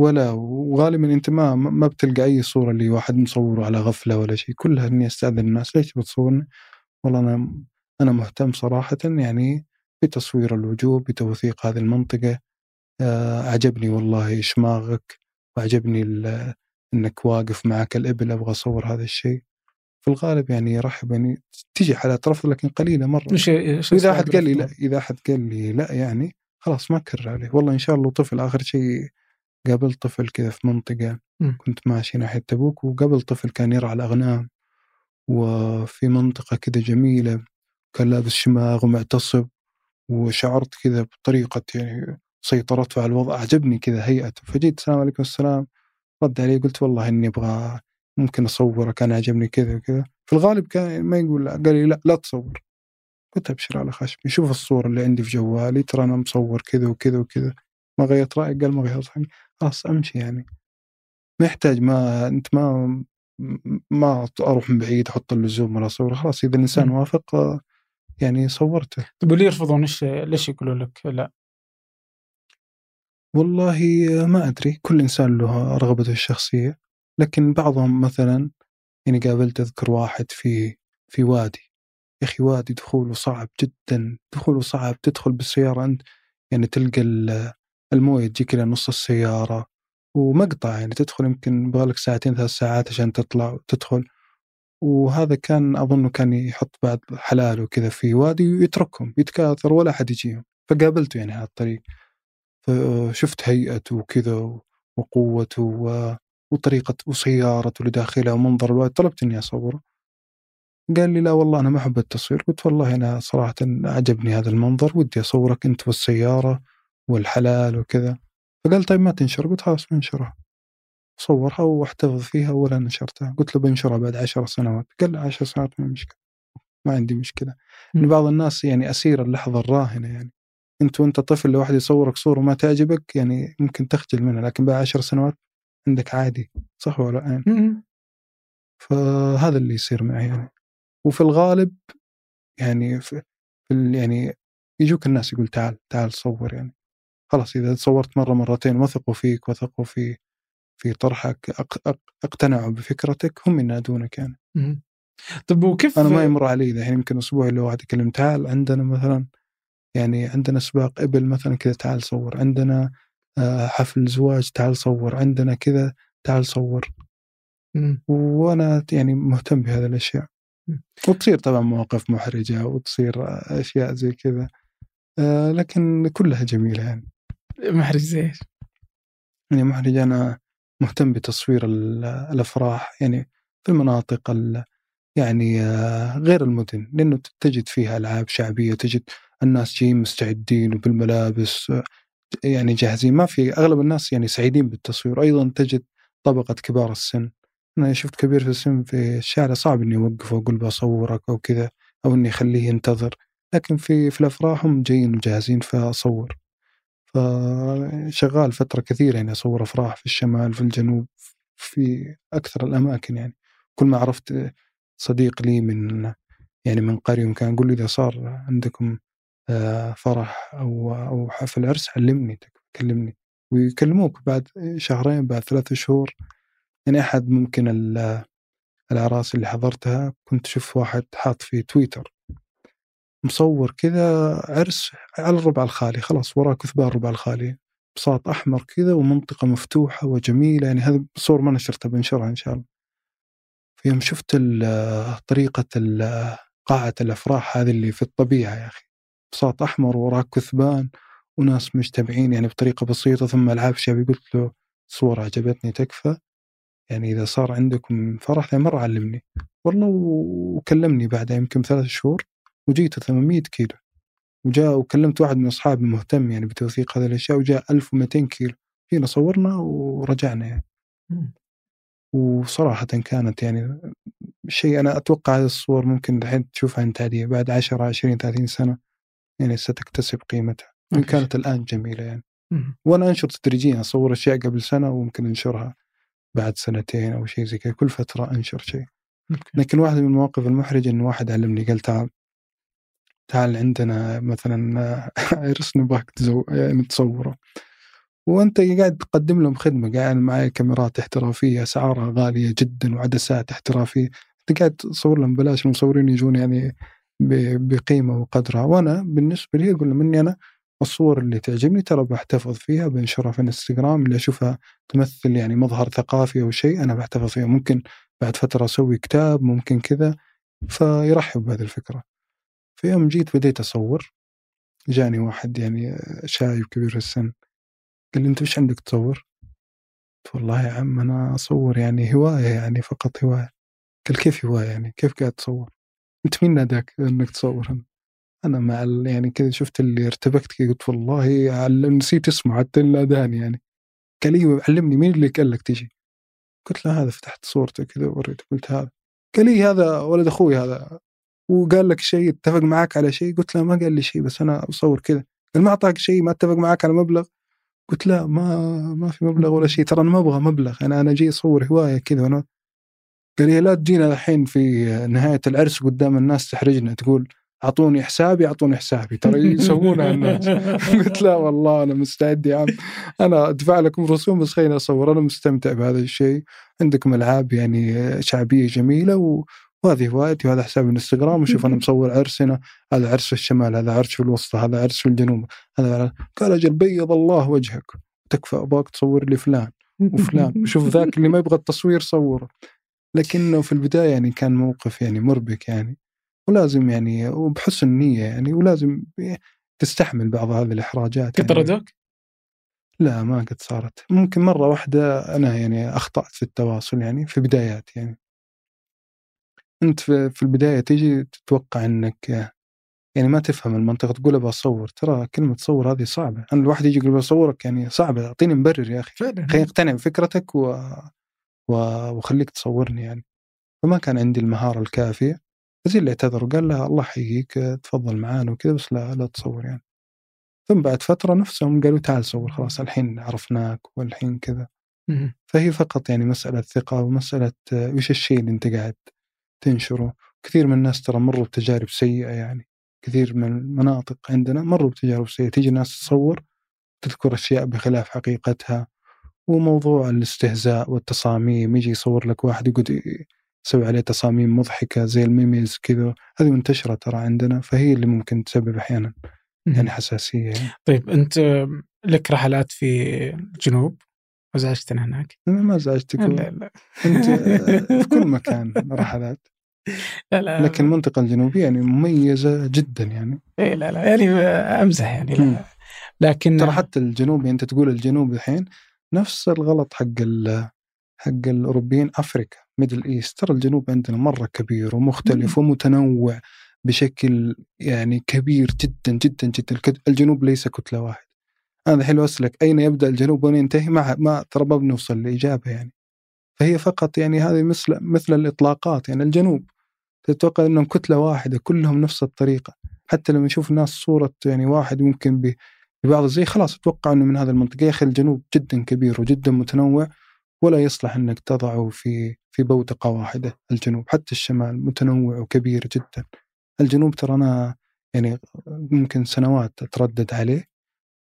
B: ولا وغالبا أنت ما ما بتلقى أي صورة اللي واحد مصوره على غفلة ولا شيء. كلها إني أستأذن الناس. ليش بتصورني؟ والله أنا أنا مهتم صراحة يعني بتصوير الوجوه بتوثيق هذه المنطقة. آه، عجبني والله شماغك. وعجبني ال- إنك واقف معك الإبل أبغى أصور هذا الشيء في الغالب يعني يرحب يعني تجي حالات رفض لكن
A: قليلة مرة
B: وإذا
A: أسباب
B: احد قال لي لا؟ إذا أحد قال لي لا يعني خلاص ما أكرر عليه والله إن شاء الله طفل آخر شيء قابلت طفل كذا في منطقة
A: مم.
B: كنت ماشي ناحية تبوك وقبل طفل كان يرعى الأغنام وفي منطقة كذا جميلة كان لابس شماغ ومعتصب وشعرت كذا بطريقة يعني سيطرته على الوضع أعجبني كذا هيئته فجيت السلام عليكم السلام. رد علي قلت والله إني أبغى ممكن أصورك أنا عجبني كذا وكذا. في الغالب كان ما يقول لا قال لي لا لا تصور. قلت أبشر على خشمي. شوف الصورة اللي عندي في جوالي ترى أنا مصور كذا وكذا وكذا. ما غيرت رأيك؟ قال ما غيرت رايي خلاص أمشي يعني. ما يحتاج ما أنت ما ما أروح من بعيد أحط اللزوم ولا اصور خلاص إذا
A: الإنسان.
B: وافق يعني صورته.
A: طيب واللي يرفضون إيش ليش يقولوا لك لا؟
B: والله ما أدري كل إنسان له رغبته الشخصية لكن بعضهم مثلا يعني قابلت أذكر واحد في في وادي. يا أخي وادي دخوله صعب جدا دخوله صعب تدخل بالسيارة أنت يعني تلقى ال- الموية تجيك إلى نص السيارة ومقطع يعني تدخل يمكن بغالك ساعتين ثلاث ساعات عشان تطلع وتدخل. وهذا كان أظنه كان يحط بعض حلاله كذا في وادي ويتركهم يتكاثر ولا أحد يجيهم. فقابلته يعني على الطريق. فشفت هيئته وكذا وقوته و- وطريقة وسيارته اللي داخلها ومنظر الوادي طلبت إني أصوره. قال لي لا والله أنا ما أحب التصوير. قلت والله أنا صراحة عجبني هذا المنظر ودي أصورك أنت والسيارة والحلال وكذا. فقال طيب ما تنشر؟ قلت خلاص بنشرها صورها واحتفظ فيها ولا نشرتها. قلت له بنشرها بعد عشر سنوات. قال عشر سنوات ما مشكلة. ما عندي مشكلة. إن بعض الناس يعني أسير اللحظة الراهنة يعني. أنت وأنت طفل لو واحد يصورك صورة ما تعجبك يعني ممكن تخجل منها لكن بعد عشر سنوات عندك عادي صح ولا لا؟
A: مم.
B: فهذا اللي يصير معي يعني وفي الغالب يعني في يعني يجوك الناس يقول تعال تعال صور يعني خلاص إذا صورت مرة مرتين وثقوا فيك وثقوا في في طرحك أق- أق- اقتنعوا بفكرتك هم ينادونك يعني.
A: طيب وكيف
B: أنا ما يمر علي الحين يمكن أسبوع لو واحد يكلم تعال عندنا مثلا يعني عندنا سباق إبل مثلا كذا تعال صور عندنا آه، حفل زواج تعال صور عندنا كذا تعال صور. وأنا يعني مهتم بهذه
A: الأشياء.
B: وتصير طبعا مواقف محرجة وتصير أشياء زي كذا آه، لكن كلها جميلة يعني
A: محرج زي إيش؟
B: يعني محرجة أنا مهتم بتصوير ال- الأفراح يعني في المناطق ال- يعني آه، غير المدن لأنه تجد فيها ألعاب شعبية تجد الناس جايين مستعدين وبالملابس يعني جاهزين. ما في أغلب الناس يعني سعيدين بالتصوير. أيضا تجد طبقة كبار السن. أنا شفت كبير في السن في الشارع صعب إني أوقفه وأقول بصورك أو كذا أو إني أخليه ينتظر. لكن في في الأفراح هم جايين وجاهزين فأصور. فشغال فترة كثيرة يعني أصور أفراح في الشمال في الجنوب في أكثر الأماكن يعني. كل ما عرفت صديق لي من يعني من قرية كان يقول لي إذا صار عندكم فرح أو أو حفل عرس علمني كلمني. ويكلموك بعد شهرين بعد ثلاثة شهور. يعني أحد ممكن ال- الأعراس اللي حضرتها كنت أشوف واحد حاط في تويتر. مصور كذا عرس على الربع الخالي خلاص وراه كثبان الربع الخالي. بساط أحمر كذا ومنطقة مفتوحة وجميلة يعني هذه صور ما نشرتها بنشرها إن شاء الله. فيوم شفت ال- طريقة قاعة الأفراح هذه اللي في الطبيعة يا أخي. بساط أحمر وراه كثبان وناس مجتمعين يعني بطريقة بسيطة ثم العاب شعبي قلت له صور عجبتني تكفى. يعني إذا صار عندكم فرح يعني مرة علمني. والله وكلمني بعدها يمكن ثلاث شهور وجيته 800 كيلو. وجاء وكلمت واحد من أصحابي مهتم يعني بتوثيق هذه الأشياء وجاء 1200 كيلو. جينا صورنا ورجعنا يعني. وصراحة كانت يعني شيء أنا أتوقع هذه الصور ممكن الحين تشوفها أنت عادية بعد 10 20 30 سنة. يعني ستكتسب قيمتها
A: في
B: كانت الآن جميلة يعني
A: مم.
B: وأنا أنشر تدريجيا أصور أشياء قبل سنة وممكن أنشرها بعد سنتين أو شيء زي كذا كل فترة أنشر شيء. لكن واحدة من المواقف المحرجة إنه واحد علمني قال تعال تعال عندنا مثلا [laughs] عرس نبغاك. يعني تصوره وأنت قاعد تقدم لهم خدمة قاعد معي كاميرات احترافية أسعارها غالية جدا وعدسات احترافية أنت قاعد تصور لهم بلاش المصورين يجون يعني بقيمة وقدرها. وأنا بالنسبة لي أقول لهم إني أنا الصور اللي تعجبني ترى بحتفظ فيها بنشرها في الانستغرام اللي أشوفها تمثل يعني مظهر ثقافي أو شيء أنا بحتفظ فيها. ممكن بعد فترة أسوي كتاب ممكن كذا فيرحب بهذه الفكرة. في يوم جيت بديت أصور جاني واحد يعني شايب كبير في السن. قال لي أنت وش عندك تصور؟ قلت والله يا عم أنا أصور يعني هواية يعني فقط هواية. قال كيف هواية يعني؟ كيف قاعد تصور؟ انت مين ناداك أنك تصور؟ أنا مع يعني كذا شفت اللي ارتبكت كذا قلت والله نسيت اسمه حتى ناداني يعني. قال لي علمني مين اللي قال لك تجي؟ قلت له هذا فتحت صورته كذا ووريته قلت هذا. قال لي هذا ولد أخوي هذا. وقال لك شيء اتفق معك على شيء؟ قلت له ما قال لي شيء بس أنا أصور كذا. قال ما أعطاك شيء ما اتفق معك على مبلغ؟ قلت لا ما ما في مبلغ ولا شيء. ترى أنا ما أبغى مبلغ أنا أنا جاي أصور هواية كذا وأنا قال لي لا تجينا الحين في نهاية العرس قدام الناس تحرجنا. تقول أعطوني حسابي أعطوني حسابي. ترى [laughs] يسوونها الناس. [laughs] قلت لا والله أنا مستعد يا عم. أنا أدفع لكم رسوم بس خليني أصور. أنا مستمتع بهذا الشيء. عندكم ألعاب يعني شعبية جميلة و... وهذه هوايتي وهذا حساب الإنستغرام. وشوف أنا مصور عرس هنا. هذا عرس في الشمال هذا عرس في الوسطى هذا عرس في الجنوب. هذا قال أجل بيض الله وجهك. تكفى أبغاك تصور لي فلان وفلان. شوف ذاك اللي ما يبغى التصوير صوره. لكنه في البداية يعني كان موقف يعني مربك يعني ولازم يعني وبحسن نيه يعني ولازم تستحمل بعض هذه الإحراجات
A: قد طردوك؟
B: يعني لا ما قد صارت. ممكن مرة واحدة أنا يعني أخطأت في التواصل يعني في بدايات يعني. أنت في البداية تيجي تتوقع إنك يعني ما تفهم المنطقة تقول أبغى أصور. ترى كلمة تصور هذه صعبة. أنا الواحد يجي يقول بصورك يعني صعبة. أعطيني مبرر يا أخي. خليني أقتنع بفكرتك و... وخليك تصورني يعني. فما كان عندي المهارة الكافية زي اللي اعتذر وقال له الله يحييك تفضل معانا وكذا بس لا لا تصور يعني. ثم بعد فترة نفسهم قالوا تعال صور خلاص الحين عرفناك والحين كذا. فهي فقط يعني مسألة ثقة ومسألة وش الشيء اللي انت قاعد تنشره. كثير من الناس ترى مروا بتجارب سيئة يعني. كثير من المناطق عندنا مروا بتجارب سيئة. تيجي ناس تصور تذكر أشياء بخلاف حقيقتها. وموضوع الاستهزاء والتصاميم يجي يصور لك واحد يقعد يسوي عليه تصاميم مضحكة زي الميميز كذا هذه منتشرة ترى عندنا فهي اللي ممكن تسبب أحيانا يعني حساسية يعني.
A: طيب أنت لك رحلات في الجنوب؟ ازعجتنا هناك؟
B: أنا ما ازعجتك لا لا أنت في كل [laughs] مكان رحلات. لا لا لكن المنطقة الجنوبية يعني مميزة جدا يعني.
A: اي لا لا يعني أمزح يعني لا. لكن
B: ترى حتى الجنوب يعني أنت تقول الجنوب الحين نفس الغلط حق حق الأوروبيين Africa Middle East. ترى الجنوب عندنا مرة كبير ومختلف ومتنوع بشكل يعني كبير جدا جدا جدا. الجنوب ليس كتلة واحدة. أنا الحين اسالك أين يبدأ الجنوب وين ينتهي؟ ما ما ترى ما بنوصل لإجابة يعني. فهي فقط يعني هذه مثل مثل الإطلاقات. يعني الجنوب تتوقع إنهم كتلة واحدة كلهم نفس الطريقة. حتى لما نشوف ناس صورة يعني واحد ممكن ببعض زي خلاص أتوقع إنه من هذا المنطقة يا أخي الجنوب جدا كبير وجدا متنوع ولا يصلح إنك تضعه في في بوتقة واحدة. الجنوب حتى الشمال متنوع وكبير جدا. الجنوب ترى أنا يعني ممكن سنوات أتردد عليه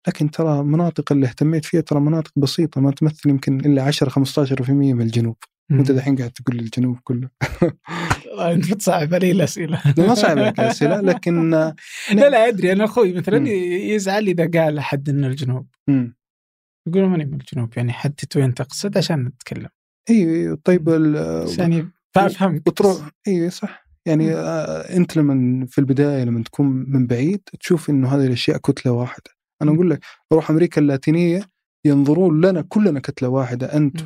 B: لكن ترى مناطق اللي اهتميت فيها ترى مناطق بسيطة ما تمثل يمكن إلا 10 15% من الجنوب. وانت الحين قاعد تقول لي الجنوب كله.
A: أنت بتصعب علي الأسئلة. [laughs]
B: ما صعب عليك الأسئلة لكن [laughs]
A: لا لا أدري. أنا أخوي مثلا يزعل إذا قال أحد إنه الجنوب. يقول ماني من الجنوب يعني حدد وين تقصد عشان نتكلم.
B: اي طيب
A: يعني فافهم
B: وتروح اي صح. يعني آه أنت لما في البداية لما تكون من بعيد تشوف إنه هذه الأشياء كتلة واحدة. أنا أقول لك بروح أمريكا اللاتينية ينظرون لنا كلنا كتلة واحدة انت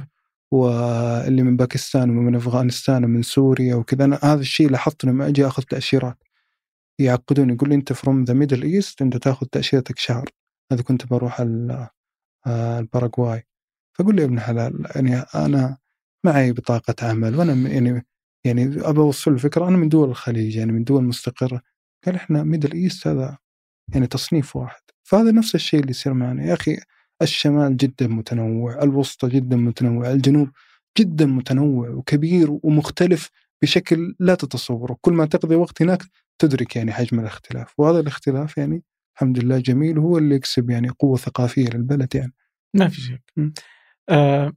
B: واللي من باكستان ومن أفغانستان ومن سوريا وكذا. أنا هذا الشيء لاحظته لما أجي أخذ تأشيرات. يعقدون يقول لي أنت from the Middle East أنت تأخذ تأشيرتك شهر. هذا كنت بروح آه، الباراغواي. فقول لي يا ابن حلال يعني أنا معي بطاقة عمل وأنا يعني يعني أبى أوصل الفكرة أنا من دول الخليج يعني من دول مستقرة. قال إحنا Middle East هذا يعني تصنيف واحد. فهذا نفس الشيء اللي يصير معنا. يا أخي الشمال جدا متنوع الوسطى جدا متنوع الجنوب جدا متنوع وكبير ومختلف بشكل لا تتصوره. كل ما تقضي وقت هناك تدرك يعني حجم الاختلاف وهذا الاختلاف يعني الحمد لله جميل وهو اللي يكسب يعني قوة ثقافية للبلد يعني.
A: ما في شك. آه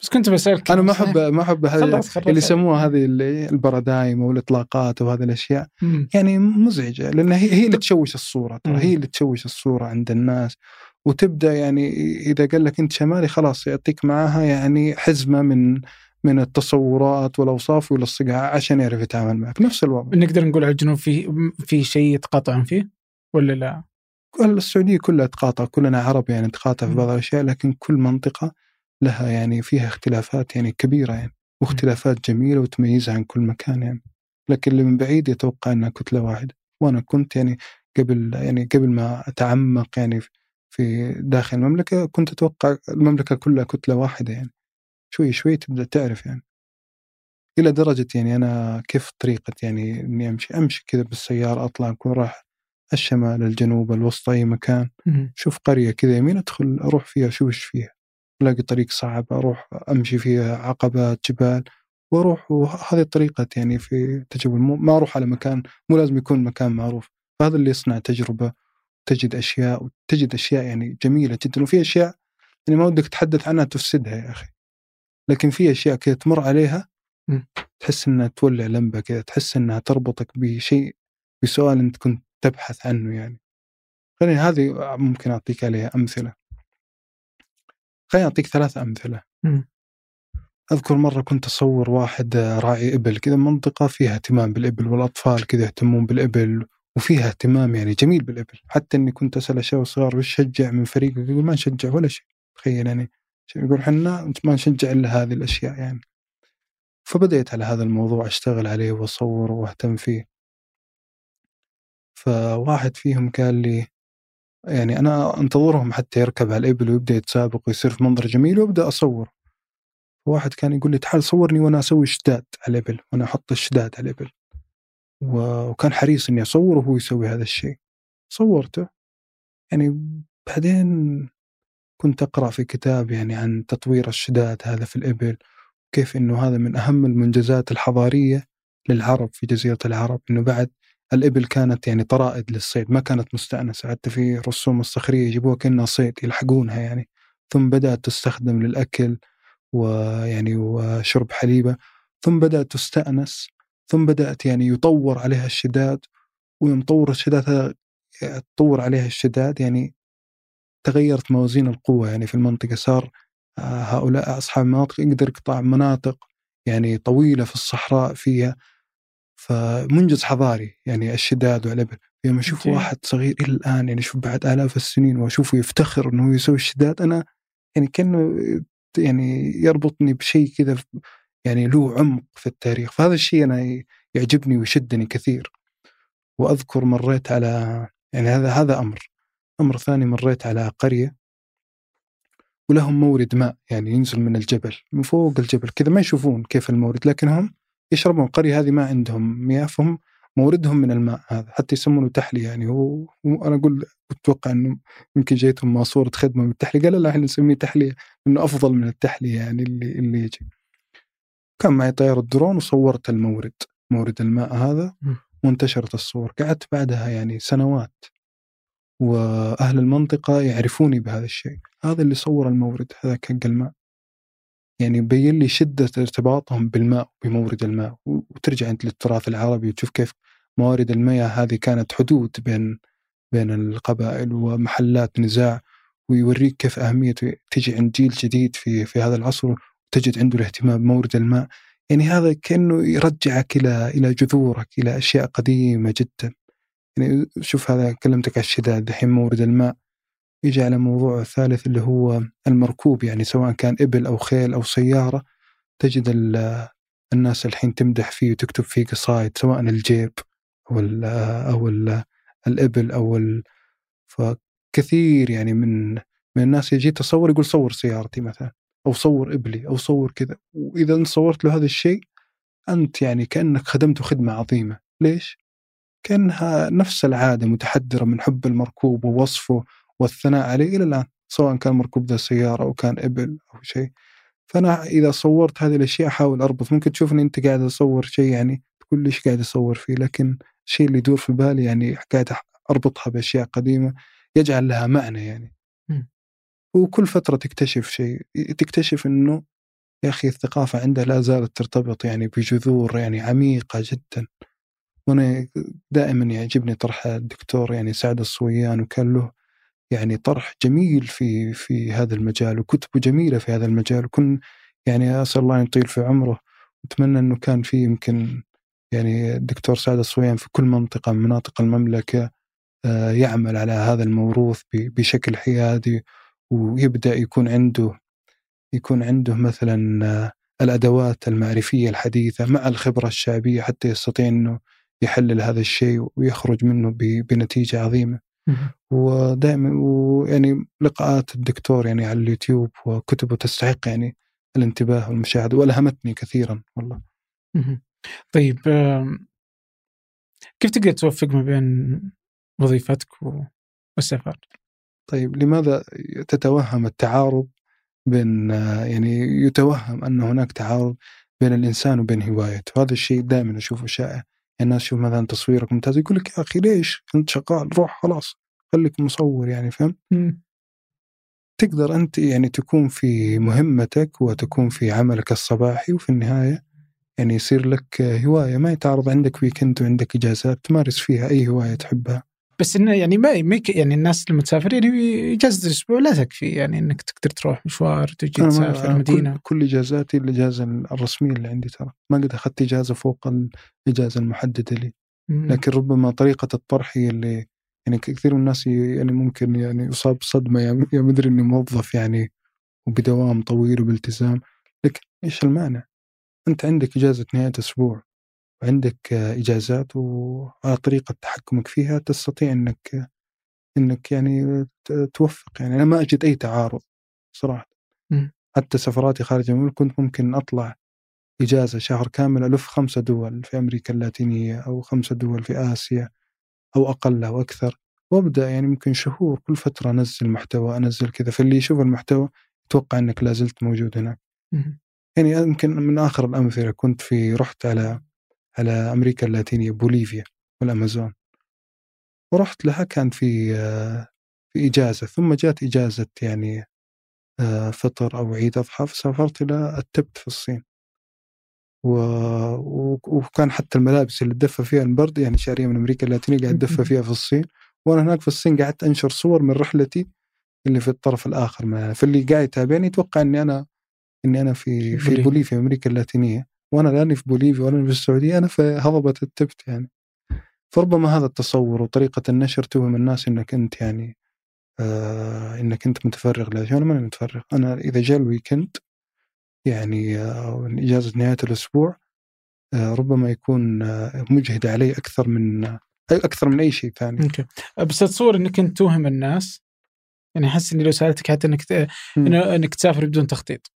A: بس كنت بسألك
B: أنا ما احب ما أحب هذه اللي يسموها هذه البرادايم والاطلاقات وهذه الأشياء
A: مم.
B: يعني مزعجة لأن هي هي اللي تشوش الصورة ترى. هي اللي تشوش الصورة عند الناس. وتبدأ يعني إذا قال لك أنت شمالي خلاص يعطيك معاها يعني حزمة من من التصورات والأوصاف ويلصقها عشان يعرف يتعامل معك. نفس الوضع.
A: نقدر نقول على الجنوب في في شيء يتقاطعون فيه ولا لا؟
B: السعودية كلها تقاطع كلنا عرب يعني نتقاطع في. بعض الأشياء لكن كل منطقة لها يعني فيها اختلافات يعني كبيرة يعني واختلافات جميلة وتميزها عن كل مكان يعني. لكن اللي من بعيد يتوقع إنها كتلة واحدة. وأنا كنت يعني قبل يعني قبل ما أتعمق يعني في داخل المملكة كنت أتوقع المملكة كلها كتلة واحدة يعني. شوي شوي تبدأ تعرف يعني. إلى درجة يعني أنا كيف طريقة يعني إني أمشي؟ أمشي كذا بالسيارة أطلع أكون راح الشمال الجنوب الوسط أي مكان. شوف قرية كذا يمين أدخل أروح فيها أشوف إيش فيها. ألاقي طريق صعب أروح أمشي فيها عقبات جبال. وأروح وهذه طريقه يعني في تجربة. مو- ما أروح على مكان مو لازم يكون مكان معروف. فهذا اللي يصنع تجربة. تجد أشياء وتجد أشياء يعني جميلة جدا وفي أشياء يعني ما ودك تتحدث عنها تفسدها يا أخي لكن في أشياء كذا تمر عليها. تحس إنها تولع لمبة كذا تحس إنها تربطك بشيء بسؤال أنت كنت تبحث عنه يعني خليني هذه ممكن أعطيك عليها أمثلة خليني أعطيك ثلاث
A: أمثلة.
B: أذكر مرة كنت أصور واحد راعي إبل كذا منطقة فيها اهتمام بالإبل والأطفال كذا يهتمون بالإبل وفيها اهتمام يعني جميل بالابل. حتى إني كنت أسأل الشباب الصغار وش شجع من فريقك يقول ما نشجع ولا شيء. تخيل يعني. يقول إحنا ما نشجع إلا هذه الأشياء يعني. فبدأت على هذا الموضوع أشتغل عليه وأصور وأهتم فيه. فواحد فيهم قال لي يعني أنا أنتظرهم حتى يركب على الإبل ويبدأ يتسابق ويصير في منظر جميل وأبدأ اصور واحد كان يقول لي تعال صورني وأنا أسوي شداد على الإبل وأنا أحط الشداد على الإبل. و- وكان حريص إني أصوره وهو يسوي هذا الشيء. صورته. يعني بعدين كنت أقرأ في كتاب يعني عن تطوير الشداد هذا في الإبل كيف إنه هذا من أهم المنجزات الحضارية للعرب في جزيرة العرب إنه بعد الإبل كانت يعني طرائد للصيد ما كانت مستأنسة. حتى في رسوم الصخرية يجيبوها كأنها صيد يلحقونها يعني. ثم بدأت تستخدم للأكل ويعني وشرب حليبة. ثم بدأت تستأنس ثم بدأت يعني يطور عليها الشداد ويوم طور الشداد تطور عليها الشداد يعني تغيرت موازين القوة يعني في المنطقة صار آه، هؤلاء أصحاب المناطق يقدر يقطع مناطق يعني طويلة في الصحراء فيها فمنجز حضاري يعني الشداد والإبل يوم أشوف
A: جميل.
B: واحد صغير إلى الآن يعني شوف بعد آلاف السنين وأشوفه يفتخر أنه يسوي الشداد أنا يعني كأنه يعني يربطني بشيء كذا يعني له عمق في التاريخ. فهذا الشيء أنا يعجبني ويشدني كثير. وأذكر مريت على يعني هذا هذا أمر. أمر ثاني مريت على قرية. ولهم مورد ماء يعني ينزل من الجبل من فوق الجبل كذا ما يشوفون كيف المورد لكن هم يشربون. القرية هذه ما عندهم مياه فهم موردهم من الماء هذا حتى يسمونه تحلية يعني. هو وأنا أقول أتوقع أنه يمكن جيتهم ماسورة خدمة بالتحلية قال لا إحنا نسميه تحلية أنه أفضل من التحلية يعني اللي اللي يجي. كان معي طيارة درون وصورت المورد مورد الماء هذا. وانتشرت الصور. قعدت بعدها يعني سنوات وأهل المنطقة يعرفوني بهذا الشيء. هذا اللي صور المورد هذاك حق الماء يعني بين لي شدة ارتباطهم بالماء بمورد الماء. وترجع أنت للتراث العربي وتشوف كيف موارد المياه هذه كانت حدود بين بين القبائل ومحلات نزاع ويوريك كيف اهميته تجي عند جيل جديد في في هذا العصر. وتجد عنده الاهتمام بمورد الماء. يعني هذا كأنه يرجعك إلى إلى جذورك إلى أشياء قديمة جدا. يعني شوف هذا كلمتك على الشداد الحين مورد الماء يجي على موضوع الثالث اللي هو المركوب. يعني سواء كان إبل أو خيل أو سيارة تجد ال- الناس الحين تمدح فيه وتكتب فيه قصائد سواء الجيب أو ال أو ال الإبل أو ال فكثير يعني من من الناس يجي تصور يقول صور سيارتي مثلا. أو صور إبلي أو صور كذا. وإذا أنت صورت له هذا الشيء أنت يعني كأنك خدمته خدمة عظيمة. ليش؟ كأنها نفس العادة متحدرة من حب المركوب ووصفه والثناء عليه إلى الآن سواء كان مركوب ذا سيارة أو كان إبل أو شيء. فأنا إذا صورت هذه الأشياء أحاول أربط. ممكن تشوفني أنت قاعد أصور شيء يعني تقول ليش قاعد أصور فيه؟ لكن الشيء اللي يدور في بالي يعني قاعد أربطها بأشياء قديمة يجعل لها معنى يعني. وكل فترة تكتشف شيء تكتشف إنه يا أخي الثقافة عنده لا زالت ترتبط يعني بجذور يعني عميقة جدا. وأنا دائما يعجبني طرح الدكتور يعني سعد الصويان وكان له يعني طرح جميل في في هذا المجال وكتبة جميلة في هذا المجال. وكن يعني أسأل الله أن يطيل في عمره. واتمنى إنه كان في يمكن يعني الدكتور سعد الصويان في كل منطقة من مناطق المملكة آه، يعمل على هذا الموروث بشكل حيادي ويبدأ يكون عنده يكون عنده مثلا آه، الأدوات المعرفية الحديثة مع الخبرة الشعبية حتى يستطيع إنه يحلل هذا الشيء ويخرج منه بنتيجة عظيمة. ودائما ويعني لقاءات الدكتور يعني على اليوتيوب وكتبه تستحق يعني الانتباه والمشاهدة وألهمتني كثيرا والله.
A: طيب كيف تقدر توفق ما بين وظيفتك والسفر؟
B: طيب لماذا تتوهم التعارض بين يعني يتوهم أن هناك تعارض بين الإنسان وبين هوايته، وهذا الشيء دائما أشوفه شائع، يعني الناس تشوف مثلا تصويرك ممتاز يقول لك يا أخي ليش؟ أنت شغال روح خلاص خليك مصور يعني فهمت؟ تقدر أنت يعني تكون في مهمتك وتكون في عملك الصباحي وفي النهاية يعني يصير لك هواية ما يتعارض عندك ويكند وعندك إجازات تمارس فيها أي هواية تحبها.
A: بس إنه يعني ما يعني الناس لما تسافر يعني اجازه الأسبوع لا تكفي يعني إنك تقدر تروح مشوار تجي تسافر المدينة
B: كل, كل إجازاتي الإجازة الرسمية اللي عندي ترى. ما قد أخذت إجازة فوق الإجازة المحددة لي. لكن ربما طريقة الطرح هي اللي يعني كثير من الناس يعني ممكن يعني يصاب صدمة يا مدري إني موظف يعني وبدوام طويل وبالتزام. لكن إيش المانع؟ أنت عندك إجازة نهاية أسبوع. وعندك إجازات وعلى طريقة تحكمك فيها تستطيع إنك إنك يعني توفق. يعني أنا ما أجد أي تعارض صراحة. م. حتى سفراتي خارج المملكة كنت ممكن أطلع إجازة شهر كامل ألف خمسة دول في أمريكا اللاتينية أو خمسة دول في آسيا أو أقل أو أكثر. وأبدأ يعني ممكن شهور كل فترة أنزل محتوى أنزل كذا. فاللي يشوف المحتوى يتوقع إنك لازلت موجود هناك. يعني يمكن من آخر الأمثلة كنت في رحت على على أمريكا اللاتينية بوليفيا والأمازون. ورحت لها كان في في إجازة ثم جات إجازة يعني فطر أو عيد أضحى فسافرت إلى التبت في الصين. و... وكان حتى الملابس اللي تدفى فيها البرد يعني شاريه من أمريكا اللاتينية قاعد اتدفى [laughs] فيها في الصين. وأنا هناك في الصين قعدت أنشر صور من رحلتي اللي في الطرف الآخر ما فاللي قاعد يتابعني يتوقع إني أنا إني أنا في في بوليفيا أمريكا اللاتينية. وأنا لاني في بوليفيا ولا في السعودية أنا في هضبة التبت يعني فربما هذا التصور وطريقة النشر توهم الناس إنك أنت يعني آه إنك أنت متفرغ لاشياء أنا ماني متفرغ أنا إذا جاء ال weekend يعني آه إجازة نهاية الأسبوع آه ربما يكون آه مجهد علي أكثر من أكثر من أي شيء ثاني.
A: أوكي بس اتصور إنك أنت توهم الناس يعني أحس إني لو سألتك حتى إنك. إنك تسافر بدون تخطيط.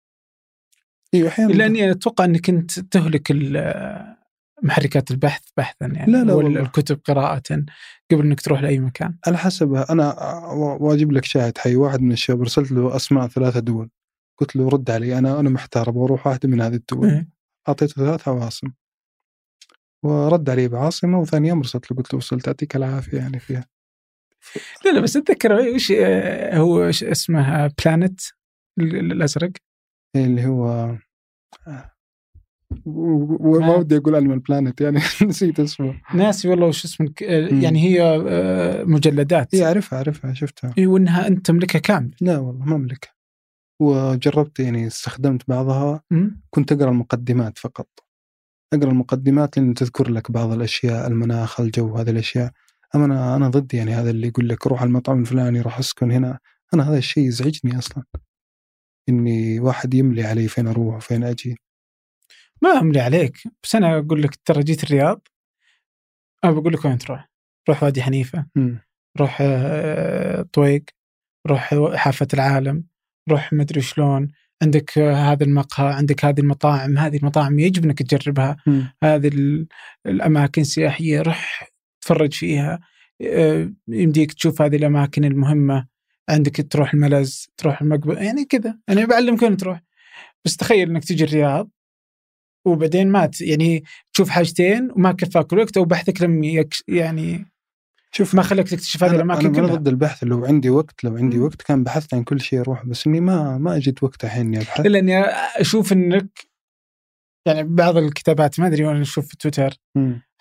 B: أيوه أحيانا
A: لاني أتوقع أنك انت تهلك محركات البحث بحثا يعني لا لا والكتب قراءة قبل أنك تروح لأي مكان.
B: على حسب أنا واجيب لك شاهد حي واحد من الشباب ارسلت له أسماء ثلاثة دول قلت له رد علي أنا أنا محتار أبغى أروح واحدة من هذه الدول. إيه؟ أعطيته ثلاث عواصم. ورد علي بعاصمة وثاني يوم رسلت له قلت له وصلت يعطيك العافية يعني فيها
A: لا لا بس أتذكر وش هو اسمه planet الأزرق
B: إيه، اللي هو آه، وما ودي أقول Animal Planet يعني [laughs] نسيت اسمه.
A: ناسي والله وش اسمه يعني هي آه، مجلدات.
B: اي اعرفها اعرفها شفتها.
A: اي وإنها أنت تملكها كامل.
B: لا والله ما أملكها. وجربت يعني استخدمت بعضها. كنت أقرأ المقدمات فقط. أقرأ المقدمات لأن تذكر لك بعض الأشياء المناخ الجو هذه الأشياء. أما أنا أنا ضد يعني هذا اللي يقول لك روح المطعم الفلاني روح اسكن هنا. أنا هذا الشيء يزعجني أصلا. إني واحد يملي علي فين أروح وفين أجي
A: ما أملي عليك بس أنا أقول لك ترى جيت الرياض أنا بقول لك وين تروح روح وادي حنيفة م. روح آه، طويق روح حافة العالم روح مدري شلون عندك هذا المقهى عندك هذه المطاعم هذه المطاعم يجب إنك تجربها م. هذه الأماكن السياحية روح تفرج فيها آه، يمديك تشوف هذه الأماكن المهمة عندك تروح الملز تروح المقبرة يعني كذا أنا بعلمك وين تروح بس تخيل إنك تجي الرياض وبعدين ما يعني تشوف حاجتين وما كفاك الوقت أو بحثك لم يعني
B: شوف
A: ما خليك تكتشف هذه
B: أنا- الأماكن أنا
A: كلها
B: ضد البحث لو عندي وقت لو عندي. وقت كان بحثت عن كل شيء أروح بس إني ما ما أجد وقت الحين إني أبحث
A: إلا إني أشوف إنك يعني بعض الكتابات ما أدري وين أشوف في تويتر.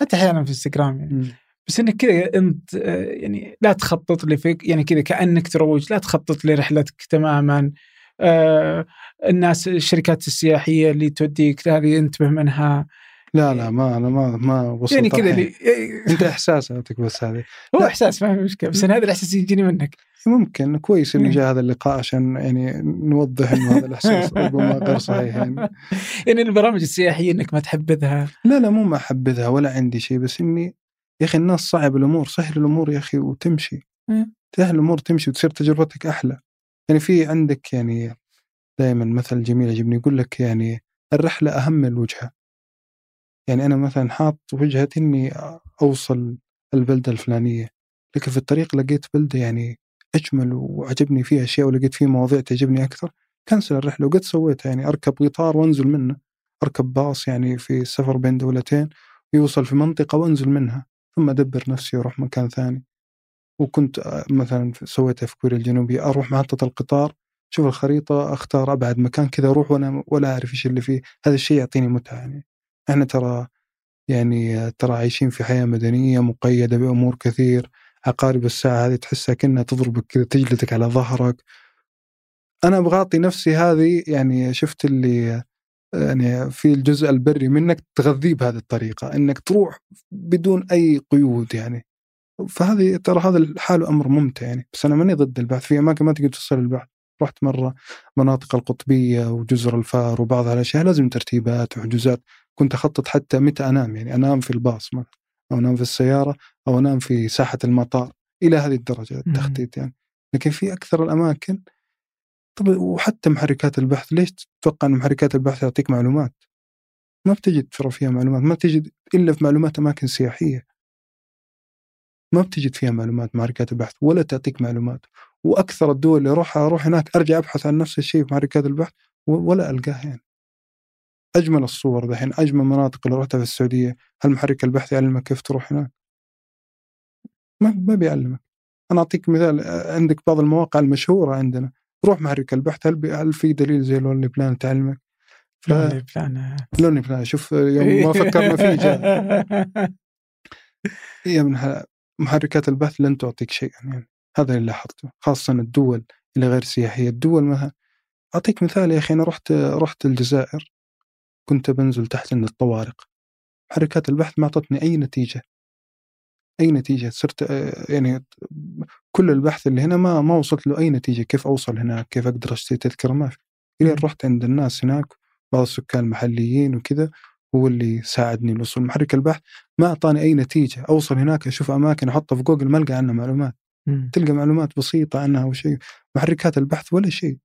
A: حتى أحيانا في إنستغرام يعني
B: مم.
A: بس إنك كذا أنت آه، يعني لا تخطط لي فيك يعني كذا كأنك تروج لا تخطط لرحلتك تماما. آه الناس الشركات السياحية اللي توديك هذه انتبه منها.
B: لا لا ما أنا ما ما وصلت
A: يعني كذا [laughs]
B: أنت إحساساتك بس هذه.
A: هو
B: لا.
A: إحساس ما في مشكلة بس أنا هذا الإحساس يجيني منك.
B: ممكن كويس انه
A: مم.
B: جاء هذا اللقاء عشان يعني نوضح إنه هذا الإحساس ربما غير صحيح يعني. [laughs]
A: يعني البرامج السياحية إنك ما تحبذها
B: لا لا مو ما احبذها ولا عندي شيء بس إني يا أخي الناس صعب الأمور سهل الأمور يا أخي وتمشي. سهل الأمور تمشي وتصير تجربتك أحلى. يعني في عندك يعني دائما مثل جميل يعجبني يقول لك يعني الرحلة أهم من الوجهة. يعني أنا مثلا حاط وجهتي إني أوصل البلدة الفلانية لكن في الطريق لقيت بلدة يعني أجمل وعجبني فيها أشياء ولقيت فيه مواضيع تعجبني أكثر. كنسل الرحلة وقد سويتها يعني أركب قطار وأنزل منه. أركب باص يعني في سفر بين دولتين ويوصل في منطقة وأنزل منها. ثم أدبر نفسي وأروح مكان ثاني. وكنت آه، مثلا سويتها في كوريا الجنوبيه أروح محطة القطار شوف الخريطة أختار أبعد مكان كذا أروح وأنا ولا أعرف إيش اللي فيه. هذا الشيء يعطيني متعة يعني. إحنا ترى يعني آه، ترى عايشين في حياة مدنية مقيدة بأمور كثير. عقارب الساعة هذه تحسها كأنها تضربك كذا تجلدك على ظهرك. أنا أبغى أعطي نفسي هذه يعني شفت اللي آه، يعني في الجزء البري منك تغذيه بهذه الطريقة إنك تروح بدون أي قيود يعني. فهذه ترى هذا الحال أمر ممتع يعني بس أنا ماني ضد البحث في أماكن ما تقدر توصل البحث رحت مرة مناطق القطبية وجزر الفار وبعض الاشياء لازم ترتيبات وحجوزات كنت أخطط حتى متى أنام يعني أنام في الباص مثلا أو أنام في السيارة أو أنام في ساحة المطار إلى هذه الدرجة التخطيط يعني. لكن في أكثر الأماكن طب وحتى محركات البحث ليش تتوقع إن محركات البحث تعطيك معلومات؟ ما بتجد ترى فيها معلومات ما تجد إلا في معلومات أماكن سياحية. ما بتجد فيها معلومات محركات البحث ولا تعطيك معلومات. وأكثر الدول اللي اروحها أروح هناك أرجع أبحث عن نفس الشيء في محركات البحث ولا القاه يعني. أجمل الصور دحين أجمل مناطق اللي رحتها في السعودية هل محرك البحث يعلمك كيف تروح هناك؟ ما ما بيعلمك. أنا أعطيك مثال عندك بعض المواقع المشهورة عندنا. روح محرك البحث هل هل في دليل زي Lonely Planet تعلمك؟ ف-
A: Lonely Planet
B: Lonely Planet شوف يوم ما فكرنا فيه جاء. [laughs] ابن الحلال، محركات البحث لن تعطيك شيئا يعني هذا اللي لاحظته خاصة الدول اللي غير سياحية. الدول مثلا أعطيك مثال يا أخي أنا رحت رحت الجزائر كنت بنزل تحت عند الطوارق. محركات البحث ما أعطتني أي نتيجة. أي نتيجة صرت آه، يعني كل البحث اللي هنا ما ما وصلت له أي نتيجة. كيف أوصل هناك؟ كيف أقدر أشتري تذكرة ما في إلين
A: مم.
B: رحت عند الناس هناك بعض السكان المحليين وكذا هو اللي ساعدني الوصول محرك البحث. ما أعطاني أي نتيجة. أوصل هناك أشوف أماكن أحطها في جوجل ما ألقى عنها معلومات.
A: مم.
B: تلقى معلومات بسيطة عنها أو شيء. محركات البحث ولا شيء.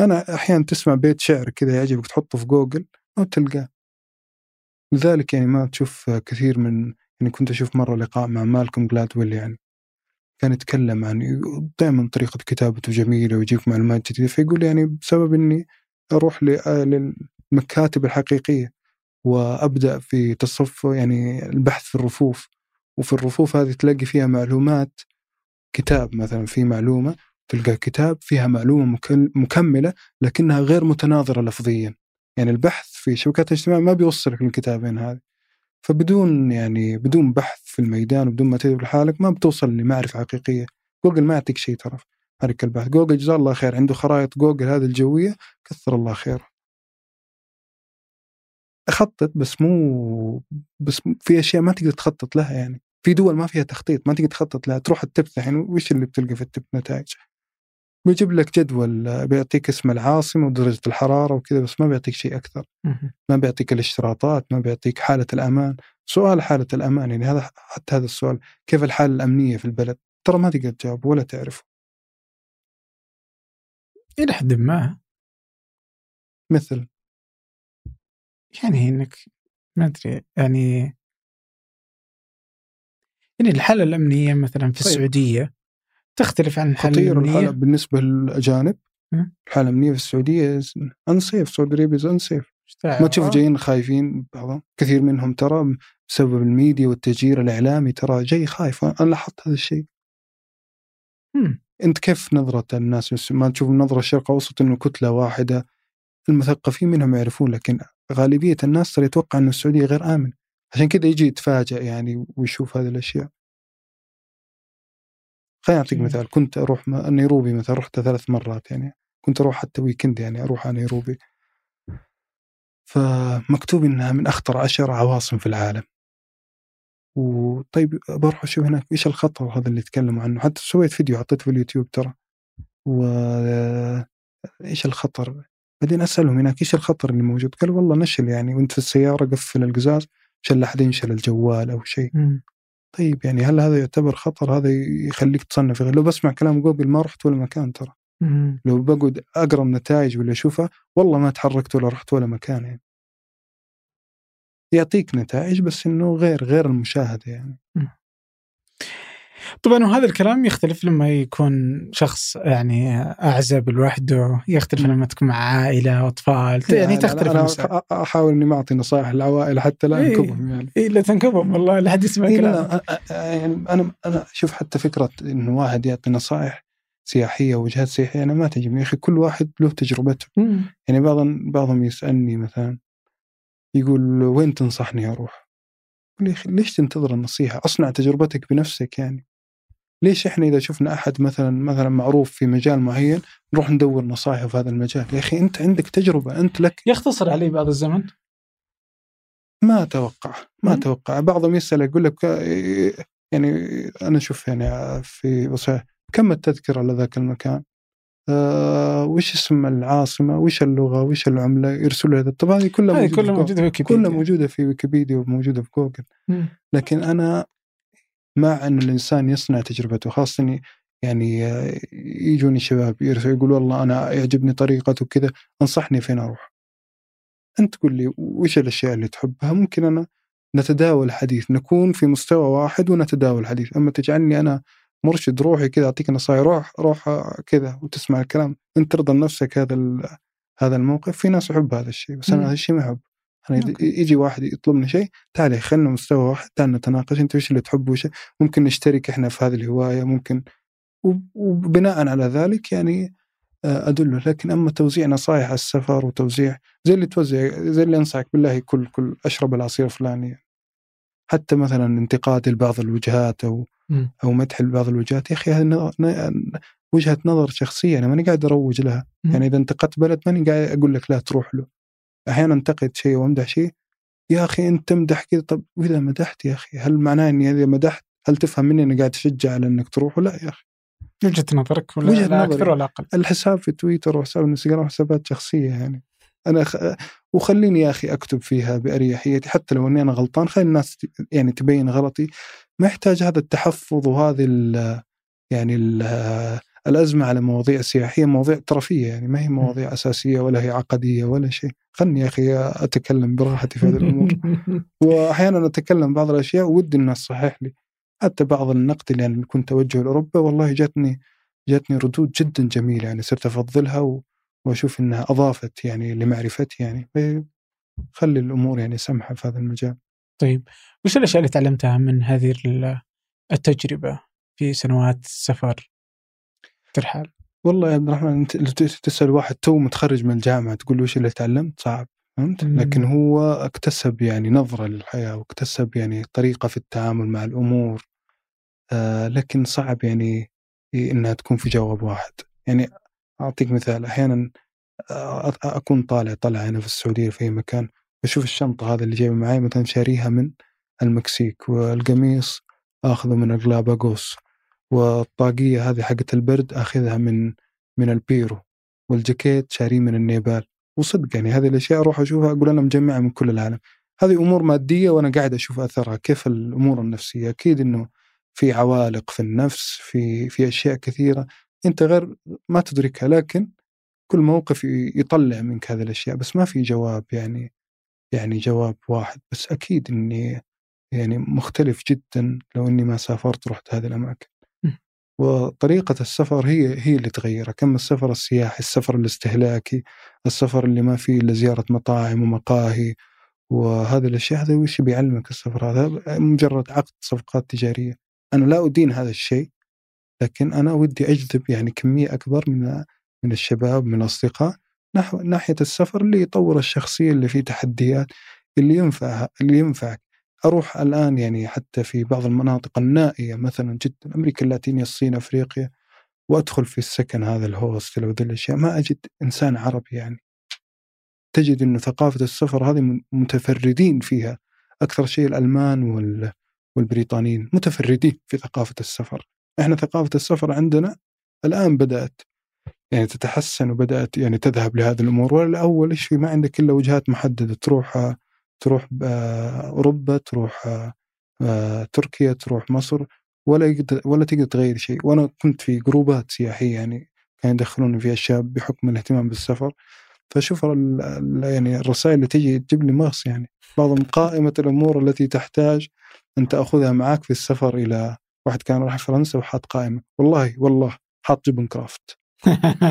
B: أنا أحيانا تسمع بيت شعر كذا يعجبك تحطه في جوجل أو تلقاه لذلك يعني ما تشوف كثير من يعني كنت أشوف مرة لقاء مع مالكوم جلادويل يعني. كان يتكلم عن دائما طريقة كتابته جميلة ويجيك معلومات جديدة فيقول يعني بسبب إني أروح للمكاتب الحقيقية وأبدأ في تصف يعني البحث في الرفوف. وفي الرفوف هذه تلاقي فيها معلومات كتاب مثلا في معلومة تلقى كتاب فيها معلومة مكملة لكنها غير متناظرة لفظيا. يعني البحث في شبكات الاجتماع ما بيوصلك للكتابين هذه. فبدون يعني بدون بحث في الميدان وبدون ما تدري لحالك ما بتوصل لمعرفة حقيقية. جوجل ما يعطيك شيء ترى حركة البحث. جوجل جزاه الله خير عنده خرائط جوجل هذه الجوية كثر الله خيره أخطط بس مو بس في أشياء ما تقدر تخطط لها يعني. في دول ما فيها تخطيط ما تقدر تخطط لها تروح التبت الحين وش اللي بتلقى في التبت نتائج بيجيب لك جدول بيعطيك اسم العاصمة ودرجة الحرارة وكذا بس ما بيعطيك شيء أكثر. ما بيعطيك الاشتراطات ما بيعطيك حالة الأمان. سؤال حالة الأمان يعني هذا حتى هذا السؤال كيف الحالة الأمنية في البلد؟ ترى ما تقدر تجاوب ولا تعرف
A: إلى حد ما.
B: مثل؟
A: يعني إنك ما أدري يعني يعني الحالة الأمنية مثلا في
B: طيب.
A: السعودية تختلف عن الحالة
B: خطير الحالة
A: الأمنية.
B: بالنسبة للأجانب.
A: مم.
B: الحالة الأمنية في السعودية أنسيف سعودي أرابيا أنسيف ما تشوف جايين خايفين بعضهم كثير منهم ترى بسبب الميديا والتشجير الإعلامي ترى جاي خايف. أنا لاحظت هذا الشيء. أنت كيف نظرة الناس؟ ما تشوف نظرة الشرق الأوسط إنه كتلة واحدة. المثقفين منهم يعرفون لكن غالبية الناس ترى يتوقع إنه السعودية غير آمن. عشان كذا يجي يتفاجئ يعني ويشوف هذه الأشياء. خليني
A: أعطيك.
B: مثال. كنت أروح نيروبي مثلا رحت ثلاث مرات يعني. كنت أروح حتى weekend يعني أروح على نيروبي. فمكتوب إنها من أخطر عشر عواصم في العالم. وطيب بروح أشوف هناك إيش الخطر هذا اللي يتكلموا عنه. حتى سويت فيديو حطيته في اليوتيوب ترى. و إيش الخطر؟ بعدين أسألهم هناك إيش الخطر اللي موجود؟ قالوا والله نشل يعني. وأنت في السيارة قفل القزاز عشان لا أحد ينشل الجوال أو شيء. طيب يعني هل هذا يعتبر خطر؟ هذا يخليك تصنف. لو بسمع كلام جوجل ما رحت ولا مكان ترى. لو بقعد أقرأ النتائج ولا أشوفها والله ما تحركت ولا رحت ولا مكان يعني. يعطيك نتائج بس إنه غير غير المشاهدة يعني.
A: طبعا وهذا الكلام يختلف لما يكون شخص يعني أعزب لوحده يختلف. لما تكون مع عائلة واطفال يعني
B: أنا-
A: تختلف
B: أنا
A: المسائل
B: أ- أحاول إني ما أعطي نصائح للعوائل حتى لا
A: إيه.
B: أنكبهم يعني
A: إيه لا تنكبهم والله لا حد يسمع
B: إيه
A: كلام
B: يعني أنا أنا أشوف حتى فكرة انه واحد يعطي نصائح سياحية وجهات سياحية أنا ما تعجبني يا أخي كل واحد له تجربته
A: مم.
B: يعني بعضهم بعضهم يسألني مثلا يقول وين تنصحني أروح؟ يا أخي ليش تنتظر النصيحة؟ أصنع تجربتك بنفسك يعني. ليش إحنا إذا شفنا أحد مثلا مثلا معروف في مجال معين نروح ندور نصائح في هذا المجال، يا أخي أنت عندك تجربة أنت لك
A: يختصر علي بعض الزمن
B: ما أتوقع ما. أتوقع بعضهم يسأل يقول لك آه، يعني أنا أشوف يعني في وصحيح كم التذكرة لذاك المكان؟ آه وش اسم العاصمة؟ وش اللغة؟ وش العملة؟ يرسلوا هذا طبعا هذه كلها
A: هذه
B: موجودة
A: كلها موجودة في ويكيبيديا
B: كلها موجودة في ويكيبيديا وموجودة في جوجل
A: مم.
B: لكن أنا مع أن الإنسان يصنع تجربته إني يعني آه، يجوني شباب يقولوا والله أنا يعجبني طريقته كذا أنصحني فين أروح؟ أنت تقول لي وش الأشياء اللي تحبها؟ ممكن أنا نتداول حديث نكون في مستوى واحد ونتداول حديث أما تجعلني أنا مرشد روحي كذا أعطيك نصائح روح روح آه، كذا وتسمع الكلام أنت ترضى لنفسك هذا هذا الموقف في ناس يحب هذا الشيء بس
A: مم.
B: هذا الشيء ما أحب
A: أوكي.
B: يجي واحد يطلبني شيء تعال خلينا مستوى واحد تعال نتناقش أنت وش اللي تحبه وش ممكن نشترك إحنا في هذه الهواية ممكن وب- وبناء على ذلك يعني آه، أدله لكن أما توزيع نصائح على السفر وتوزيع زي اللي توزع زي اللي أنصحك بالله كل كل أشرب العصير الفلاني حتى مثلا انتقاد لبعض الوجهات أو
A: مم.
B: أو مدح لبعض الوجهات يا أخي هذه وجهة نظر شخصية أنا ماني قاعد أروج لها
A: مم.
B: يعني إذا انتقدت بلد ماني قاعد أقول لك لا تروح له أحيانا انتقد شيء وامدح شيء يا أخي أنت تمدح كذا طب وإذا مدحت يا أخي؟ هل معناه إني إذا مدحت هل تفهم مني إني قاعد أشجع على إنك تروح ولا يا أخي؟
A: وجهة نظرك ولا
B: وجهة نظري.
A: أكثر ولا أقل؟
B: الحساب في تويتر وحساب الإنستغرام حسابات شخصية يعني. أنا خ... وخليني يا أخي أكتب فيها بأريحيتي حتى لو إني أنا غلطان خلي الناس يعني تبين غلطي. ما يحتاج هذا التحفظ وهذه ال... يعني ال... الأزمة على مواضيع سياحية مواضيع ترفيه يعني ما هي مواضيع أساسية ولا هي عقدية ولا شيء. خلني يا أخي أتكلم براحتي في هذه الأمور. [laughs] وأحيانا أتكلم بعض الأشياء ودي الناس تصحح لي. حتى بعض النقد اللي يعني كنت أوجهه لأوروبا والله جاتني جاتني ردود جدا جميلة يعني صرت أفضلها و... وأشوف إنها أضافت يعني لمعرفتي يعني. خلي الأمور يعني سمحة في هذا المجال.
A: طيب وش الأشياء اللي تعلمتها من هذه ال- التجربة في سنوات سفر؟ ترحال؟
B: والله يا عبد الرحمن أنت تسأل واحد تو متخرج من الجامعة تقول له وش اللي تعلمت صعب فهمت؟ لكن هو اكتسب يعني نظرة للحياة واكتسب يعني طريقة في التعامل مع الأمور آه لكن صعب يعني إنها تكون في جواب واحد يعني أعطيك مثال أحيانا آه، أكون طالع طلعه هنا في السعودية في أي مكان بشوف الشنطة هذا اللي جايبة معي مثلا شاريها من المكسيك والقميص آخذه من الجلاباغوس والطاقية هذه حقت البرد أخذها من من البيرو والجاكيت شاريه من النيبال. وصدق يعني هذه الأشياء أروح أشوفها أقول أنا مجمعها من كل العالم. هذه أمور مادية وأنا قاعد أشوف أثرها كيف الأمور النفسية. أكيد إنه في عوالق في النفس في في أشياء كثيرة أنت غير ما تدركها. لكن كل موقف يطلع منك هذه الأشياء بس ما في جواب يعني يعني جواب واحد. بس أكيد إني يعني مختلف جدا لو إني ما سافرت ورحت هذه الأماكن. وطريقة السفر هي هي اللي تغيرها كم السفر السياحي السفر الاستهلاكي السفر اللي ما فيه إلا زيارة مطاعم ومقاهي وهذه الأشياء هذا وش بيعلمك السفر هذا؟ مجرد عقد صفقات تجارية. أنا لا أدين هذا الشيء لكن أنا ودي أجذب يعني كمية أكبر من من الشباب من الأصدقاء نحو ناحية السفر اللي يطور الشخصية اللي فيه تحديات اللي ينفع اللي ينفعك. أروح الآن يعني حتى في بعض المناطق النائية مثلا جدا أمريكا اللاتينية الصين أفريقيا وأدخل في السكن هذا الهوستل وذي الأشياء. ما أجد إنسان عربي يعني. تجد انه ثقافة السفر هذه متفردين فيها. أكثر شيء الألمان وال والبريطانيين متفردين في ثقافة السفر. إحنا ثقافة السفر عندنا الآن بدأت يعني تتحسن وبدأت يعني تذهب لهذه الأمور. والأول إيش في؟ ما عندك إلا وجهات محددة تروح تروح أوروبا تروح آه، تركيا تروح مصر ولا يقدر ولا تقدر تغير شيء. وأنا كنت في جروبات سياحية يعني كانوا يدخلوني فيها الشباب بحكم الاهتمام بالسفر. فشوف يعني الرسائل اللي تجي تجيب لي مغص يعني. بعضهم قائمة الأمور التي تحتاج أن تأخذها معك في السفر إلى واحد كان راح فرنسا وحاط قائمة. والله والله حاط جبن كرافت.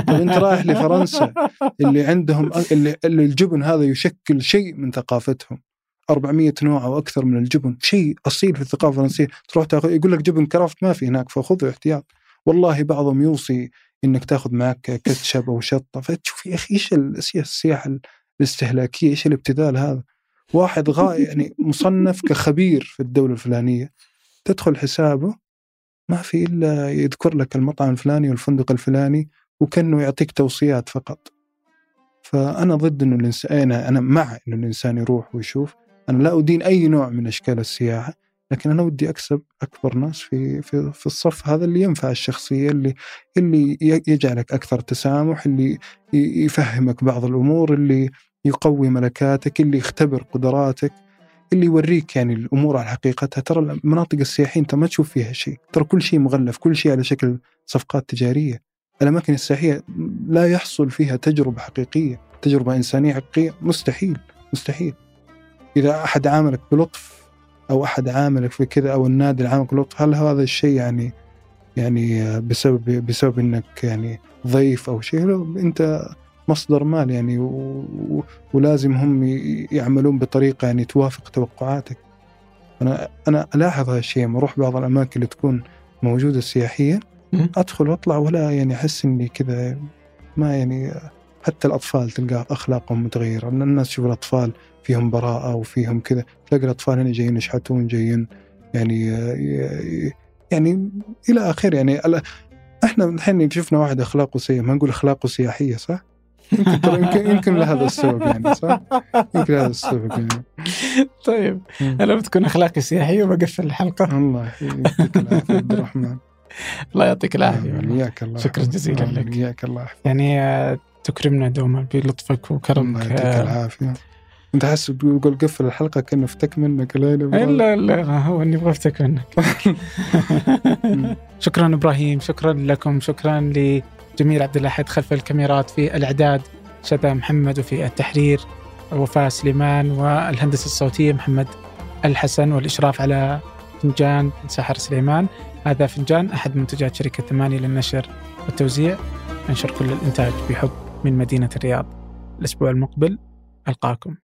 B: طيب انت رايح لفرنسا اللي عندهم اللي, اللي الجبن هذا يشكل شيء من ثقافتهم. 400 نوع أو أكثر من الجبن شيء أصيل في الثقافة الفرنسية. تروح تاخذ يقول لك جبن كرافت ما في هناك فخذه احتياط والله بعضهم يوصي إنك تاخذ معك كاتشب أو شطة. فتشوف يا أخي إيش السياحة الاستهلاكية إيش الابتذال هذا؟ واحد غاية يعني مصنف كخبير في الدولة الفلانية. تدخل حسابه ما في إلا يذكر لك المطعم الفلاني والفندق الفلاني وكأنه يعطيك توصيات فقط. فأنا ضد إنه الانسان أنا مع إنه الإنسان يروح ويشوف. أنا لا أدين أي نوع من أشكال السياحة لكن أنا ودي أكسب أكبر ناس في في في الصف هذا اللي ينفع الشخصية اللي اللي يجعلك أكثر تسامح اللي يفهمك بعض الأمور اللي يقوي ملكاتك اللي يختبر قدراتك. اللي يوريك يعني الأمور على حقيقتها. ترى المناطق السياحية أنت ما تشوف فيها شيء. ترى كل شيء مغلف كل شيء على شكل صفقات تجارية. الأماكن السياحية لا يحصل فيها تجربة حقيقية تجربة إنسانية حقيقية. مستحيل مستحيل. إذا أحد عاملك بلطف أو أحد عاملك في كذا أو النادي عاملك بلطف هل هذا الشيء يعني يعني بسبب بسبب إنك يعني ضيف أو شيء؟ أنت مصدر مال يعني و... ولازم هم يعملون بطريقة يعني توافق توقعاتك. أنا أنا ألاحظ هالشيء لما أروح بعض الأماكن اللي تكون موجودة سياحيا أدخل وأطلع ولا يعني أحس إني كذا ما يعني حتى الأطفال تلقى أخلاقهم متغيرة الناس تشوف الأطفال فيهم براءة وفيهم كذا تلاقي الأطفال هنا جايين يشحتون جايين يعني يعني إلى آخره يعني إحنا الحين شفنا واحد أخلاقه سيئه ما نقول أخلاقه سياحية صح؟ يمكن يمكن يمكن لهذا السبب يعني صح؟ يمكن لهذا السبب يعني.
A: طيب أنا بتكون أخلاقي سياحية وبقفل الحلقة.
B: الله يعطيك العافية عبد الرحمن. [laughs]
A: الله يعطيك العافية
B: وياك الله.
A: شكرا جزيلا لك.
B: وياك الله.
A: يعني آه، تكرمنا دوما بلطفك وكرمك.
B: الله يعطيك العافية. أنت حاسس تقول قفل الحلقة كأنه افتك منك
A: لا لا لا هو إني أبغى افتك [laughs] [laughs] منك شكرا إبراهيم شكرا لكم شكرا لجميل عبد الأحد خلف الكاميرات في الإعداد شذا محمد وفي التحرير وفاء سليمان والهندسة الصوتية محمد الحسن والإشراف على فنجان سحر سليمان. هذا فنجان أحد منتجات شركة ثمانية للنشر والتوزيع. ننشر كل الإنتاج بحب من مدينة الرياض. الأسبوع المقبل ألقاكم.